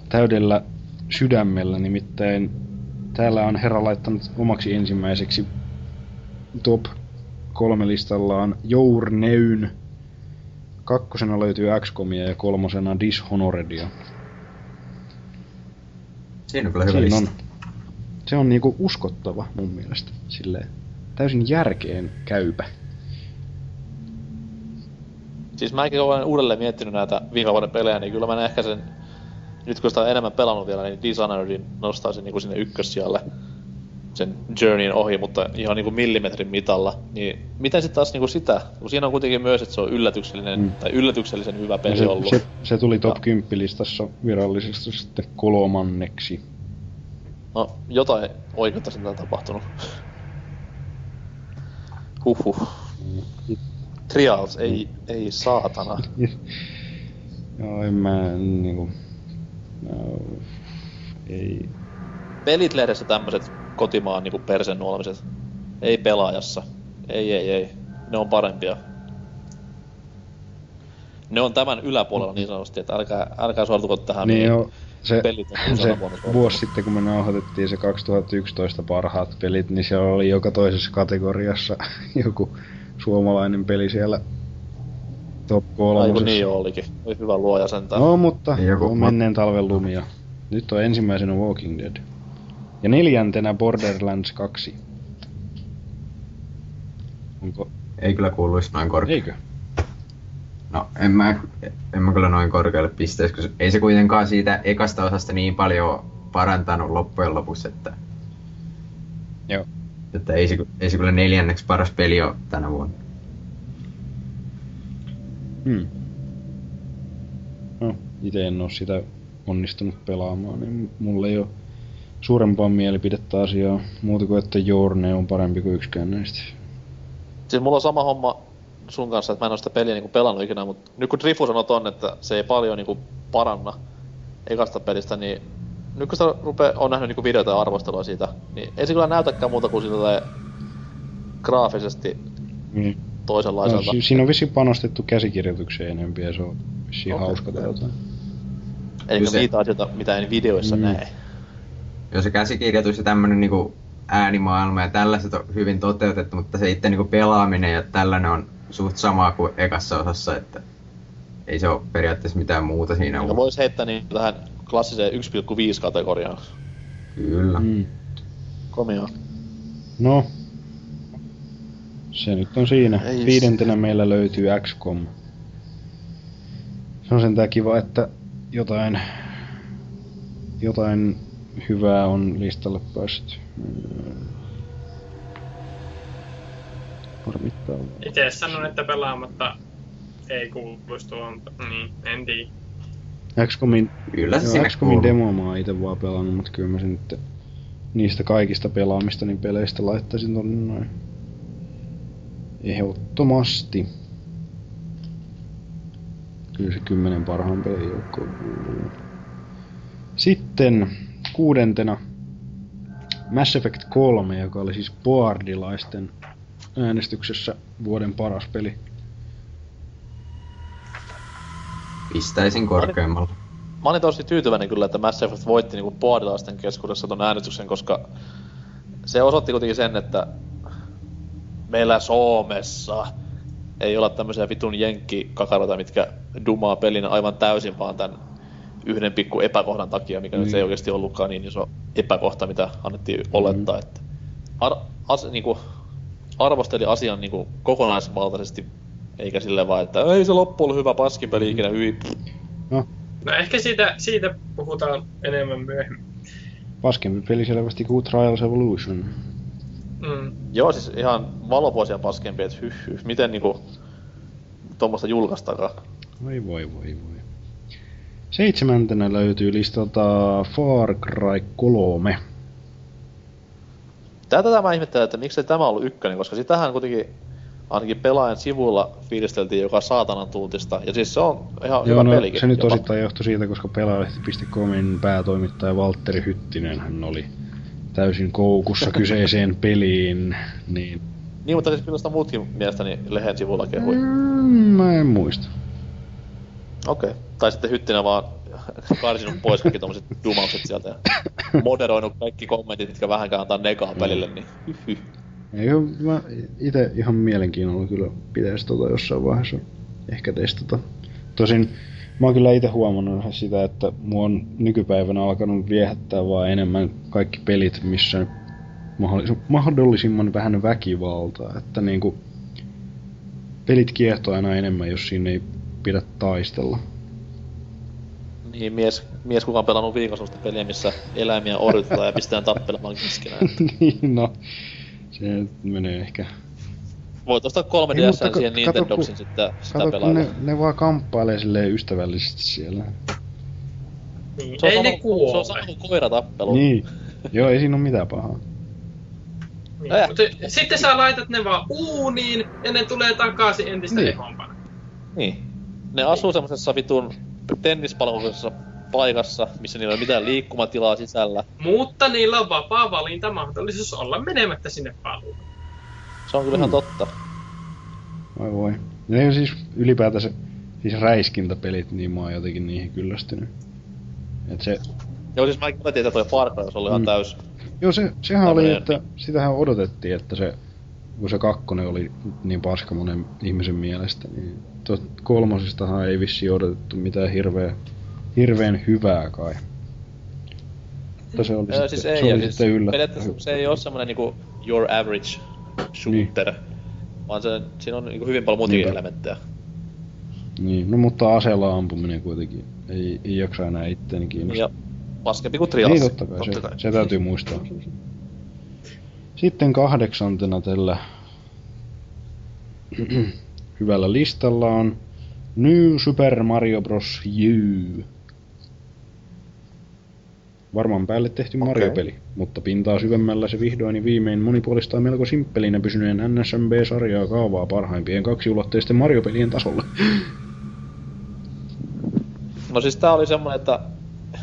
täydellä sydämellä, nimittäin täällä on herra laittanut omaksi ensimmäiseksi top kolme listallaan Journeyn. Kakkosena löytyy XCOMia ja kolmosena Dishonoredia. Siinä on kyllä hyvä Siinä on. Se on niinku uskottava mun mielestä. Silleen täysin järkeen käypä. Siis mäkin olen uudelleen miettinyt näitä viime vuoden pelejä, niin kyllä mä ehkä sen, nyt kun sitä on enemmän pelannut vielä, niin Dishonoredin nostaisin niinku sinne ykkössijalle sen Journeyin ohi, mutta ihan niinku millimetrin mitalla. Niin miten sitten taas niinku sitä, kun siinä on kuitenkin myös, että se on yllätyksellinen, Mm. tai yllätyksellisen hyvä peli se, ollut. se, se tuli top Ja- 10 listassa virallisesti sitten kolmanneksi. No, jotain oikeutta sinne on tapahtunut. Huhhuh. Trials, ei, ei saatana. Joo, en mä niinku... No, ei... Pelit-lehdessä tämmöiset kotimaan niinku persen nuolemiset. Ei pelaajassa. Ei, ei, ei. Ne on parempia. Ne on tämän yläpuolella niin sanotusti, että älkää, älkää sortuko tähän. Niin mihin joo, se, pelit se vuosi sitten kun me nauhoitettiin se 2011 parhaat pelit, niin siellä oli joka toisessa kategoriassa joku suomalainen peli siellä top Ai kun kolmosessa. niin jo olikin. Oi hyvä luoja sentään. No, mutta joku- on menneen talven lumia. Nyt on ensimmäisenä Walking Dead. Ja neljäntenä Borderlands 2. Onko? Ei kyllä kuuluisi noin korkealle. Eikö? No, en mä, en mä kyllä noin korkealle pisteessä, koska ei se kuitenkaan siitä ekasta osasta niin paljon parantanut loppujen lopuksi, että, Joo. että ei, se, ei se kyllä neljänneksi paras peli ole tänä vuonna. Hmm. No, itse en oo sitä onnistunut pelaamaan, niin mulla ei oo suurempaa mielipidettä asiaa. Muuta kuin, että Journe on parempi kuin yksikään näistä. Siis mulla on sama homma sun kanssa, että mä en oo sitä peliä niinku pelannut ikinä, mutta nyt kun Drifu sanoi ton, että se ei paljon niinku paranna ekasta pelistä, niin nyt kun sitä rupee, on nähnyt niinku videoita ja arvostelua siitä, niin ei se kyllä näytäkään muuta kuin sille graafisesti Niin. No, toisenlaiselta. si- siinä on vissiin panostettu käsikirjoitukseen enempi ja se on vissiin Okei. hauska tai jotain. Eli se- niitä asioita, mitä en videoissa Mm. mm. näe. Jos se käsikirjoitus ja tämmönen niinku äänimaailma ja tällaiset on hyvin toteutettu, mutta se itse niinku pelaaminen ja tällainen on suht samaa kuin ekassa osassa, että ei se ole periaatteessa mitään muuta siinä No ollut. vois heittää niin tähän klassiseen 1,5 kategoriaan. Kyllä. Mm. Komia. No, se nyt on siinä. Ei Viidentenä meillä löytyy XCOM. Se on sentään kiva, että jotain, jotain hyvää on listalle päässyt. Harmittaa. Itse sanon, että pelaamatta ei kuuluisi tuohon, niin, en tiedä. XCOMin, Kyllä se joo, sinne XCOMin kuuluu. demo mä oon ite vaan pelannut, mutta kyllä mä sen nyt niistä kaikista pelaamista niin peleistä laittaisin tonne noin. Ehdottomasti. Kyllä se kymmenen parhaan pelin joukkoon kuuluu. Sitten kuudentena Mass Effect 3, joka oli siis boardilaisten äänestyksessä vuoden paras peli. Pistäisin korkeammalla. Mä olin tosi tyytyväinen kyllä, että Mass Effect voitti niinku boardilaisten keskuudessa ton äänestyksen, koska se osoitti kuitenkin sen, että meillä Suomessa ei olla tämmöisiä vitun jenkkikakaroita, mitkä dumaa pelin aivan täysin vaan tän yhden pikku epäkohdan takia, mikä Niin. nyt ei oikeasti ollutkaan niin iso epäkohta, mitä annettiin olettaa. Mm. Että ar- as- niinku, arvosteli asian niinku kokonaisvaltaisesti, eikä sille vaan, että ei se loppu ollut hyvä paskin peli ikinä, hyi. No, No ehkä siitä, siitä puhutaan enemmän myöhemmin. paskempi peli selvästi kuin Trials Evolution. Mm. Joo, siis ihan valovuosia paskempi, että hyh, hyh. Miten niinku tuommoista julkaistakaan? Voi voi voi voi. Seitsemäntenä löytyy listalta Far Cry 3. Tätä mä ihmettelen, että miksei tämä ollut ykkönen, koska sitähän kuitenkin ainakin pelaajan sivuilla fiilisteltiin joka saatanan tuutista. Ja siis se on ihan Joo, hyvä no, pelikin. se nyt jopa. osittain johtui siitä, koska pelaalehti.comin päätoimittaja Valtteri Hyttinen hän oli täysin koukussa kyseiseen peliin, niin Niin, mutta siis kyllä sitä muutkin mielestäni lehen sivulla kehui. mm, mä en muista. Okei. Okay. Tai sitten Hyttinen vaan karsinut pois kaikki tommoset dumaukset sieltä ja moderoinut kaikki kommentit, mitkä vähänkään antaa negaa pelille, niin hyh, hyh. Eikö mä ite ihan mielenkiinnolla kyllä pitäisi tota jossain vaiheessa ehkä testata. Tosin mä oon kyllä itse huomannut sitä, että mua on nykypäivänä alkanut viehättää vaan enemmän kaikki pelit, missä mahdollis- mahdollisimman vähän väkivaltaa. Että niinku pelit kiehtoo aina enemmän, jos siinä ei pidä taistella. Niin, mies, mies kuka on pelannut viikon sellaista peliä, missä eläimiä orjutetaan ja pistetään tappelemaan keskenään. niin, no. Se menee ehkä Voit ostaa Ei, 3 mutta ds siihen kato, Nintendoksin kun- sitten sitä Kato, pelailla. ne, ne vaan kamppailee silleen ystävällisesti siellä. Niin. Se on Ei sama, ne kuole. Se on sama kuin koiratappelu. Niin. Joo, ei siinä ole mitään pahaa. Niin. Äh. Mutta sitten sä laitat ne vaan uuniin ja ne tulee takaisin entistä Niin. niin. Niin. Ne asuu semmosessa vitun tennispalveluisessa paikassa, missä niillä ei ole mitään liikkumatilaa sisällä. Mutta niillä on vapaa valintamahdollisuus olla menemättä sinne paluun. Se on kyllä Hmm. ihan totta. Vai voi. Ne on siis ylipäätänsä siis räiskintäpelit, niin mä oon jotenkin niihin kyllästynyt. Et se, Joo, siis mäkin otin, että toi Far Cry olisi ollut ihan Mm. täys. joo se, sehän oli, Tämmönen- että sitähän odotettiin, että se, kun se kakkonen oli niin paska monen ihmisen mielestä, niin tuosta kolmosestahan ei vissi odotettu mitään hirveä, hirveän hyvää kai. Mutta se oli sitten, siis se ei, oli ja siis sitten periaatteessa hyvä. se ei ole semmonen niinku your average shooter. Vaan se, siinä on niinku hyvin paljon muutakin Niinpä. elementtejä. Niin, no mutta aseella ampuminen kuitenkin ei, ei jaksa enää itteeni kiinnostaa. Ja paskempi kuin triassi. Niin totta kai, se, se täytyy muistaa. Sitten kahdeksantena tällä hyvällä listalla on New Super Mario Bros. U. Varmaan päälle tehty Mario-peli, mutta pintaa syvemmällä se vihdoin ja viimein monipuolistaa melko simppelinä pysyneen NSMB-sarjaa kaavaa parhaimpien kaksiulotteisten Mario-pelien tasolle. No siis tää oli semmonen, että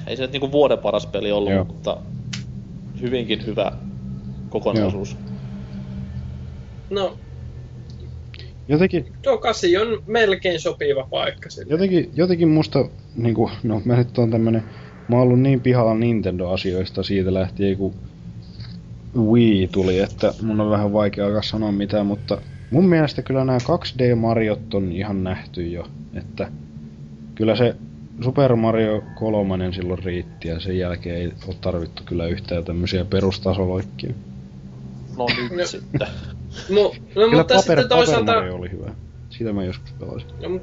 ei se nyt niinku vuoden paras peli ollut, Joo. mutta hyvinkin hyvä kokonaisuus. No, Jotenkin tuo kasi on melkein sopiva paikka sille. Jotenkin, jotenkin musta, niinku, no mä nyt on tämmönen, mä oon ollut niin pihalla Nintendo-asioista siitä lähtien, kun Wii tuli, että mun on vähän vaikea alkaa sanoa mitään, mutta mun mielestä kyllä nämä 2D-mariot on ihan nähty jo, että kyllä se Super Mario 3 silloin riitti ja sen jälkeen ei ole tarvittu kyllä yhtään tämmöisiä perustasoloikkia. No nyt No. sitten. Mu, no Kyllä mutta Paper, sitten Paper toisaalta... Mario oli hyvä. Sitä mä joskus pelasin. No,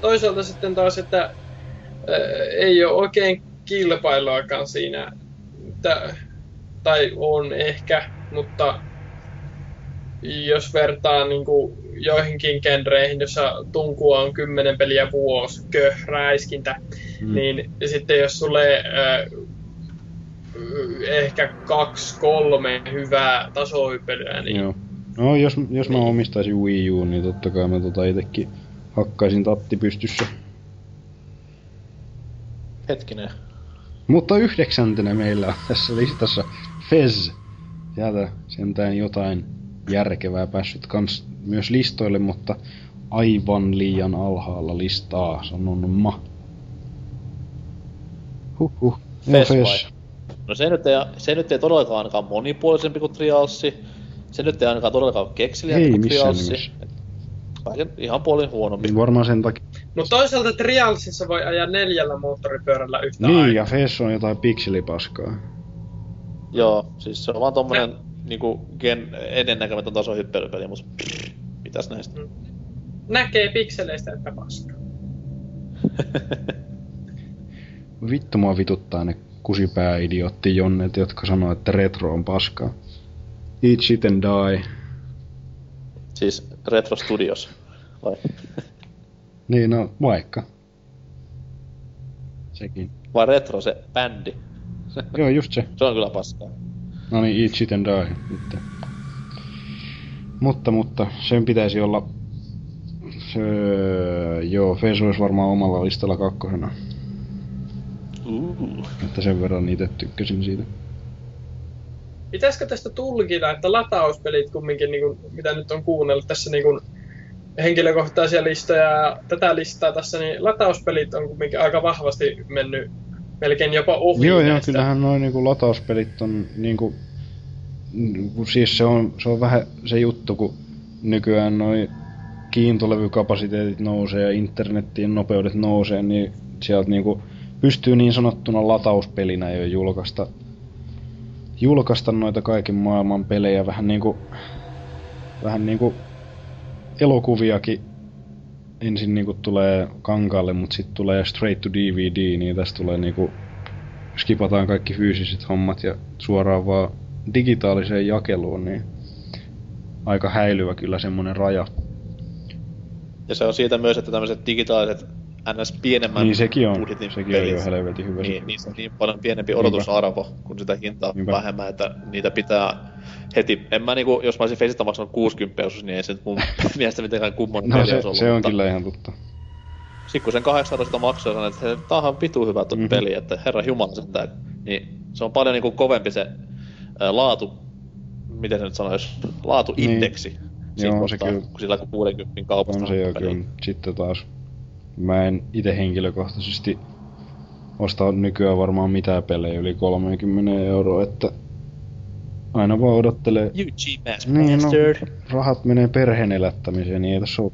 toisaalta sitten taas, että ää, ei ole oikein kilpailuakaan siinä, että, tai on ehkä, mutta jos vertaa niin kuin joihinkin genreihin, jossa tunkua on kymmenen peliä vuosi, räiskintä, Mm. niin sitten jos tulee ää, ehkä kaksi, kolme hyvää tasohyppelyä, niin Joo. No jos, jos mä Niin. omistaisin Wii U, niin totta kai mä tota itekin hakkaisin tatti pystyssä. Hetkinen. Mutta yhdeksäntenä meillä on tässä listassa Fez. Sieltä sentään jotain järkevää päässyt kans myös listoille, mutta aivan liian alhaalla listaa, sanon ma. Huhhuh. Fez vai? No se nyt, ei, se nyt ei todellakaan ainakaan monipuolisempi kuin Trialsi. Se nyt ei ainakaan todellakaan kekseliämpi kuin Trialsi. nimessä. Kaiken ihan puolin huonompi. Niin varmaan sen takia. Mutta toisaalta Trialsissa voi ajaa neljällä moottoripyörällä yhtä Niin, aikaa. ja Fez on jotain pikselipaskaa. Joo, siis se on vaan tommonen niinku gen, ennennäkemätön tasohyppelypeli, mut pff, mitäs näistä? Näkee pikseleistä, että paskaa. Vittu mua vituttaa ne kusipää-idiootti jonnet, jotka sanoo, että retro on paskaa. Eat shit and die. Siis Retro Studios. Vai, Niin, no vaikka. Sekin. vai Retro se bändi? Joo, just se. Se on kyllä paskaa. No niin, eat shit and die. Nyt. Mutta, mutta sen pitäisi olla... Se, joo, Face olisi varmaan omalla listalla kakkosena. Uh. Että sen verran itse tykkäsin siitä. Pitäisikö tästä tulkita, että latauspelit kumminkin, niin kuin, mitä nyt on kuunnellut tässä niin kuin, henkilökohtaisia listoja ja tätä listaa tässä, niin latauspelit on kumminkin aika vahvasti mennyt melkein jopa ohi Joo, joo, kyllähän noin niinku latauspelit on niinku... mm, Siis se on, se on vähän se juttu, kun nykyään noin kiintolevykapasiteetit nousee ja internettien nopeudet nousee, niin sieltä niinku pystyy niin sanottuna latauspelinä jo julkaista, julkaista noita kaiken maailman pelejä vähän niinku, vähän niinku elokuviakin ensin niinku tulee kankaalle, mutta sitten tulee straight to DVD, niin tästä tulee niinku skipataan kaikki fyysiset hommat ja suoraan vaan digitaaliseen jakeluun, niin aika häilyvä kyllä semmonen raja. Ja se on siitä myös, että tämmöiset digitaaliset ns. pienemmän Niin sekin on, budjetin sekin on pelit, jo helvetin hyvä. niin, niissä on niin paljon pienempi odotusarvo, kun sitä hintaa Niinpä. vähemmän, että niitä pitää heti, en mä niinku, jos mä olisin Faceita maksanut 60 joskus, niin ei se nyt mun mielestä mitenkään kummonen No peli se, ollut, se on mutta kyllä ihan totta. sit kun sen 8 eurosta maksoi, sanoin, että tää on vitu hyvä tuo Mhm. peli, että herra jumala sentään, niin se on paljon niinku kovempi se ää, laatu, miten se nyt sanois, laatuindeksi. Niin. Joo, se kohtaa, kyllä- kun sillä kun 60 kaupasta On se jo peli. kyllä. Sitten taas mä en itse henkilökohtaisesti osta nykyään varmaan mitään pelejä yli 30 euroa, että aina vaan odottelee. You cheap ass Niin, no, rahat menee perheen elättämiseen, niin ei tässä ole.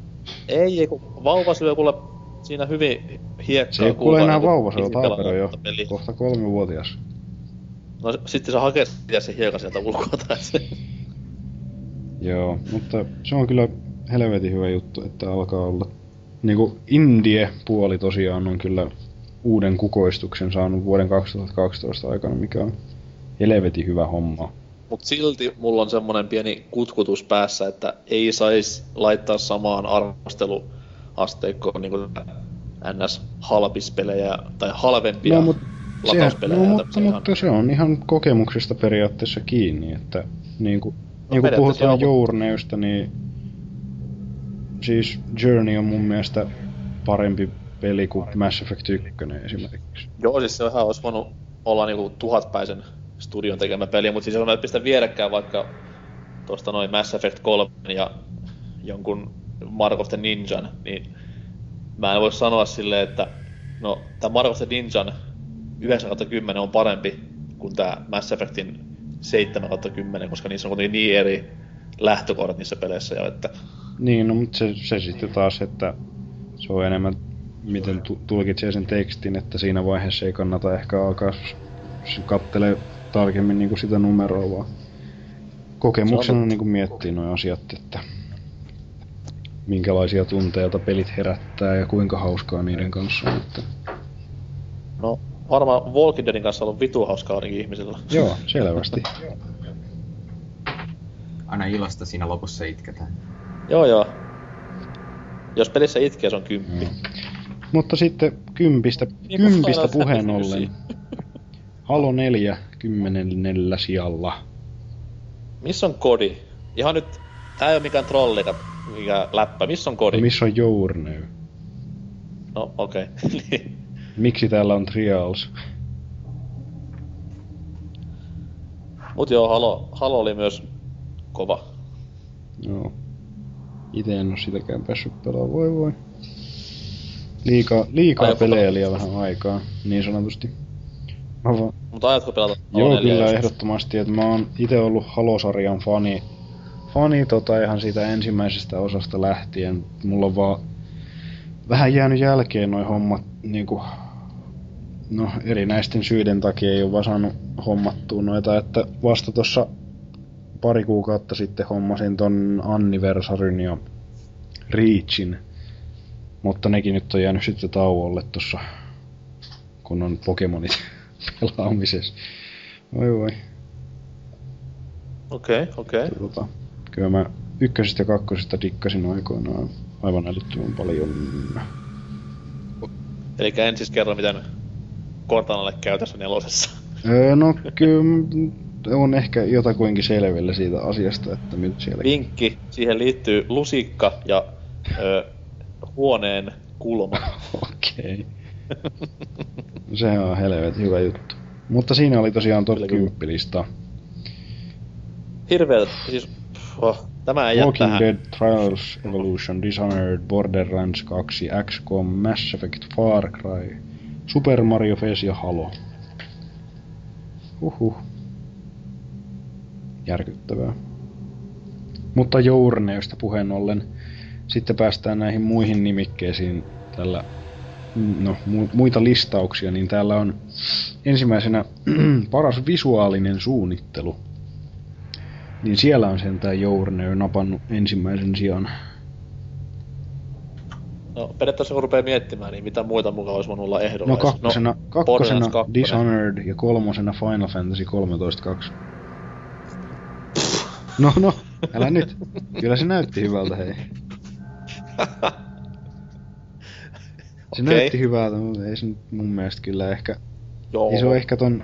Ei, ei, kun vauva syö kuule siinä hyvin hiekkaa. Se ei kuule enää vauva, se on taapero jo. peliä. Kohta kolmivuotias. No sitten se hakee sitä se hieka sieltä ulkoa tai se. Joo, mutta se on kyllä helvetin hyvä juttu, että alkaa olla... Niinku Indie-puoli tosiaan on kyllä uuden kukoistuksen saanut vuoden 2012 aikana, mikä on helvetin hyvä homma. Mut silti mulla on semmonen pieni kutkutus päässä, että ei sais laittaa samaan arvosteluasteikkoon niinku ns. halpispelejä tai halvempia No, mut se, latauspelejä. no, mutta, ihan- mutta se on ihan kokemuksesta periaatteessa kiinni, että niinku, niin kuin periaatteessa puhutaan joo, mut- Journeysta, niin siis Journey on mun mielestä parempi peli kuin Mass Effect 1 esimerkiksi. Joo, siis se ihan olisi voinut olla niinku tuhatpäisen studion tekemä peli, mutta siis jos näitä pistä vierekkäin vaikka tuosta noin Mass Effect 3 ja jonkun Mark of the Ninjan, niin mä en voi sanoa silleen, että no tämä Mark of the Ninjan 9-10 on parempi kuin tämä Mass Effectin 7-10, koska niissä on kuitenkin niin eri lähtökohdat niissä peleissä jo, että Niin, no mutta se, se sitten taas, että se on enemmän miten tu- tulkitsee sen tekstin, että siinä vaiheessa ei kannata ehkä alkaa s- s- kattele tarkemmin niin kuin sitä numeroa, vaan kokemuksena niin kuin miettii nuo asiat, että minkälaisia tunteita pelit herättää ja kuinka hauskaa niiden kanssa on. Että... no varmaan Walking Deadin kanssa on ollut vitu hauskaa ainakin ihmisillä. Joo, selvästi. Aina ilosta siinä lopussa itketään. Joo joo. Jos pelissä itkee, se on kymppi. Joo. Mutta sitten kympistä, Niin kympistä puheen ollen. Halo 4 kymmenennellä sijalla. Missä on kodi? Ihan nyt, tää ei oo mikään trolli, mikä läppä. Missä on kodi? Ja missä on Journey? no okei. Okay. Miksi täällä on Trials? Mut joo, Halo, Halo oli myös kova. Joo. Ite en oo sitäkään päässyt pelaamaan, voi voi. Liikaa, liikaa Aiotko pelejä liian vähän aikaa, niin sanotusti. Mä vaan, Mutta ajatko pelata joo, 4 kyllä ehdottomasti, että mä oon ite ollut Halo-sarjan fani, fani tota ihan siitä ensimmäisestä osasta lähtien. Mulla on vaan vähän jäänyt jälkeen noi hommat, niinku, no erinäisten syiden takia ei oo vaan saanut hommattua noita, että vasta tossa pari kuukautta sitten hommasin ton Anniversaryn ja Reachin. Mutta nekin nyt on jäänyt sitten tauolle tossa, kun on Pokemonit pelaamisessa. Oi voi. Okei, okay, okei. Okay. Tota, kyllä mä ykkösestä ja kakkosesta dikkasin aikoinaan aivan älyttömän paljon. Eli en siis kerro miten Cortanalle käy tässä nelosessa. Öö, no kyllä on ehkä jotakuinkin selvillä siitä asiasta, että mitä siellä... Vinkki, siihen liittyy lusikka ja ö, huoneen kulma. Okei. Se on helvet hyvä juttu. Mutta siinä oli tosiaan top Kyllä, kyllä. 10 lista. Hirveet, siis... Oh, tämä ei jää Walking tähän. Dead, Trials, Evolution, Dishonored, Borderlands 2, XCOM, Mass Effect, Far Cry, Super Mario Fes ja Halo. Huhhuh. Järkyttävää. Mutta Journeista puheen ollen, sitten päästään näihin muihin nimikkeisiin tällä, no mu- muita listauksia, niin täällä on ensimmäisenä paras visuaalinen suunnittelu. Niin siellä on sentään Journey napannut ensimmäisen sijan. No, periaatteessa kun rupeaa miettimään, niin mitä muita mukaan olisi voinut olla ehdolla. No kakkosena, kakkosena Borderlands kakkonen. Dishonored ja kolmosena Final Fantasy 13.2. No no, älä nyt. Kyllä se näytti hyvältä, hei. Se Okei. näytti hyvältä, mutta ei se nyt mun mielestä kyllä ehkä... Joo. Ei se ole ehkä ton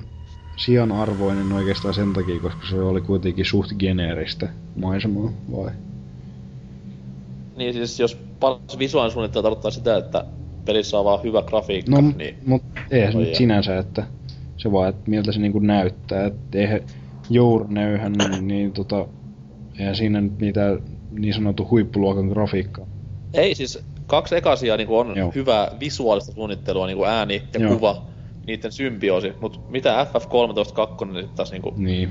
sijan arvoinen oikeastaan sen takia, koska se oli kuitenkin suht geneeristä maisemaa, vai? Niin siis jos paras visuaalinen suunnittelu tarkoittaa sitä, että pelissä on vaan hyvä grafiikka, No, niin mut eihän se nyt sinänsä, että se vaan, että miltä se niinku näyttää. Että eihän Journeyhän, niin, niin tota, eihän siinä nyt mitään niin sanottu huippuluokan grafiikkaa. Ei siis, kaksi eka asiaa niin on Joo. hyvää visuaalista suunnittelua, niin kuin ääni ja Joo. kuva, niiden symbioosi, mutta mitä FF13 2 niin taas niinku, Niin.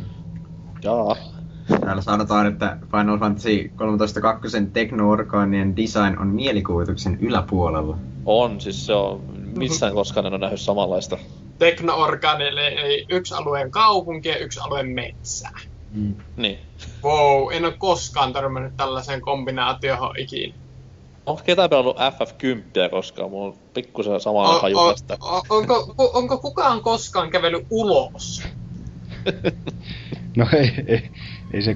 jaa, Täällä sanotaan, että Final Fantasy 13.2 teknoorgaanien design on mielikuvituksen yläpuolella. on, siis se on, missään koskaan en ole nähnyt samanlaista. Teknoorgaanille ei yksi alueen kaupunki ja yksi alueen metsä. Mm. Niin. Wow, en ole koskaan törmännyt tällaiseen kombinaatioon ikinä. Onko ketään pelannut FF10 koskaan? Mulla on pikkusen sama O, haju o, tästä. o, onko, onko kukaan koskaan kävellyt ulos? No ei, ei, ei se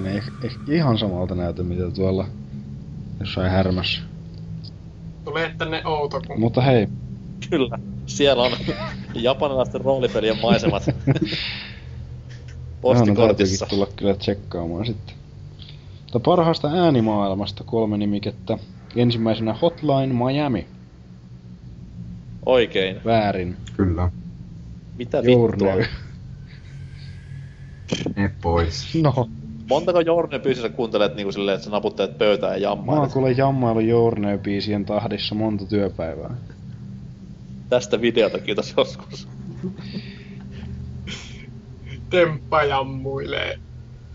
13.2 ei, ei ihan samalta näytä, mitä tuolla jossain härmässä. Tulee tänne outo, kun... Mutta hei, Kyllä. Siellä on japanilaisten roolipelien maisemat postikortissa. tulla kyllä tsekkaamaan sitten. Mutta parhaasta äänimaailmasta kolme nimikettä. Ensimmäisenä Hotline Miami. Oikein. Väärin. Kyllä. Mitä vittua? Journey. Ne pois. No, Montako Journey biisiä sä kuuntelet niinku silleen, että sä naputtelet pöytään ja mä oon jammailet? kuule jammailu Journey-biisien tahdissa monta työpäivää. Tästä videota kiitos joskus. Temppa jammuilee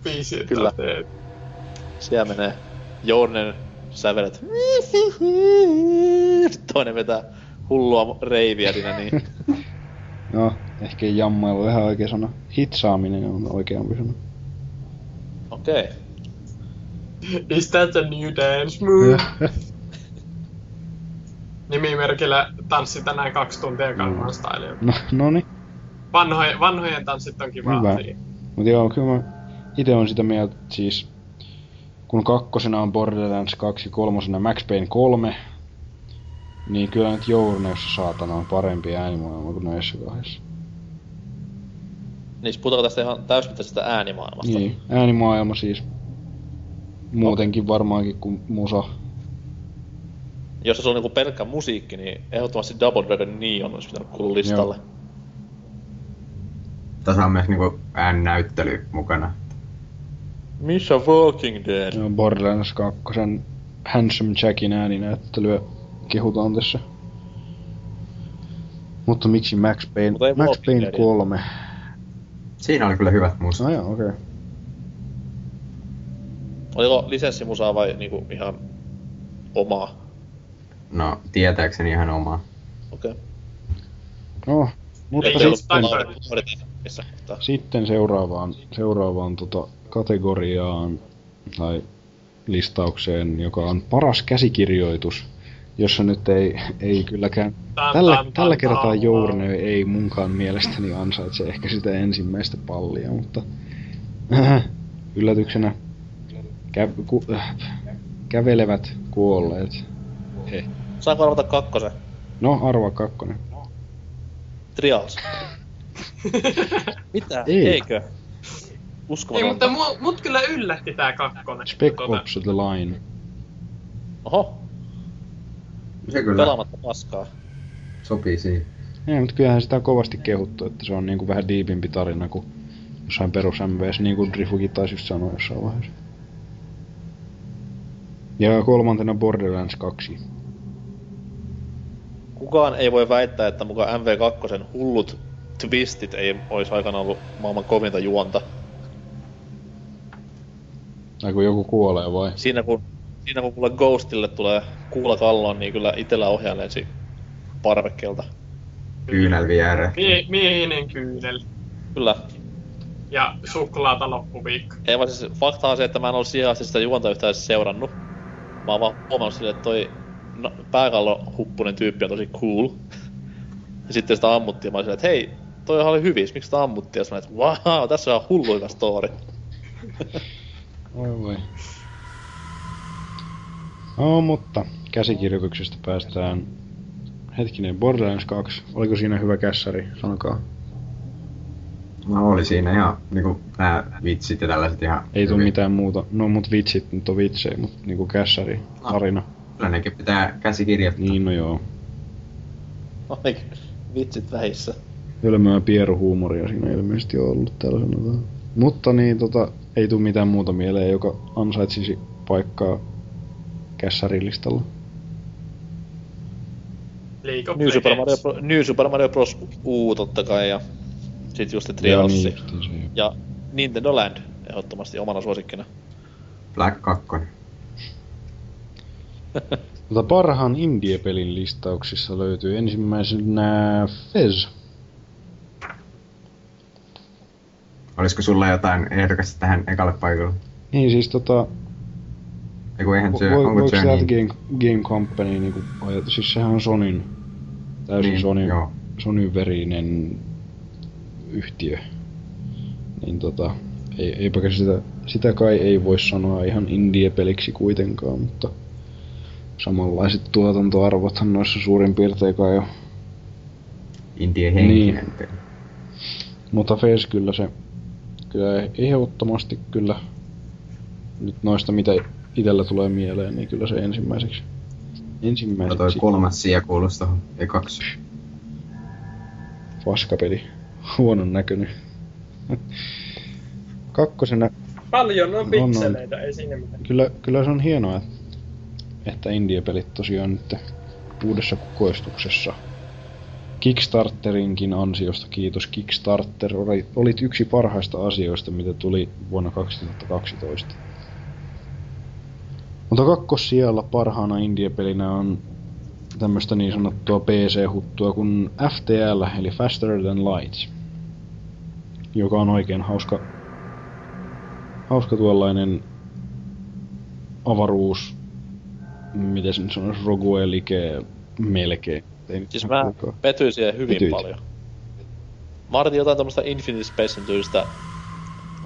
biisit. Kyllä. teet. Siellä menee Journen sävelet. Toinen vetää hullua reiviä siinä, niin No, ehkä ei jammailu ihan oikea sana. Hitsaaminen on oikeampi sana. okei. Okay. Is that a new dance move? Nimimerkillä tanssi tänään kaksi tuntia Gangnam Style. no, noni. Vanhojen, vanhojen tanssit on kiva Hyvä. Mutta joo, kyllä mä itse on sitä mieltä, että siis kun kakkosena on Borderlands 2 ja kolmosena Max Payne 3, niin kyllä nyt Journeissa saatana on parempi äänimaailma kuin näissä kahdessa. Niin siis puhutaanko tästä ihan täysmittaisesta äänimaailmasta? Niin, äänimaailma siis muutenkin varmaankin kuin musa. Jos se on niinku pelkkä musiikki, niin ehdottomasti Double Dragon Neon olisi pitänyt kuulua listalle. Joo. Tässä on myös niinku äännäyttely mukana. Missä Walking Dead? Joo, Borderlands 2 Handsome Jackin ääninäyttelyä kehutaan tässä. Mutta miksi Max Payne? Max Walking Payne Deadia. 3. Siinä oli kyllä hyvät musat. No joo, okei. Okay. Oliko lisenssimusaa vai niinku ihan omaa? No, tietääkseni ihan omaa. Okei. Okay. No, mutta Ei Ei ollut sitten, Missä kohtaa. sitten seuraavaan, seuraavaan tota, kategoriaan tai listaukseen, joka on paras käsikirjoitus, jossa nyt ei, ei kylläkään Tan, Tällä, tan, tällä kertaa tan, Journey ei munkaan mielestäni ansaitse ehkä sitä ensimmäistä pallia, mutta yllätyksenä kä, ku, äh, kävelevät kuolleet. He. Saanko arvata kakkosen? No, arva kakkonen. Trials. Mitä? Ei. Eikö? Uskomatonta. Ei, mutta mu, mut kyllä yllätti tää kakkonen. Spec Tota, Ops The Line. Oho, Se kyllä pelaamatta paskaa. sopii siihen. Ei, mutta kyllähän sitä on kovasti kehuttu, että se on niinku vähän diipimpi tarina kuin jossain perus MVS, niin kuin Drifukin taisi just sanoa jossain vaiheessa. Ja kolmantena Borderlands 2. Kukaan ei voi väittää, että mukaan MV2 hullut twistit ei olisi aikana ollut maailman kovinta juonta. Tai kun joku kuolee vai? Siinä kun, siinä kun kuule Ghostille tulee kuula kalloon, niin kyllä itellä ohjaan ensin parvekkeelta. Kyynel viereen. mie, miehinen kyynel. Kyllä. Ja suklaata loppuviikko. Ei vaan siis fakta on se, että mä en ollut siihen asti sitä juonta yhtään seurannut. Mä oon vaan huomannut silleen, että toi no, pääkallo huppunen tyyppi on tosi cool. Ja sitten sitä ammuttiin ja mä olin silleen, että hei, toi oli hyvis, miksi sitä ammuttiin? Ja olin, että wow, tässä on hullu hyvä story. Oi voi. No, mutta käsikirjoituksesta päästään hetkinen, Borderlands 2. Oliko siinä hyvä kässäri? Sanokaa. No oli siinä ihan niinku nää vitsit ja tällaiset ihan Ei tule hyvin. mitään muuta. No mut vitsit nyt on vitsejä, mut niinku kässäri, Ah. tarina. Kyllä nekin pitää käsikirjoittaa. Niin no joo. Oliko vitsit vähissä? Hölmöä pieruhuumoria siinä ilmeisesti on ollut, täällä sanotaan. Mutta niin, tota, ei tule mitään muuta mieleen, joka ansaitsisi paikkaa kässärilistalla. League of New Super, Mario, New Super Mario Bros. U totta kai ja sit just Triossi. niin justiinsa, joo. Ja Nintendo Land ehdottomasti omana suosikkina. Black 2. Tota parhaan indie-pelin listauksissa löytyy ensimmäisenä Fez. Olisiko sulla jotain ehdokasta tähän ekalle paikalle? Niin siis tota, Eiku eihän se, vo, onko voiko täältä Journey? Game, Game Company niinku ajatella, siis sehän on Sonyn, täysin Niin, Sony, joo. Sonyn verinen yhtiö. Niin tota, ei, eipä sitä, sitä kai ei voi sanoa ihan indie-peliksi kuitenkaan, mutta samanlaiset tuotantoarvothan noissa suurin piirtein kai on. Indie henkinen peli. Mutta Fez kyllä se, kyllä ehdottomasti kyllä, nyt noista mitä itellä tulee mieleen, niin kyllä se ensimmäiseksi. No toi Ensimmäiseksi kolmas sija kuulosi tohon ekaksi. paskapeli. Huonon näköinen. Kakkosena, Paljon on On, on. pikseleitä, ei siinä mitään. kyllä, kyllä se on hienoa, että, että indie-pelit tosiaan nyt uudessa kukoistuksessa. Kickstarterinkin ansiosta, kiitos Kickstarter, oli, olit yksi parhaista asioista, mitä tuli vuonna 2012. Mutta kakkossijalla parhaana indie-pelinä on tämmöistä niin sanottua PC-huttua kuin FTL, eli Faster Than Light, joka on oikein hauska, hauska tuollainen avaruus, miten se nyt sanoisi, roguelike melkein. Ei Siis mä kuinka- petyin siihen hyvin Petyit. paljon. Mä odotin jotain tämmöstä Infinite Spacein tyylistä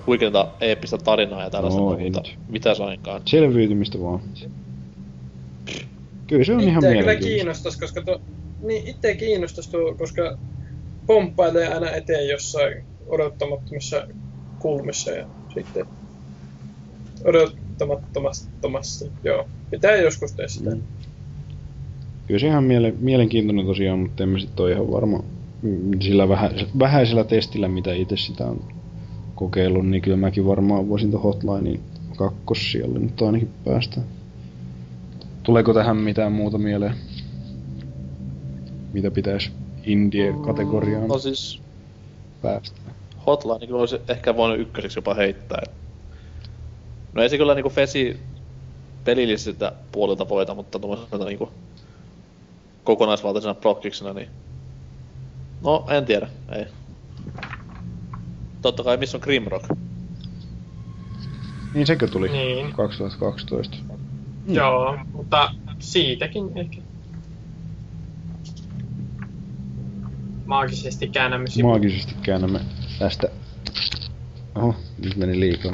huikeinta eeppistä tarinaa ja tällaista, No, mutta mitä sainkaan. Selviytymistä vaan. Kyllä se on ihan Itseä kyllä mielenkiintoista. kiinnostais, koska tuo, niin itse kiinnostais tuo, koska pomppailee aina eteen jossain odottamattomissa kulmissa ja sitten odottamattomasti, joo. Pitää joskus tehdä sitä. Mm. Kyllä se ihan miele- mielenkiintoinen tosiaan, mutta emme sitten ole ihan varma mm, sillä vähä- vähäisellä testillä, mitä itse sitä on kokeillut, niin kyllä mäkin varmaan voisin tuon Hotlinein kakkossijalle nyt ainakin päästä. Tuleeko tähän mitään muuta mieleen? Mitä pitäisi Indie-kategoriaan No siis päästä? Hotline kyllä olisi ehkä voinut ykköseksi jopa heittää. No ei se kyllä niinku Fesi pelillisiltä puolilta voita, mutta tuommoisena niinku kokonaisvaltaisena prokkiksena, niin... No, en tiedä, ei. Totta kai missä on Grimrock? Niin sekö tuli? Niin. 2012. Mm. Joo, mutta siitäkin ehkä. Maagisesti käännämme sivu. Maagisesti käännämme tästä. Oho, nyt meni liikaa.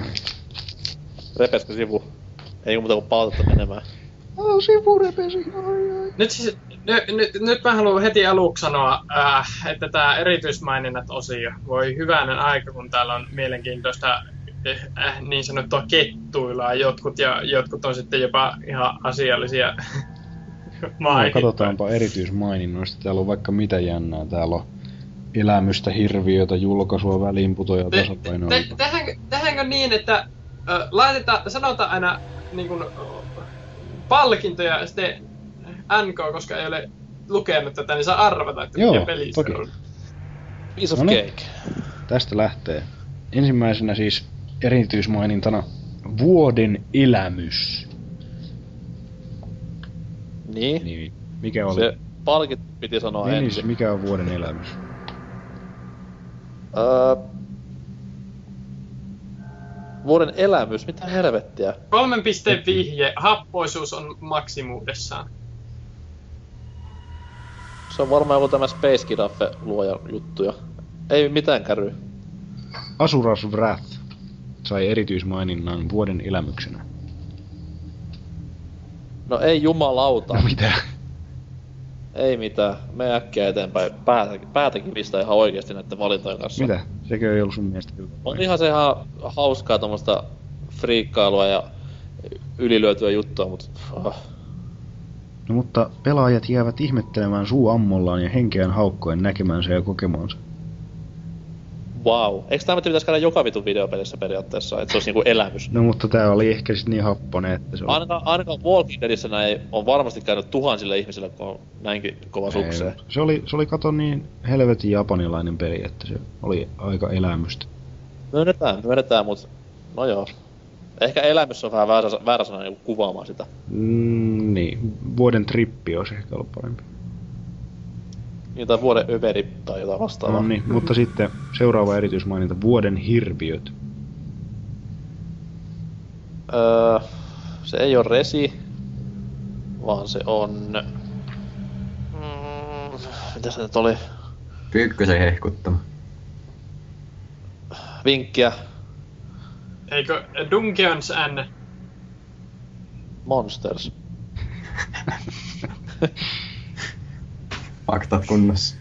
Repeskö sivu? Ei muuta kuin pautetta menemään. Oh, sivu repesi. Ai, ai. Nyt, siis, nyt, nyt, nyt mä haluan heti aluksi sanoa, äh, että tämä erityismaininnat osio voi hyvänen aika, kun täällä on mielenkiintoista eh, äh, niin sanottua kettuilua jotkut ja jotkut on sitten jopa ihan asiallisia No, mainintoja. katsotaanpa erityismaininnoista. Täällä on vaikka mitä jännää. Täällä on elämystä, hirviötä, julkaisua, väliinputoja, Te- tasapainoa. te- Tehdäänkö, tehdäänkö niin, että ö, laitetaan, sanotaan aina niin kuin, palkintoja ja sitten NK, koska ei ole lukenut tätä, niin saa arvata, että Joo, mikä peli toki. se on. Piece of No niin. cake. Tästä lähtee. Ensimmäisenä siis erityismainintana vuoden elämys. Niin. Niin, mikä oli? Se palkit piti sanoa niin, niin, ensin. siis mikä on vuoden elämys? Öö, vuoden elämys, mitä helvettiä? Kolmen pisteen vihje, happoisuus on maksimuudessaan. Se on varmaan joku tämä Space Giraffe luoja juttuja. Ei mitään käry. Asuras Wrath sai erityismaininnan vuoden elämyksenä. No ei jumalauta. No mitä? Ei mitään. Me äkkiä eteenpäin. Päätä, päätäkin pistää ihan oikeesti näiden valintojen kanssa. Mitä? Sekö ei ollut sun mielestä hyvä? On ihan se ihan hauskaa tommosta friikkailua ja ylilyötyä juttua, mutta... Ah. No mutta pelaajat jäävät ihmettelemään suu ammollaan ja henkeään haukkoen näkemänsä ja kokemaansa. Wow. Eikö tämä pitäisi käydä joka vitun videopelissä periaatteessa, että se olisi niinku elämys? No mutta tää oli ehkä sit niin happonen, että se on... Ainakaan, ainakaan Walking Deadissä näin on varmasti käynyt tuhansille ihmisille, kun on näinkin kova sukseen. Se oli, se oli kato niin helvetin japanilainen peli, että se oli aika elämystä. Myönnetään, myönnetään, mutta no joo. Ehkä elämys on vähän väärä, väärä sana niin kuvaamaan sitä. Mm, niin, vuoden trippi olisi ehkä ollut parempi. Jotain vuoden överi tai jotain vastaavaa. No niin, mutta sitten seuraava erityismaininta, vuoden hirviöt. Öö, se ei ole resi, vaan se on... Mm, mitä se nyt oli? Pyykkösen hehkuttama. Vinkkiä. Eikö Dungeons and... Monsters. Faktat kunnossa.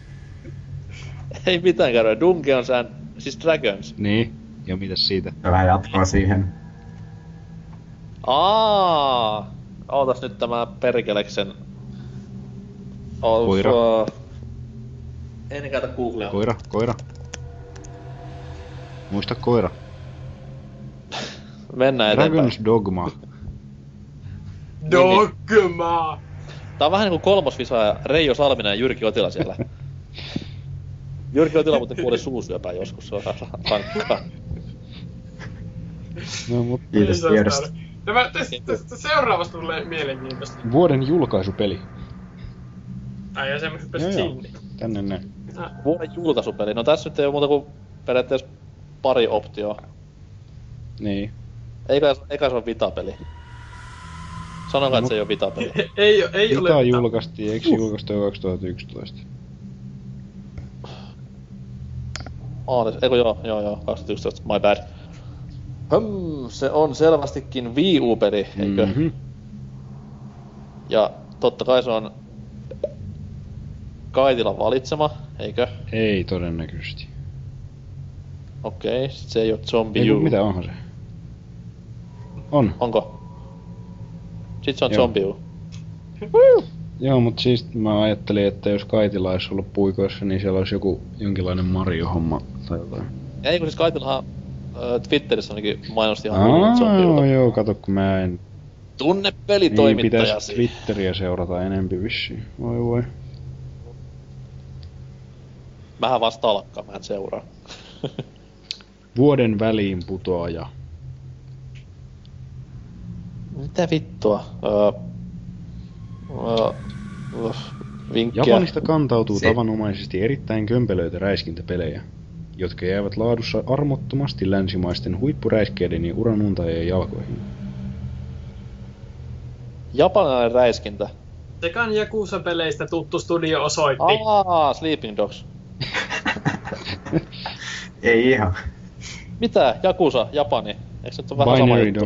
Ei mitään käydä. Dungeons and... Siis Dragons. Niin, ja mitäs siitä? Vähän jatkoa siihen. Aa, Ootas nyt tämä perkeleksen... Oh, Koira. Uh, en käytä Googlea. Koira, koira. Muista koira. Mennään eteenpäin. Dragon's Dogma. Dogma! Tää on vähän niinku kolmosvisa ja Reijo Salminen ja Jyrki Otila siellä. Jyrki Otila muuten kuoli suusyöpää joskus, se on rankkaa. No, mut Kiitos tiedosta. Tämä, tästä, tästä seuraavasta tulee mielenkiintoista. vuoden julkaisupeli. Ai ja pääsit joo. sinne. Tänne näin. Ah, Vuoden julkaisupeli. No tässä nyt ei oo muuta kuin periaatteessa pari optioa. Niin. Eikä, eikä se ole vitapeli. Sanokaa, että se ei ole vitapeli. Ei, ei, ei ole... Mitä julkaistiin? Eikö se julkaistu jo 2011? Aalis, eikö joo, joo, joo, 2011, my bad. Hmm, se on selvästikin Wii U-peli, eikö? Mhm. Ja totta kai se on Kaitilan valitsema, eikö? Ei todennäköisesti. Okei, sit se ei oo Zombie Ei, U. kun mitä onhan se? On. Onko? Sit se on Joo. Zombie U. Joo, mutta siis mä ajattelin, että jos Kaitila olisi ollut puikoissa, niin siellä olisi joku jonkinlainen Mario-homma tai jotain. Ja ei kun siis Kaitilahan äh, Twitterissä ainakin mainosti ihan Aa, Uta. joo, kato kun mä en... Tunne Niin pelitoimittajasi. pitäisi Twitteriä seurata enempi vissiin. Voi voi. Mähän vasta alkaa, mä en seuraa. Vuoden väliin putoaja. Mitä vittua? Öö, öö, öö, vinkkiä. Japanista kantautuu Se- tavanomaisesti erittäin kömpelöitä räiskintäpelejä, jotka jäävät laadussa armottomasti länsimaisten huippuräiskeiden ja uranuntajien jalkoihin. Japanilainen räiskintä. Sekan Yakuza-peleistä tuttu studio osoitti. Aa, Sleeping Dogs. Ei ihan. Mitä? Jakusa, Japani. Eikö se nyt ole vähän sama Binary juttu?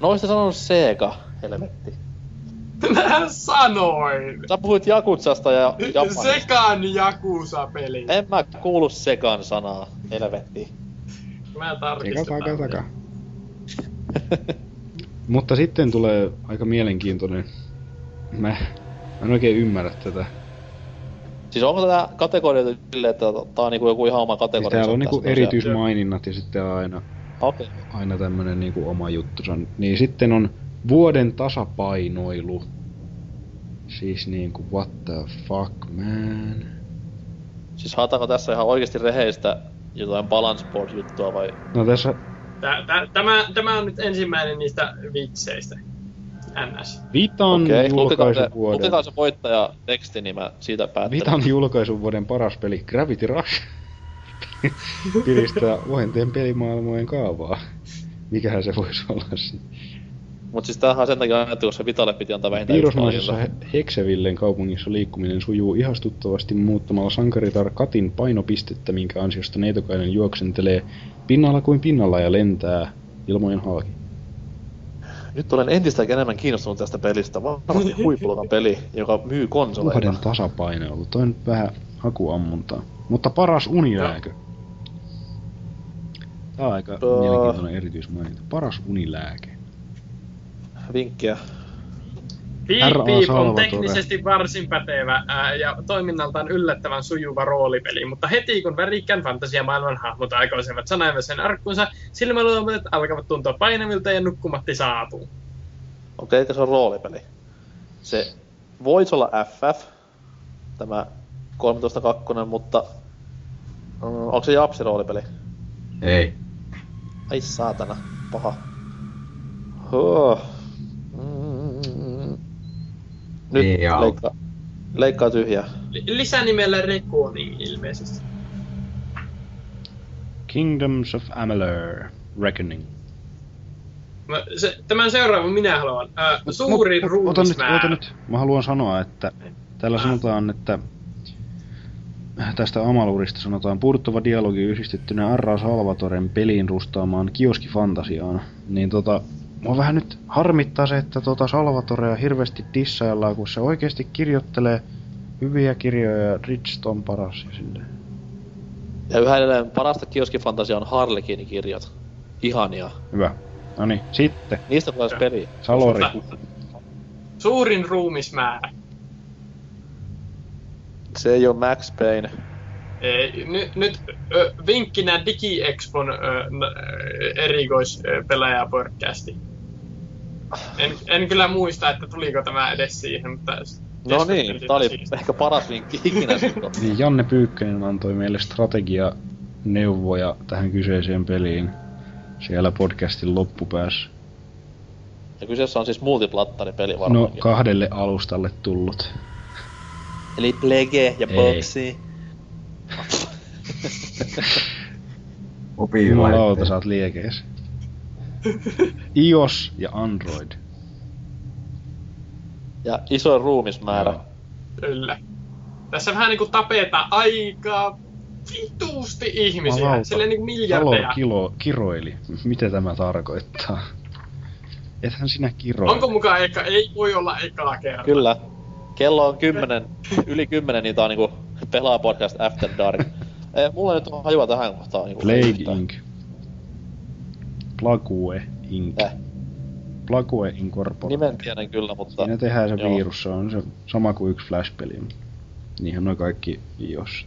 No olisit sanonut Sega, helvetti. Mä sanoin! Sä puhuit Jakutsasta ja Japanista. Sekan Yakuza-peli. En mä kuulu Segan sanaa, helvetti. Mä tarkistan. taka, taka. Mutta sitten tulee aika mielenkiintoinen. Mä, mä en oikein ymmärrä tätä. Siis onko tätä kategorioitu silleen, että tää on niinku joku ihan oma Siis kategoria? täällä on niinku erityismaininnat ja sitten aina, Okei. aina tämmönen niinku oma juttunsa. Niin sitten on vuoden tasapainoilu. Siis niinku what the fuck man. Siis haetaanko tässä ihan oikeesti reheistä jotain balance board juttua vai? No tässä Tää, tää, tämä, tämä on nyt ensimmäinen niistä vitseistä. NS. Vitan se, julkaisuvuoden, lukekaa se voittaja teksti, niin mä siitä päättelen. Vitan julkaisuvuoden paras peli Gravity Rush. Piristää ohenteen pelimaailmojen kaavaa. Mikähän se voisi olla sitten. Mut siis tämähän on sen takia annettu, koska Vitalle piti antaa vähintään yksi Piirrosmaisessa Heksevillen kaupungissa liikkuminen sujuu ihastuttavasti muuttamalla sankaritar Katin painopistettä, minkä ansiosta neitokainen juoksentelee pinnalla kuin pinnalla ja lentää ilmojen halki. Nyt olen entistä enemmän kiinnostunut tästä pelistä. Varmasti huippuluokan peli, joka myy konsoleita. Vuoden tasapainoilu. Toi on nyt vähän hakuammuntaa. Mutta paras unilääkö. Tää on aika Öö. mielenkiintoinen erityismaininta. Paras unilääke. Vinkkiä. Beep R.A. Beep on teknisesti varsin pätevä ää, ja toiminnaltaan yllättävän sujuva roolipeli, mutta heti kun värikkään fantasiamaailman hahmot aikoisevat sanaimellisen arkkunsa, silmäluomet alkavat tuntua painavilta ja nukkumatti saapuu. Okei, okay, se on roolipeli. Se voisi olla FF, tämä 13.2, mutta mm, onko se Japsi roolipeli? Ei. Ai saatana, paha. Huh. Mm. Nyt Ei au. leikkaa, leikkaa tyhjää. Li- Lisänimellä Reckoning ilmeisesti. Kingdoms of Amalur. Reckoning. Mä- Se, tämän seuraavan minä haluan. Ää, suuri mut- ota nyt, ruumismäärä. ota nyt. Mä haluan sanoa, että täällä sanotaan, että tästä Amalurista sanotaan puuttuva dialogi yhdistettynä R.A. Salvatoren peliin rustaamaan kioskifantasiaan. Niin tota, mua vähän nyt harmittaa se, että tota Salvatorea hirveästi dissaillaan, kun se oikeasti kirjoittelee hyviä kirjoja ja Rich on paras ja silleen. Ja yhä edelleen parasta kioskifantasia on Harlekin kirjat. Ihania. Hyvä. No niin, sitten. Niistä tulee peli. Salori. Suurin ruumismäärä. Se ei ole Max Payne. Ei, nyt, nyt ö, vinkkinä DigiExpon erikoispelaajapodcasti. En, en kyllä muista, että tuliko tämä edes siihen, mutta... No niin, tää oli siitä. ehkä paras vinkki ikinä. Niin Janne Pyykkönen antoi meille strategianeuvoja tähän kyseiseen peliin siellä podcastin loppupäässä. Ja kyseessä on siis multiplattaripeli No, varmaankin. kahdelle alustalle tullut. Eli Plege ja. Boxi. Jumalauta, sä oot liekees. iOS ja Android. Ja iso ruumismäärä. Joo. Kyllä. Tässä vähän niinku tapetaan aika vituusti ihmisiä. Silleen niinku Valor miljardeja. kilo, kiroili. Mitä tämä tarkoittaa? Ethän sinä kiroile. Onko mukaan eka? Ei voi olla ekaa kertaa. Kyllä. Kello on kymmenen, yli kymmenen, niin tää on niinku pelaa podcast After Dark. Ei, mulla nyt on hajua tähän kohtaan. Niinku Plague. Inc. Plague Inc. Eh. Plague Incorporated. Nimen tiedän kyllä, mutta... Siinä tehdään se Joo. virus, se on se sama kuin yksi Flash-peli. Niinhän noin kaikki iOS.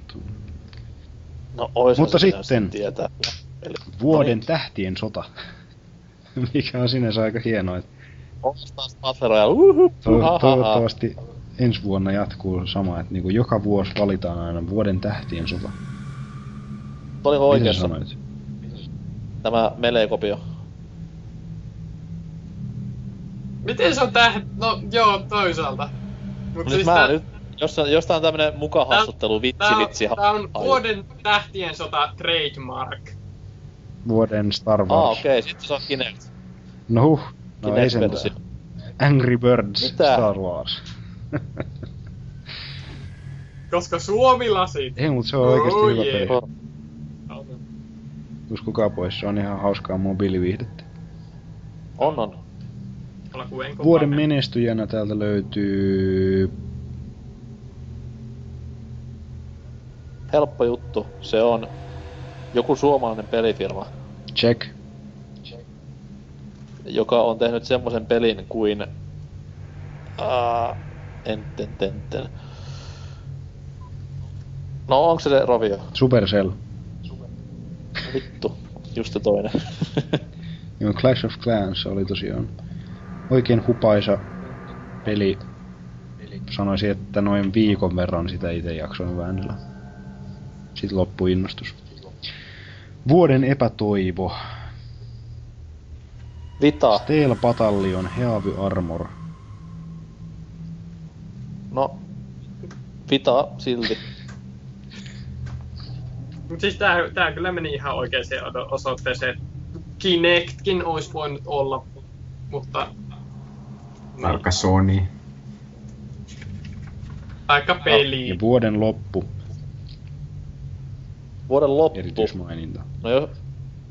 No, ois Mutta sitten- Tietää. Eli Vuoden No niin. tähtien sota. Mikä on sinänsä aika hienoa. että Battle Royale? Uhuh, toivottavasti ensi vuonna jatkuu sama, että niinku joka vuosi valitaan aina vuoden tähtien sota. Oliko oikeassa sanoit? tämä Melee-kopio? Miten se on tää? No joo, toisaalta. Mut Nyt siis mä tää, nyt, jos, jos tää on tämmönen mukahassuttelu, vitsi, tää, on, vitsi, tää on vuoden tähtien sota trademark. Vuoden Star Ah, Wars. okei, okay. sitten se on Kinect. No huh, no ei Kinect-versio. sentään. Angry Birds Mitä? Star Wars. Koska Suomi lasit. ei, mutta se on oikeesti Oh hyvä yeah. peli. Uskokaa pois, se on ihan hauskaa mobiiliviihdettä. On, on. Vuoden menestyjänä täältä löytyy... Helppo juttu. Se on joku suomalainen pelifirma. Check. joka on tehnyt semmoisen pelin kuin... Uh, enten, enten. No onko se se Rovio? Supercell. Vittu, just se toinen. Joo, Clash of Clans oli tosiaan oikein hupaisa peli. Sanoisin, että noin viikon verran sitä itse jaksoin väännellä. Sitten loppui innostus. Vuoden epätoivo. Vita. Steel Battalion Heavy Armor. No, Vita silti. Mut siis tää, tää kyllä meni ihan oikeaan osoitteeseen. Kinectkin olisi voinut olla, mutta... Tarkka Sony. Aika peli. Ja vuoden loppu. Vuoden loppu. Erityismaininta. No jo,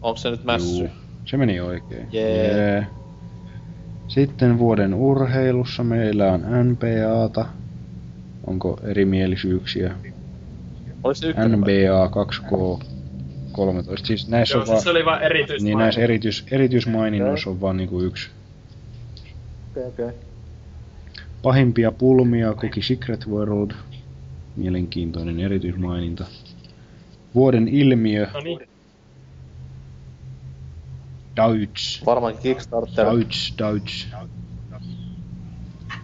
onko se nyt mässy? Juu, se meni oikein. Jee. Jee. Sitten vuoden urheilussa meillä on NBAta. Onko erimielisyyksiä? Vai? NBA 2K13. Siis näissä Joo, on siis vaan, se oli vaan erityismaininta. niin näissä erityis, erityismaininnoissa on vaan niinku yksi. Okei, okei. Pahimpia pulmia koki Secret World. Mielenkiintoinen erityismaininta. Vuoden ilmiö No niin. Deutsch. Varmaan Kickstarter. Deutsch, Deutsch,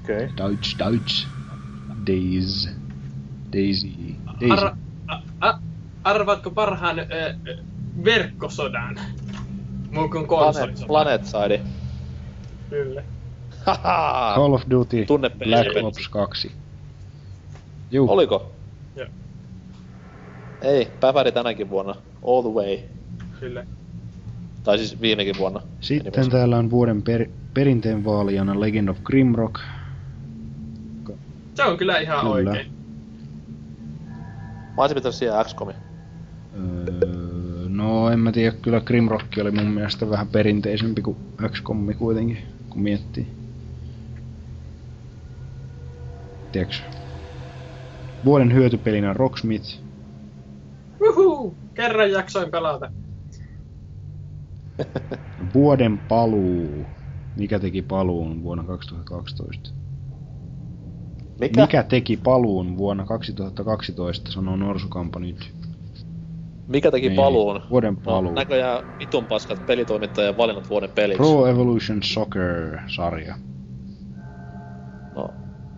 Okei. Deutsch, Deutsch. Days. Daisy. Daisy. Ar- a- a- arvaatko parhaan ö, verkkosodan? Muu kuin Planet, konsolisodan. Planet Side. Kyllä. Call of Duty Tunnepeli. Black Ops 2. Juu, Oliko? Joo. Ei, päväri tänäkin vuonna. All the way. Kyllä. Tai siis viimekin vuonna. Sitten täällä on vuoden per, perinteen vaalijana Legend of Grimrock. Se on kyllä ihan Kyllä. oikein. Mä olisin pitänyt siihen XCOMi. Öö, no en mä tiedä, kyllä Grimrock oli mun mielestä vähän perinteisempi kuin XCOM kuitenkin, kun miettii. Tiedätkö? Vuoden hyötypelinä Rocksmith. Uhu! Kerran jaksoin pelata. Vuoden paluu. Mikä teki paluun vuonna 2012? Mikä? Mikä teki paluun vuonna 2012, sanoo Norsukampa nyt. Mikä teki Niin, paluun? vuoden No, paluu. näköjään vitun paskat pelitoimittajien valinnat vuoden peliksi. Pro Evolution Soccer-sarja. No,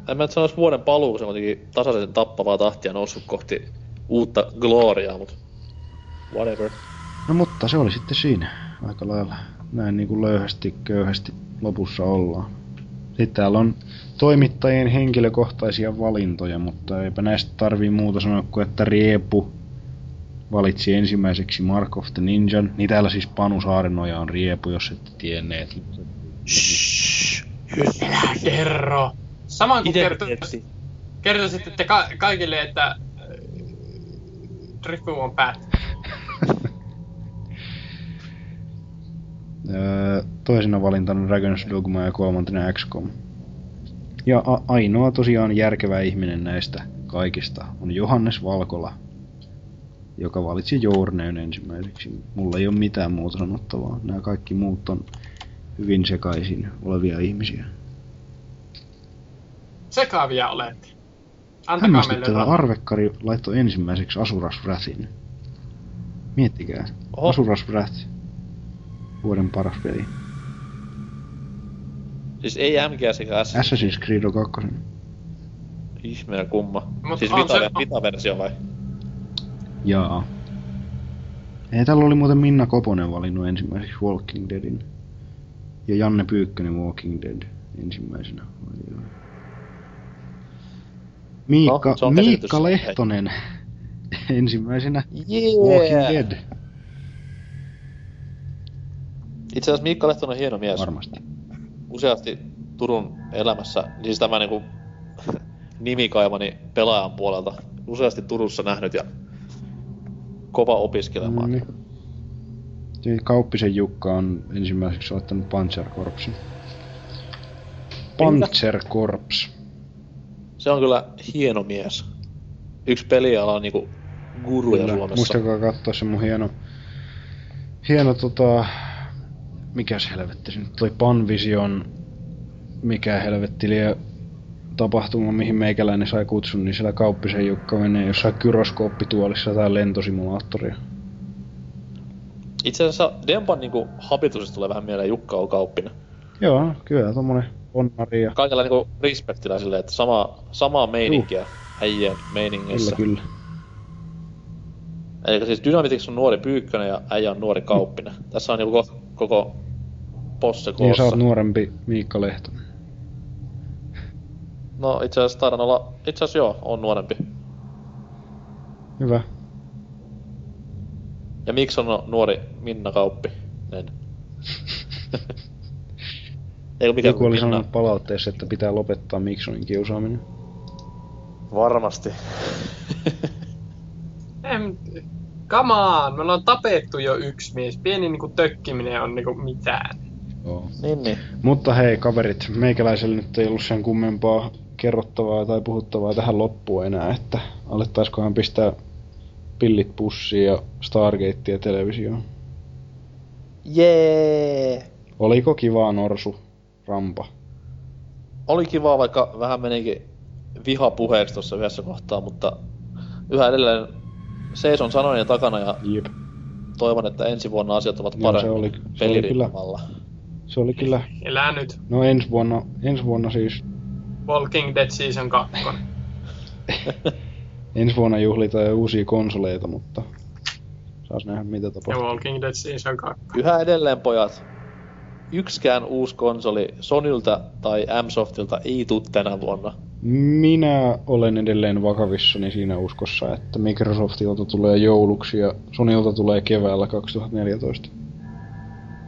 en mä nyt sanois vuoden paluu, kun se on kuitenkin tasaisen tappavaa tahtia noussut kohti uutta gloriaa, mut whatever. No mutta se oli sitten siinä aika lailla. Näin niin kuin löyhästi, köyhästi lopussa ollaan. Sitten täällä on toimittajien henkilökohtaisia valintoja, mutta eipä näistä tarvii muuta sanoa kuin, että Riepu valitsi ensimmäiseksi Mark of the Ninjan. Niin täällä siis Panu Saarenoja on Riepu, jos ette tienneet. Shhh. Kerro! Samoin kuin Ite kerto, kertoisitte ka- kaikille, että äh, on päättynyt. Öö, toisena valintana Dragon's Dogma ja kolmantena XCOM. Ja a- ainoa tosiaan järkevä ihminen näistä kaikista on Johannes Valkola, joka valitsi Journeyn ensimmäiseksi. Mulla ei ole mitään muuta sanottavaa. Nämä kaikki muut on hyvin sekaisin olevia ihmisiä. Sekaavia olette. Antakaa Hämmästyttävä. Arvekkari laittoi ensimmäiseksi Asuras Wrathin. Miettikää. Oho. Asuras Wrath. Vuoden paras peli. Siis ei MGS eikä S. Assassin's Creed on kakkosen. Ihmeen kumma. Mut siis Vita, se- Vita-versio vai? Jaa. Ei, täällä oli muuten Minna Koponen valinnut ensimmäiseksi Walking Deadin. Ja Janne Pyykkönen Walking Dead ensimmäisenä. Miikka, No. Miikka Lehtonen ensimmäisenä Yeah. Walking Dead. Itse asiassa Miikka Lehtonen on hieno mies. Varmasti. Useasti Turun elämässä, niin siis tämä niinku nimikaivani pelaajan puolelta. Useasti Turussa nähnyt ja kova opiskelemaan. Mm, niin. Kauppisen Jukka on ensimmäiseksi ottanut Panzer Corpsin. Panzer Corps. Se on kyllä hieno mies. Yksi peliala on niinku guruja Kyllä. Suomessa. Muistakaa katsoa se mun hieno, hieno tota... Mikäs helvetti se nyt oli? Panvision... Mikä helvetti liian tapahtuma, mihin meikäläinen sai kutsun, niin siellä Kauppisen Jukka menee jossain gyroskooppituolissa tai lentosimulaattoria. Itse asiassa Dempan niinku habitusista tulee vähän mieleen Jukka O. Kauppinen. Joo, kyllä tommonen onnari ja... Kaikella niinku respektillä silleen, että sama, samaa meininkiä uh. äijien meiningeissä. Kyllä, kyllä. Eli siis Dynamitix on nuori Pyykkönen ja äijä on nuori Kauppinen. Tässä on niinku koko, koko posse koossa. Niin sä oot nuorempi Miikka Lehtonen. No itse asiassa taidan olla, itse asiassa joo, on nuorempi. Hyvä. Ja miksi on nuori Minna Kauppi? Niin. Eikö mikä Joku oli Minna? sanonut palautteessa, että pitää lopettaa Miksonin kiusaaminen. Varmasti. En, come on, me ollaan tapettu jo yksi mies. Pieni niinku tökkiminen on niinku mitään. Joo. niin, niin. Mutta hei kaverit, meikäläisellä nyt ei ollut sen kummempaa kerrottavaa tai puhuttavaa tähän loppuun enää, että alettaiskohan pistää pillit pussiin ja Stargatea televisioon. Jee! Oliko kivaa norsu, rampa? Oli kiva, vaikka vähän menikin vihapuheeksi tuossa yhdessä kohtaa, mutta yhä edelleen seison sanojen takana ja Jep. toivon, että ensi vuonna asiat ovat Joo, paremmin se oli- se oli pelirintamalla. Se oli kyllä, Elää nyt. no ensi vuonna, ensi vuonna siis, Walking Dead Season 2. ensi vuonna juhlitaan jo uusia konsoleita, mutta saas nähdä mitä ja tapahtuu. Walking Dead Season 2. Yhä edelleen, pojat, yksikään uusi konsoli Sonylta tai M-Softilta ei tuu tänä vuonna. Minä olen edelleen vakavissani siinä uskossa, että Microsoftilta tulee jouluksi ja Sonylta tulee keväällä 2014.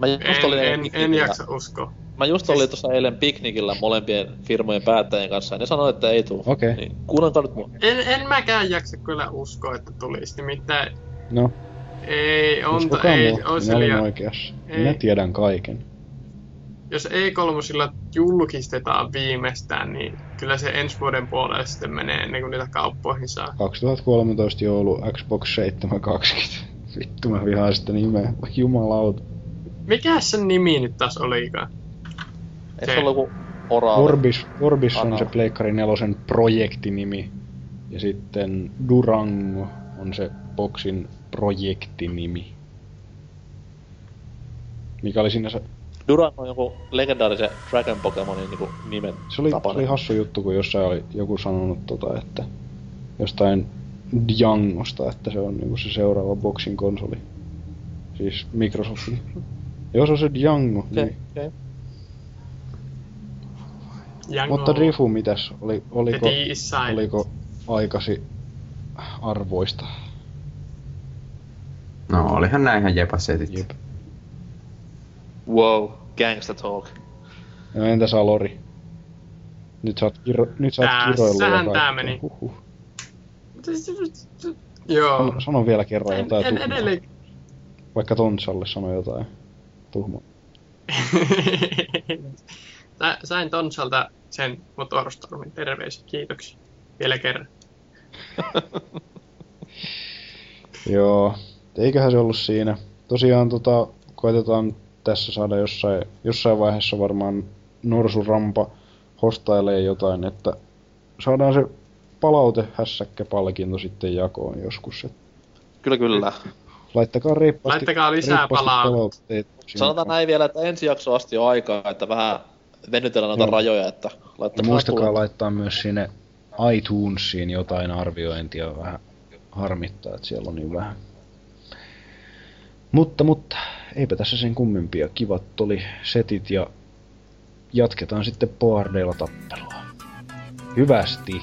Mä just En, olin en, en jaksa uskoa. Mä just olin tuossa eilen piknikillä molempien firmojen päättäjien kanssa ja ne sanoi, että ei tuu. Okei. Niin, kuunnelkaa nyt mua. En, en mäkään jaksa kyllä uskoa, että tulisi. Nimittäin No, ei, on, uskokaa ei, mua, on minä olen liian, oikeassa. Ei. Minä tiedän kaiken. jos E3 julkistetaan viimeistään, niin kyllä se ensi vuoden puolelle sitten menee ennen kuin niitä kauppoihin saa. 2013 joulu Xbox 720. Vittu mä vihaan sitä nimeä. Jumalauta. Mikä sen nimi nyt taas olikaan? Eikö Se- se ollut Oraali? Orbis, Orbis on Anna. se Pleikkari nelosen projektinimi. Ja sitten Durango on se Boxin projektinimi. Mikä oli siinä se... Duran on joku legendaarisen Dragon Pokemonin niinku nimen Se oli, se oli hassu juttu, kun jossain oli joku sanonut tota, että jostain Djangosta, että se on niinku se seuraava Boxin konsoli. Siis Microsoftin. Joo, se on se Django. Okei, Niin. okei. Jango. Mutta Drifu, mitäs? Oli, oliko, oliko aikasi arvoista? No, olihan näin ihan jepasetit. Jep. Wow, gangsta talk. No entäs Alori? Nyt sä oot, kiro, nyt sä oot Tässähän kiroillut ja tää meni. Huhhuh. Joo. Sano, sano vielä kerran En, jotain en tuhmaa. edelleen... Vaikka Tontsalle sano jotain tuhmaa. Sä- Sain Tonsalta sen Motorstormin terveisiä. Kiitoksia. Vielä kerran. Joo, eiköhän se ollut siinä. Tosiaan tota, koitetaan tässä saada jossain, jossain vaiheessa varmaan Norsurampa hostailee jotain, että saadaan se palautehässäkkäpalkinto sitten jakoon joskus. Kyllä, kyllä. Laittakaa reippaasti, Laittakaa lisää sinne. Sanotaan näin vielä, että ensi jakso asti on aikaa, että vähän venytellään noita Joo. rajoja, että Ja laittakaa muistakaa tulee. laittaa myös sinne iTunesiin jotain arviointia vähän harmittaa, että siellä on niin vähän. Mutta, mutta, eipä tässä sen kummempia. Kivat oli setit ja jatketaan sitten boardeilla tappelua. Hyvästi!